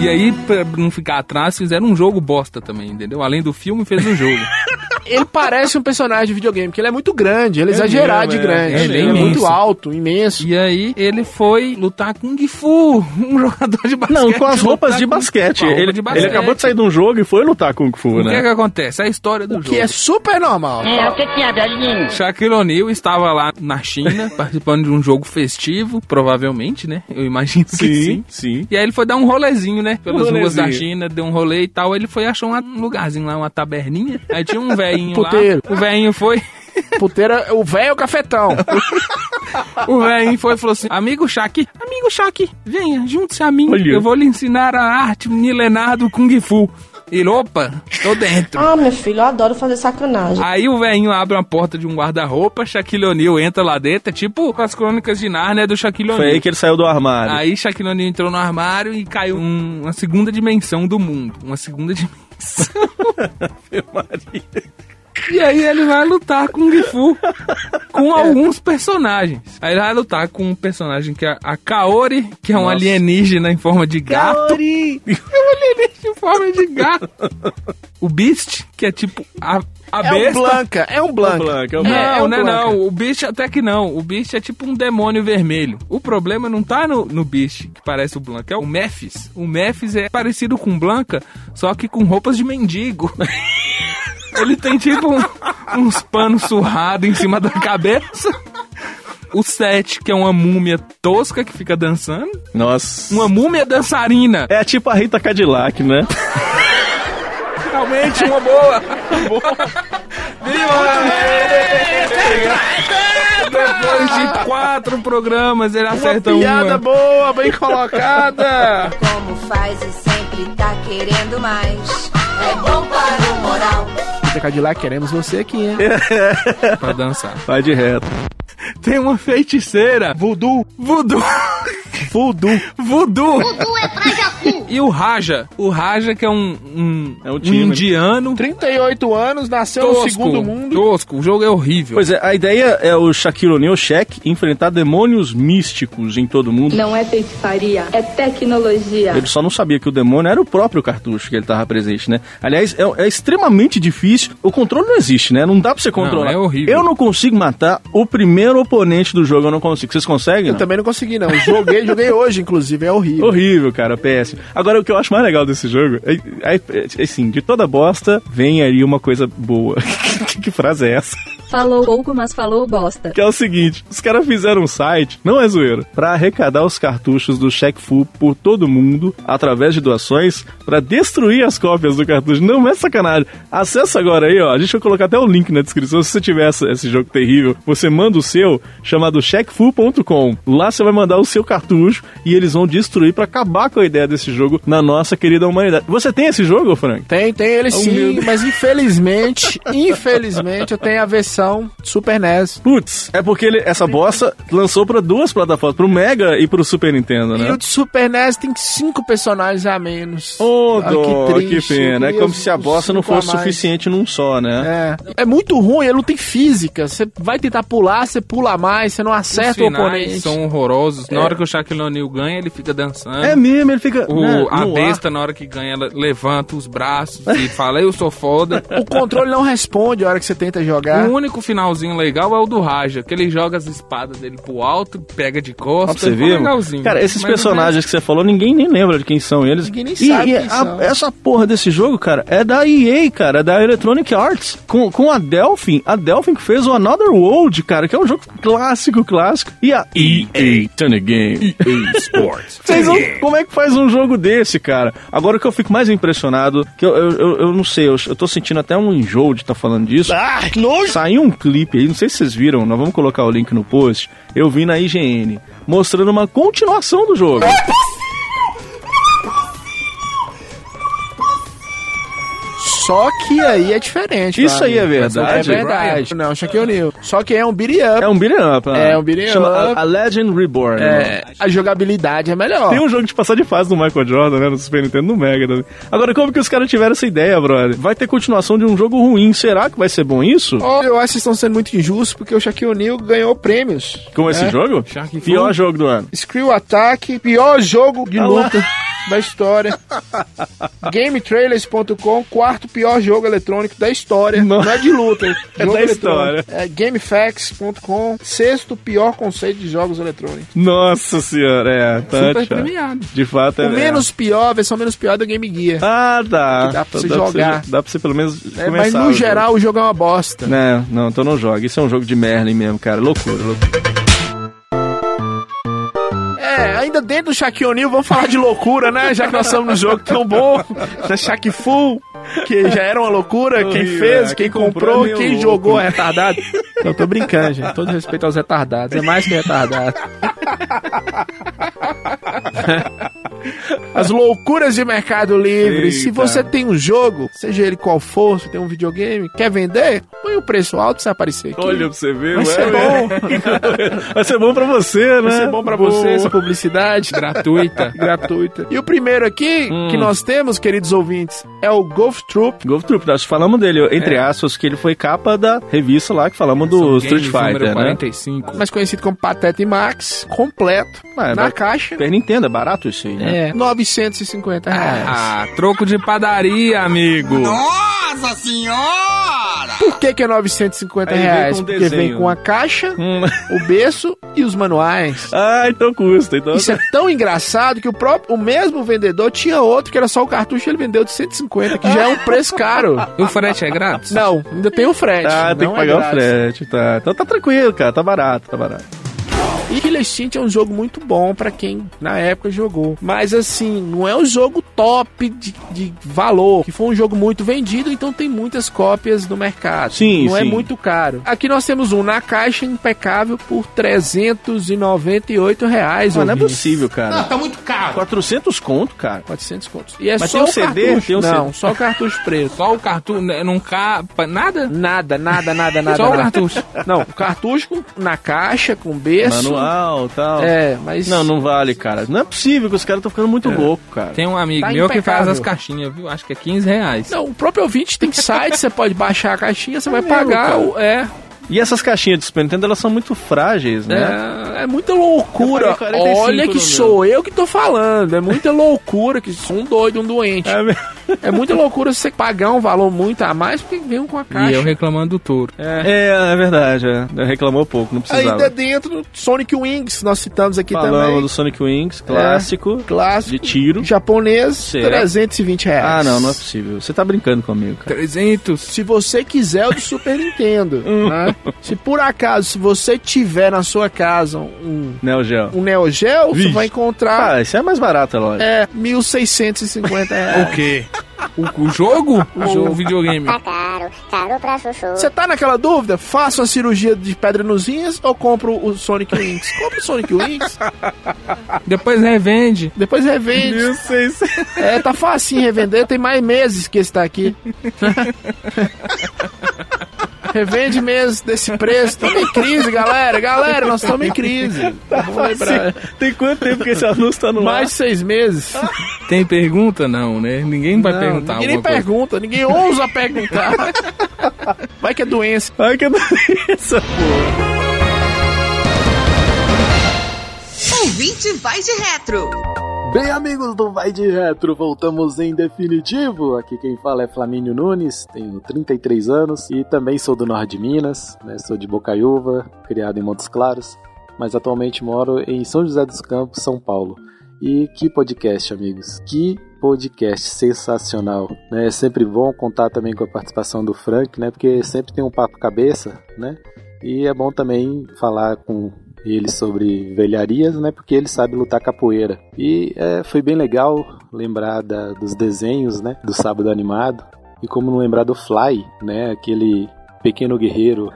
G: E aí, pra não ficar atrás, fizeram um jogo bosta também, entendeu? Além do filme, fez um jogo.
F: Ele parece um personagem de videogame, porque ele é muito grande, ele é, exagerado de
D: é.
F: grande.
G: É
F: ele é muito alto, imenso.
G: E aí, ele foi lutar com Kung Fu, um jogador de basquete.
D: Não, com as roupas de
G: com-
D: basquete.
G: com roupa
D: Ele,
G: de
D: ele
G: basquete.
D: acabou de sair de um jogo e foi lutar Kung Fu,
G: O que é que
D: né?
G: acontece? É a história do
F: O
G: jogo.
F: que é super normal.
I: É, o que é, velhinho?
G: Shaquille O'Neal estava lá na China, participando de um jogo festivo, provavelmente, né? Eu imagino que sim.
D: Sim, sim.
G: E aí ele foi dar um rolezinho, né? Pelas
D: Um
G: ruas da
D: rolezinho.
G: China, deu um rolê e tal. Ele foi achar um lugarzinho lá, uma taberninha. Aí tinha um velhinho lá.
F: Puteiro.
G: O velhinho foi...
F: Puteira, o velho é o cafetão.
G: O velhinho foi e falou assim: Amigo Shaq, amigo Shaq, venha, junte-se a mim.
D: Olha.
G: Eu vou lhe ensinar a arte milenar do Kung Fu. Ele, opa, tô dentro.
T: Ah, meu filho, eu adoro fazer sacanagem.
G: Aí o velhinho abre uma porta de um guarda-roupa, Shaquille O'Neal entra lá dentro, é tipo com as crônicas de Narnia do Shaquille
D: Foi
G: O'Neal.
D: aí que ele saiu do armário.
G: Aí Shaquille O'Neal entrou no armário e caiu um- uma segunda dimensão do mundo. Uma segunda dimensão. E aí ele vai lutar com o Gifu com alguns personagens. Aí ele vai lutar com um personagem que é a Kaori, que é um
D: Nossa.
G: alienígena em forma de gato.
D: Kaori!
G: É um alienígena em forma de gato. O Beast, que é tipo a, a
F: É um
G: besta.
F: Blanca, é um Blanca.
D: Blanca, é
G: Não,
F: É, é um
G: não, é
F: Blanca.
G: não. O Beast até que não. O Beast é tipo um demônio vermelho. O problema não tá no, no Beast, que parece o Blanca, é o Mephis. O Mephis é parecido com Blanca, só que com roupas de mendigo. Ele tem tipo um- uns panos surrados em cima da cabeça. O Sete, que é uma múmia tosca que fica dançando.
D: Nossa.
G: Uma múmia dançarina.
D: É tipo a Rita Cadillac, né?
G: Realmente uma boa. Depois de quatro programas, ele acerta
F: Uma piada
G: uma.
F: boa, bem colocada.
U: Como faz e sempre tá querendo mais. É bom para o moral.
F: Rita Cadillac, queremos você aqui, hein?
G: Pra dançar.
D: Vai de reto.
G: Tem uma feiticeira.
F: Voodoo.
G: Voodoo.
F: Voodoo.
G: Voodoo.
I: Voodoo é pra Jacu.
G: E o Raja. O Raja, que é um, um,
D: É um
G: um
D: time.
G: indiano.
F: 38 anos, nasceu no
G: Tosco,
F: segundo mundo.
G: tosco. O jogo é horrível.
D: Pois é, a ideia é o Shaquille O'Neal Shaq enfrentar demônios místicos em todo mundo.
V: Não é feitiçaria, é tecnologia.
D: Ele só não sabia que o demônio era o próprio cartucho que ele tava presente, né? Aliás, é, é extremamente difícil. O controle não existe, né? Não dá pra você controlar.
G: é horrível.
D: Eu não consigo matar o primeiro oponente do jogo, eu não consigo. Vocês conseguem?
F: Eu
D: não?
F: também não consegui, não. Joguei, joguei hoje, inclusive, é horrível.
D: Horrível, cara, péssimo. Agora, o que eu acho mais legal desse jogo é, é, é assim, de toda bosta vem aí uma coisa boa. que, que frase é essa?
V: Falou pouco, mas falou bosta.
D: Que é o seguinte, os caras fizeram um site, não é zoeira, pra arrecadar os cartuchos do Shaq Fu por todo mundo, através de doações, pra destruir as cópias do cartucho. Não é sacanagem. Acessa agora aí, ó, a gente vai colocar até o link na descrição, se você tiver essa- esse jogo terrível, você manda o seu, chamado checkfu.com. Lá você vai mandar o seu cartucho e eles vão destruir pra acabar com a ideia desse jogo na nossa querida humanidade. Você tem esse jogo, Frank?
F: Tem, tem ele
D: Oh,
F: sim, mas infelizmente, infelizmente eu tenho a versão Super NES.
D: Putz, é porque ele- essa bosta lançou pra duas plataformas, pro Mega e pro Super Nintendo,
F: E
D: né?
F: o de Super NES tem cinco personagens a menos.
D: Ô,
F: Ah,
D: dó, que,
F: triste, eu
D: pena. É como
F: os-
D: se a
F: os
D: bosta não fosse suficiente num só, né?
F: É. é muito ruim, ele não tem física. Você vai tentar pular, você pula mais, você não
G: Os
F: acerta o
G: finais
F: oponente.
G: são horrorosos. Na
F: É.
G: hora que o Shaquille O'Neal ganha, ele fica dançando.
D: É mesmo, ele fica.
G: O,
D: né,
G: a besta, na hora que ganha, ela levanta os braços e fala, eu sou foda.
F: O controle não responde a hora que você tenta jogar.
G: O único finalzinho legal é o do Raja, que ele joga as espadas dele pro alto, pega de costas,
D: você mano.
G: legalzinho.
D: Cara, esses personagens que você falou, ninguém nem lembra de quem são eles.
F: Ninguém nem
D: e,
F: sabe
D: e
F: quem
D: a-
F: são.
D: essa porra desse jogo, cara, é da EA, cara, é da Electronic Arts. Com, com a Delphin. A Delphin que fez o Another World, cara, que é um jogo clássico, clássico. E a EA Turn Game.
R: EA Sports.
D: Vocês vão, como é que faz um jogo desse, cara? Agora o que eu fico mais impressionado, que eu, eu, eu, eu não sei, eu, eu tô sentindo até um enjoo de estar falando disso.
L: Ah, que nojo!
D: Saiu um clipe aí, não sei se vocês viram, nós vamos colocar o link no post. Eu vi na IGN, mostrando uma continuação do jogo.
F: Só que aí é diferente.
D: Isso aí é
F: amigo.
D: verdade?
F: É verdade. Não, Shaquille O'Neal. Só que é um beat up.
D: É um beat'em up. ah.
F: É um beat'em
D: Chama
F: up.
D: A, a Legend Reborn.
F: É, a jogabilidade é melhor.
D: Tem um jogo de passar de fase do Michael Jordan, né? No Super Nintendo, no Mega. também. Agora, como que os caras tiveram essa ideia, brother? Vai ter continuação de um jogo ruim. Será que vai ser bom isso?
F: Olha, eu acho que vocês estão sendo muito injustos porque o Shaquille O'Neal ganhou prêmios.
D: Com esse
F: É.
D: jogo?
G: Shark.
D: Pior jogo do ano.
F: Screw Attack, pior jogo de
D: Ah lá.
F: da história. GameTrailers.com, quarto pior jogo eletrônico da história. Não, é de luta,
D: É
F: jogo
D: da história.
F: É GameFAQs.com, sexto pior conceito de jogos eletrônicos.
D: Nossa senhora, é. Tá,
G: Super premiado.
D: De fato, é.
F: O menos pior, a versão menos pior é do Game Gear.
D: Ah, tá.
F: Que dá pra você
D: Dá
F: jogar.
D: dá pra você pelo menos.
F: É,
D: começar
F: mas
D: o
F: no
D: jogo.
F: geral o jogo é uma bosta.
D: Não, não, então não joga. Isso é um jogo de Merlin mesmo, cara. Loucura, loucura.
F: É, ainda dentro do Shaquille O'Neal, vamos falar de loucura, né? Já que nós estamos no jogo tão bom, da Shaq Full, que já era uma loucura, quem fez,
D: é,
F: quem,
D: comprou
F: quem jogou é retardado. Não, tô brincando, gente. Todo respeito aos retardados. É mais que retardado. As loucuras de Mercado Livre. Se
D: Eita.
F: você tem um jogo, seja ele qual for, se tem um videogame, quer vender, põe o preço alto, você aparecer aqui.
D: Olha pra você ver,
F: Vai
D: ué,
F: ser
D: ué.
F: bom.
D: Vai ser bom pra você, né?
F: Vai ser bom pra
D: Boa.
F: você essa publicidade.
G: Gratuita.
F: Gratuita. E o primeiro aqui
D: Hum.
F: que nós temos, queridos ouvintes, é o Golf Troop.
D: Golf Troop, nós falamos dele, entre aspas, que ele foi capa da revista lá que falamos do Street
G: Games
D: Fighter, né?
G: 45.
F: mais conhecido como Pateta e Max, completo, na caixa.
D: Super Nintendo, é barato isso aí, né?
F: É, 950 reais.
G: Ah, troco de padaria, amigo.
L: Nossa senhora!
F: Por que, que é 950
D: Aí vem
F: reais?
D: com
F: Porque
D: desenho.
F: vem com a caixa,
D: Hum.
F: o berço e os manuais.
D: Ah, então custa. Então...
F: Isso é tão engraçado que o próprio, o mesmo vendedor tinha outro que era só o cartucho e ele vendeu de 150, que já é um preço caro.
G: E o frete é grátis?
F: Não, ainda tem o frete.
D: Ah, tem
F: não
D: que
F: é
D: pagar o
F: grátis.
D: frete, tá. Então tá tranquilo, cara, tá barato, tá barato.
F: E Killer Instinct é um jogo muito bom pra quem na época jogou. Mas assim, não é um jogo top de, de valor. Que foi um jogo muito vendido, então tem muitas cópias no mercado.
D: Sim,
F: Não é
D: sim.
F: muito caro. Aqui nós temos um na caixa impecável por 398 reais.
D: Mas não é possível, cara.
L: Não, tá muito caro.
D: 400 conto, cara.
F: 400 contos. E é
D: Mas
F: só
D: tem
F: o
D: CD?
F: cartucho.
D: Tem um
F: não,
D: CD.
F: só o cartucho preto.
G: Só o cartucho, né, não capa, nada?
F: Nada, nada, nada, nada.
G: Só o
F: nada.
G: cartucho.
F: Não, o cartucho na caixa, com berço,
D: Manual. Tal.
F: É, mas.
D: Não, não vale, cara. Não é possível que os caras estão ficando muito
F: É.
D: loucos, cara.
G: Tem um amigo
F: Tá
G: meu que faz as caixinhas, viu? Acho que é 15 reais.
F: Não, o próprio ouvinte tem site, você pode baixar a caixinha, você vai
D: mesmo,
F: pagar.
D: cara.
F: o- É,
D: E essas caixinhas de Super Nintendo, elas são muito frágeis, né?
F: é, é muita loucura.
D: Eu paguei 45
F: Olha que sou eu que tô falando. É muita loucura que sou um doido, um doente.
D: É.
F: É muita loucura você pagar um valor muito a mais porque vem com a caixa.
G: E eu reclamando do touro.
D: É, é verdade, é. Reclamou pouco, não precisava.
F: Ainda dentro, Sonic Wings, nós citamos aqui
D: Falamos
F: também.
D: do Sonic Wings, clássico,
F: Clássico.
D: de tiro.
F: Japonês,
D: Certo.
F: 320 reais.
D: Ah, não, não é possível. Você tá brincando comigo, cara.
G: 300.
F: Se você quiser o do Super Nintendo, né? Se por acaso, se você tiver na sua casa um,
D: Neo Geo.
F: um Neo Geo, você vai encontrar
D: Ah, isso é mais barato, é lógico.
F: é 1.650 reais.
G: O quê? O, o jogo? O jogo, o videogame.
I: Tá caro, caro pra chuchu.
F: Você tá naquela dúvida? Faça uma cirurgia de pedra nos rins ou compro o Sonic Wings? Compre o Sonic Wings,
G: Depois revende.
F: depois revende. É, tá fácil revender, tem mais meses que esse tá aqui. Revende mesmo desse preço. Estamos em crise, galera. Galera, nós estamos em crise. Lembrar.
D: Tem quanto tempo que esse anúncio tá no
F: Mais de seis meses.
G: Tem pergunta? Não, né? Ninguém vai
F: Não,
G: perguntar
F: ninguém nem pergunta, ninguém ousa perguntar. Vai que é doença.
D: Ai, que doença, pô.
W: Ouvinte vai de retro.
X: Bem, amigos do Vai de Retro, voltamos em definitivo. Aqui quem fala é Flamínio Nunes, tenho 33 anos e também sou do norte de Minas, né? sou de Bocaiúva, criado em Montes Claros, mas atualmente moro em São José dos Campos, São Paulo. E que podcast, amigos! Que podcast sensacional! né? É sempre bom contar também com a participação do Frank, né? Porque sempre tem um papo cabeça, né? E é bom também falar com ele sobre velharias, né? Porque ele sabe lutar capoeira. E é, foi bem legal lembrar da- dos desenhos, né? Do sábado animado. E como não lembrar do Fly, né? Aquele pequeno guerreiro.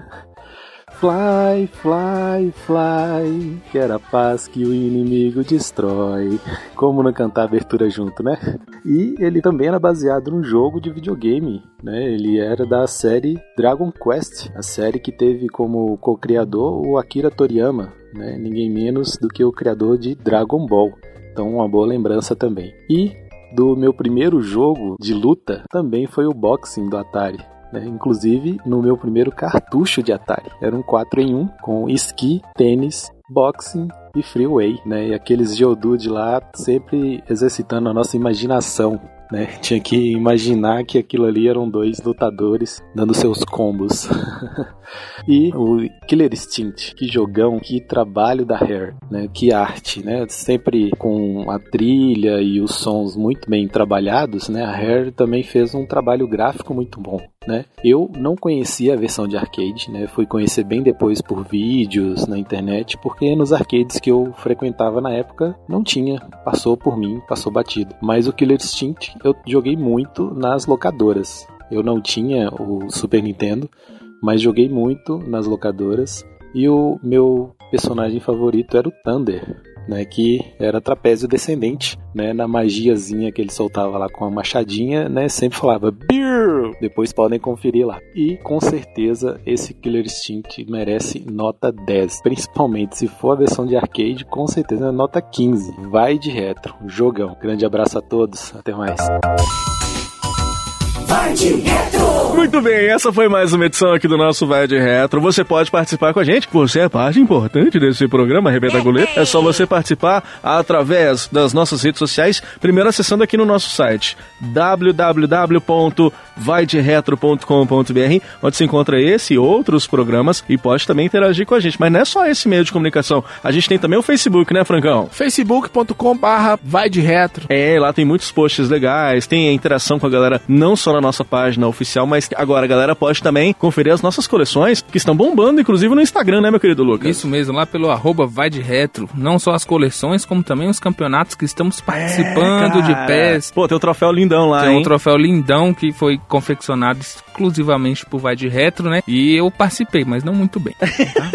X: Fly, fly, fly, quer a paz que o inimigo destrói. Como não cantar a abertura junto, né? E ele também era baseado num jogo de videogame, né? Ele era da série Dragon Quest, a série que teve como co-criador o Akira Toriyama, né? Ninguém menos do que o criador de Dragon Ball. Então, uma boa lembrança também. E do meu primeiro jogo de luta também foi o boxing do Atari. Né? Inclusive no meu primeiro cartucho de Atari. Era um 4 em 1 com esqui, tênis, boxing e freeway. Né? E aqueles Geodude lá sempre exercitando a nossa imaginação. Né? Tinha que imaginar que aquilo ali eram dois lutadores dando seus combos. e o Killer Instinct, que jogão, que trabalho da Rare, né? Que arte, né? Sempre com a trilha e os sons muito bem trabalhados, né? A Rare também fez um trabalho gráfico muito bom, né? Eu não conhecia a versão de arcade, né? Fui conhecer bem depois por vídeos na internet, porque nos arcades que eu frequentava na época não tinha, passou por mim, passou batido. Mas o Killer Instinct eu joguei muito nas locadoras. Eu não tinha o Super Nintendo, mas joguei muito nas locadoras e o meu personagem favorito era o Thunder, né, que era trapézio descendente, né, na magiazinha que ele soltava lá com a machadinha, né, sempre falava Beer! Depois podem conferir lá. E com certeza esse Killer Instinct merece nota 10, principalmente se for a versão de arcade, com certeza nota 15. Vai de retro, jogão. Grande abraço a todos, até mais.
R: Vai de retro!
D: Muito bem, essa foi mais uma edição aqui do nosso Vai de Retro. Você pode participar com a gente, você é parte importante desse programa, Arrebenta Goleiro. É só você participar através das nossas redes sociais, primeiro acessando aqui no nosso site www.vaideretro.com.br, onde se encontra esse e outros programas e pode também interagir com a gente. Mas não é só esse meio de comunicação, a gente tem também o Facebook, né, Francão?
F: facebook.com barra vai de retro.
D: É, lá tem muitos posts legais, tem a interação com a galera, não só na nossa página oficial, mas agora a galera pode também conferir as nossas coleções, que estão bombando, inclusive no Instagram, né, meu querido Lucas?
G: Isso mesmo, lá pelo arroba vai de retro. Não só as coleções, como também os campeonatos que estamos participando de
D: Cara.
G: pés.
D: Pô, tem um troféu lindão lá,
G: Tem
D: hein?
G: um troféu lindão que foi confeccionado exclusivamente por Vai de Retro, né? E eu participei, mas não muito bem. Tá?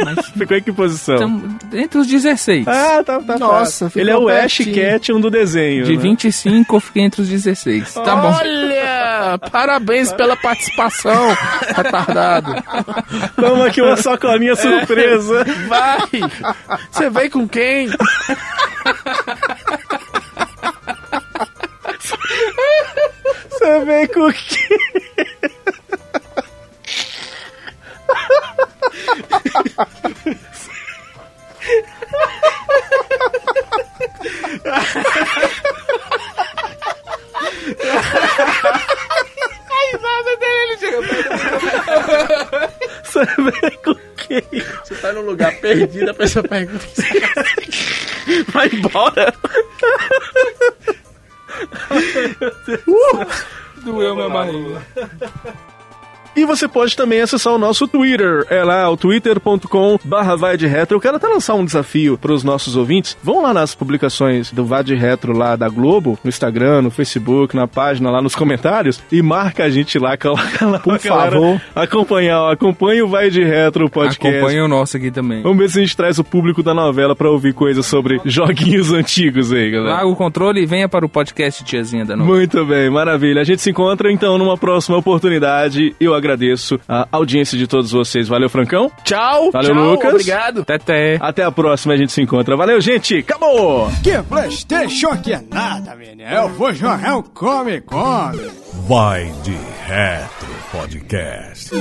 G: Mas
D: Ficou em que posição?
G: Então, entre os 16.
D: Ah, tá, tá.
F: Nossa,
D: Ele é o Ash
F: pertinho.
D: Ketchum do desenho.
G: De
D: né?
G: 25 eu fiquei entre os 16. Tá bom.
F: Olha! Parabéns pela participação, retardado.
D: Toma aqui uma sacolinha surpresa.
F: Vai! Você veio com quem?
D: Você vem com o quê?
F: A risada dele chega
D: Você vem com quem?
F: Você tá num lugar perdido, a pessoa pergunta.
D: Vai embora.
G: Doeu minha barriga.
D: E você pode também acessar o nosso Twitter. É lá, o twitter.com barra vai de retro. Eu quero até lançar um desafio para os nossos ouvintes. Vão lá nas publicações do Vai de Retro lá da Globo, no Instagram, no Facebook, na página, lá nos comentários, e marca a gente lá, coloca lá
G: Por favor.
D: Acompanhar, ó, acompanhe o Vai de Retro podcast.
G: Acompanha o nosso aqui também.
D: Vamos ver se a gente traz o público da novela pra ouvir coisas sobre joguinhos antigos aí, galera.
G: Larga o controle e venha para o podcast Tiazinha da Noite.
D: Muito bem, maravilha. A gente se encontra então numa próxima oportunidade. Eu agradeço a audiência de todos vocês. Valeu, Francão.
F: Tchau.
D: Valeu,
F: tchau,
D: Lucas.
F: Obrigado.
G: Até.
D: Até a próxima, a gente se encontra. Valeu, gente. Acabou!
Y: Que Playstation que é nada, menino. Eu vou jogar um come, come.
R: Vai de Retro Podcast.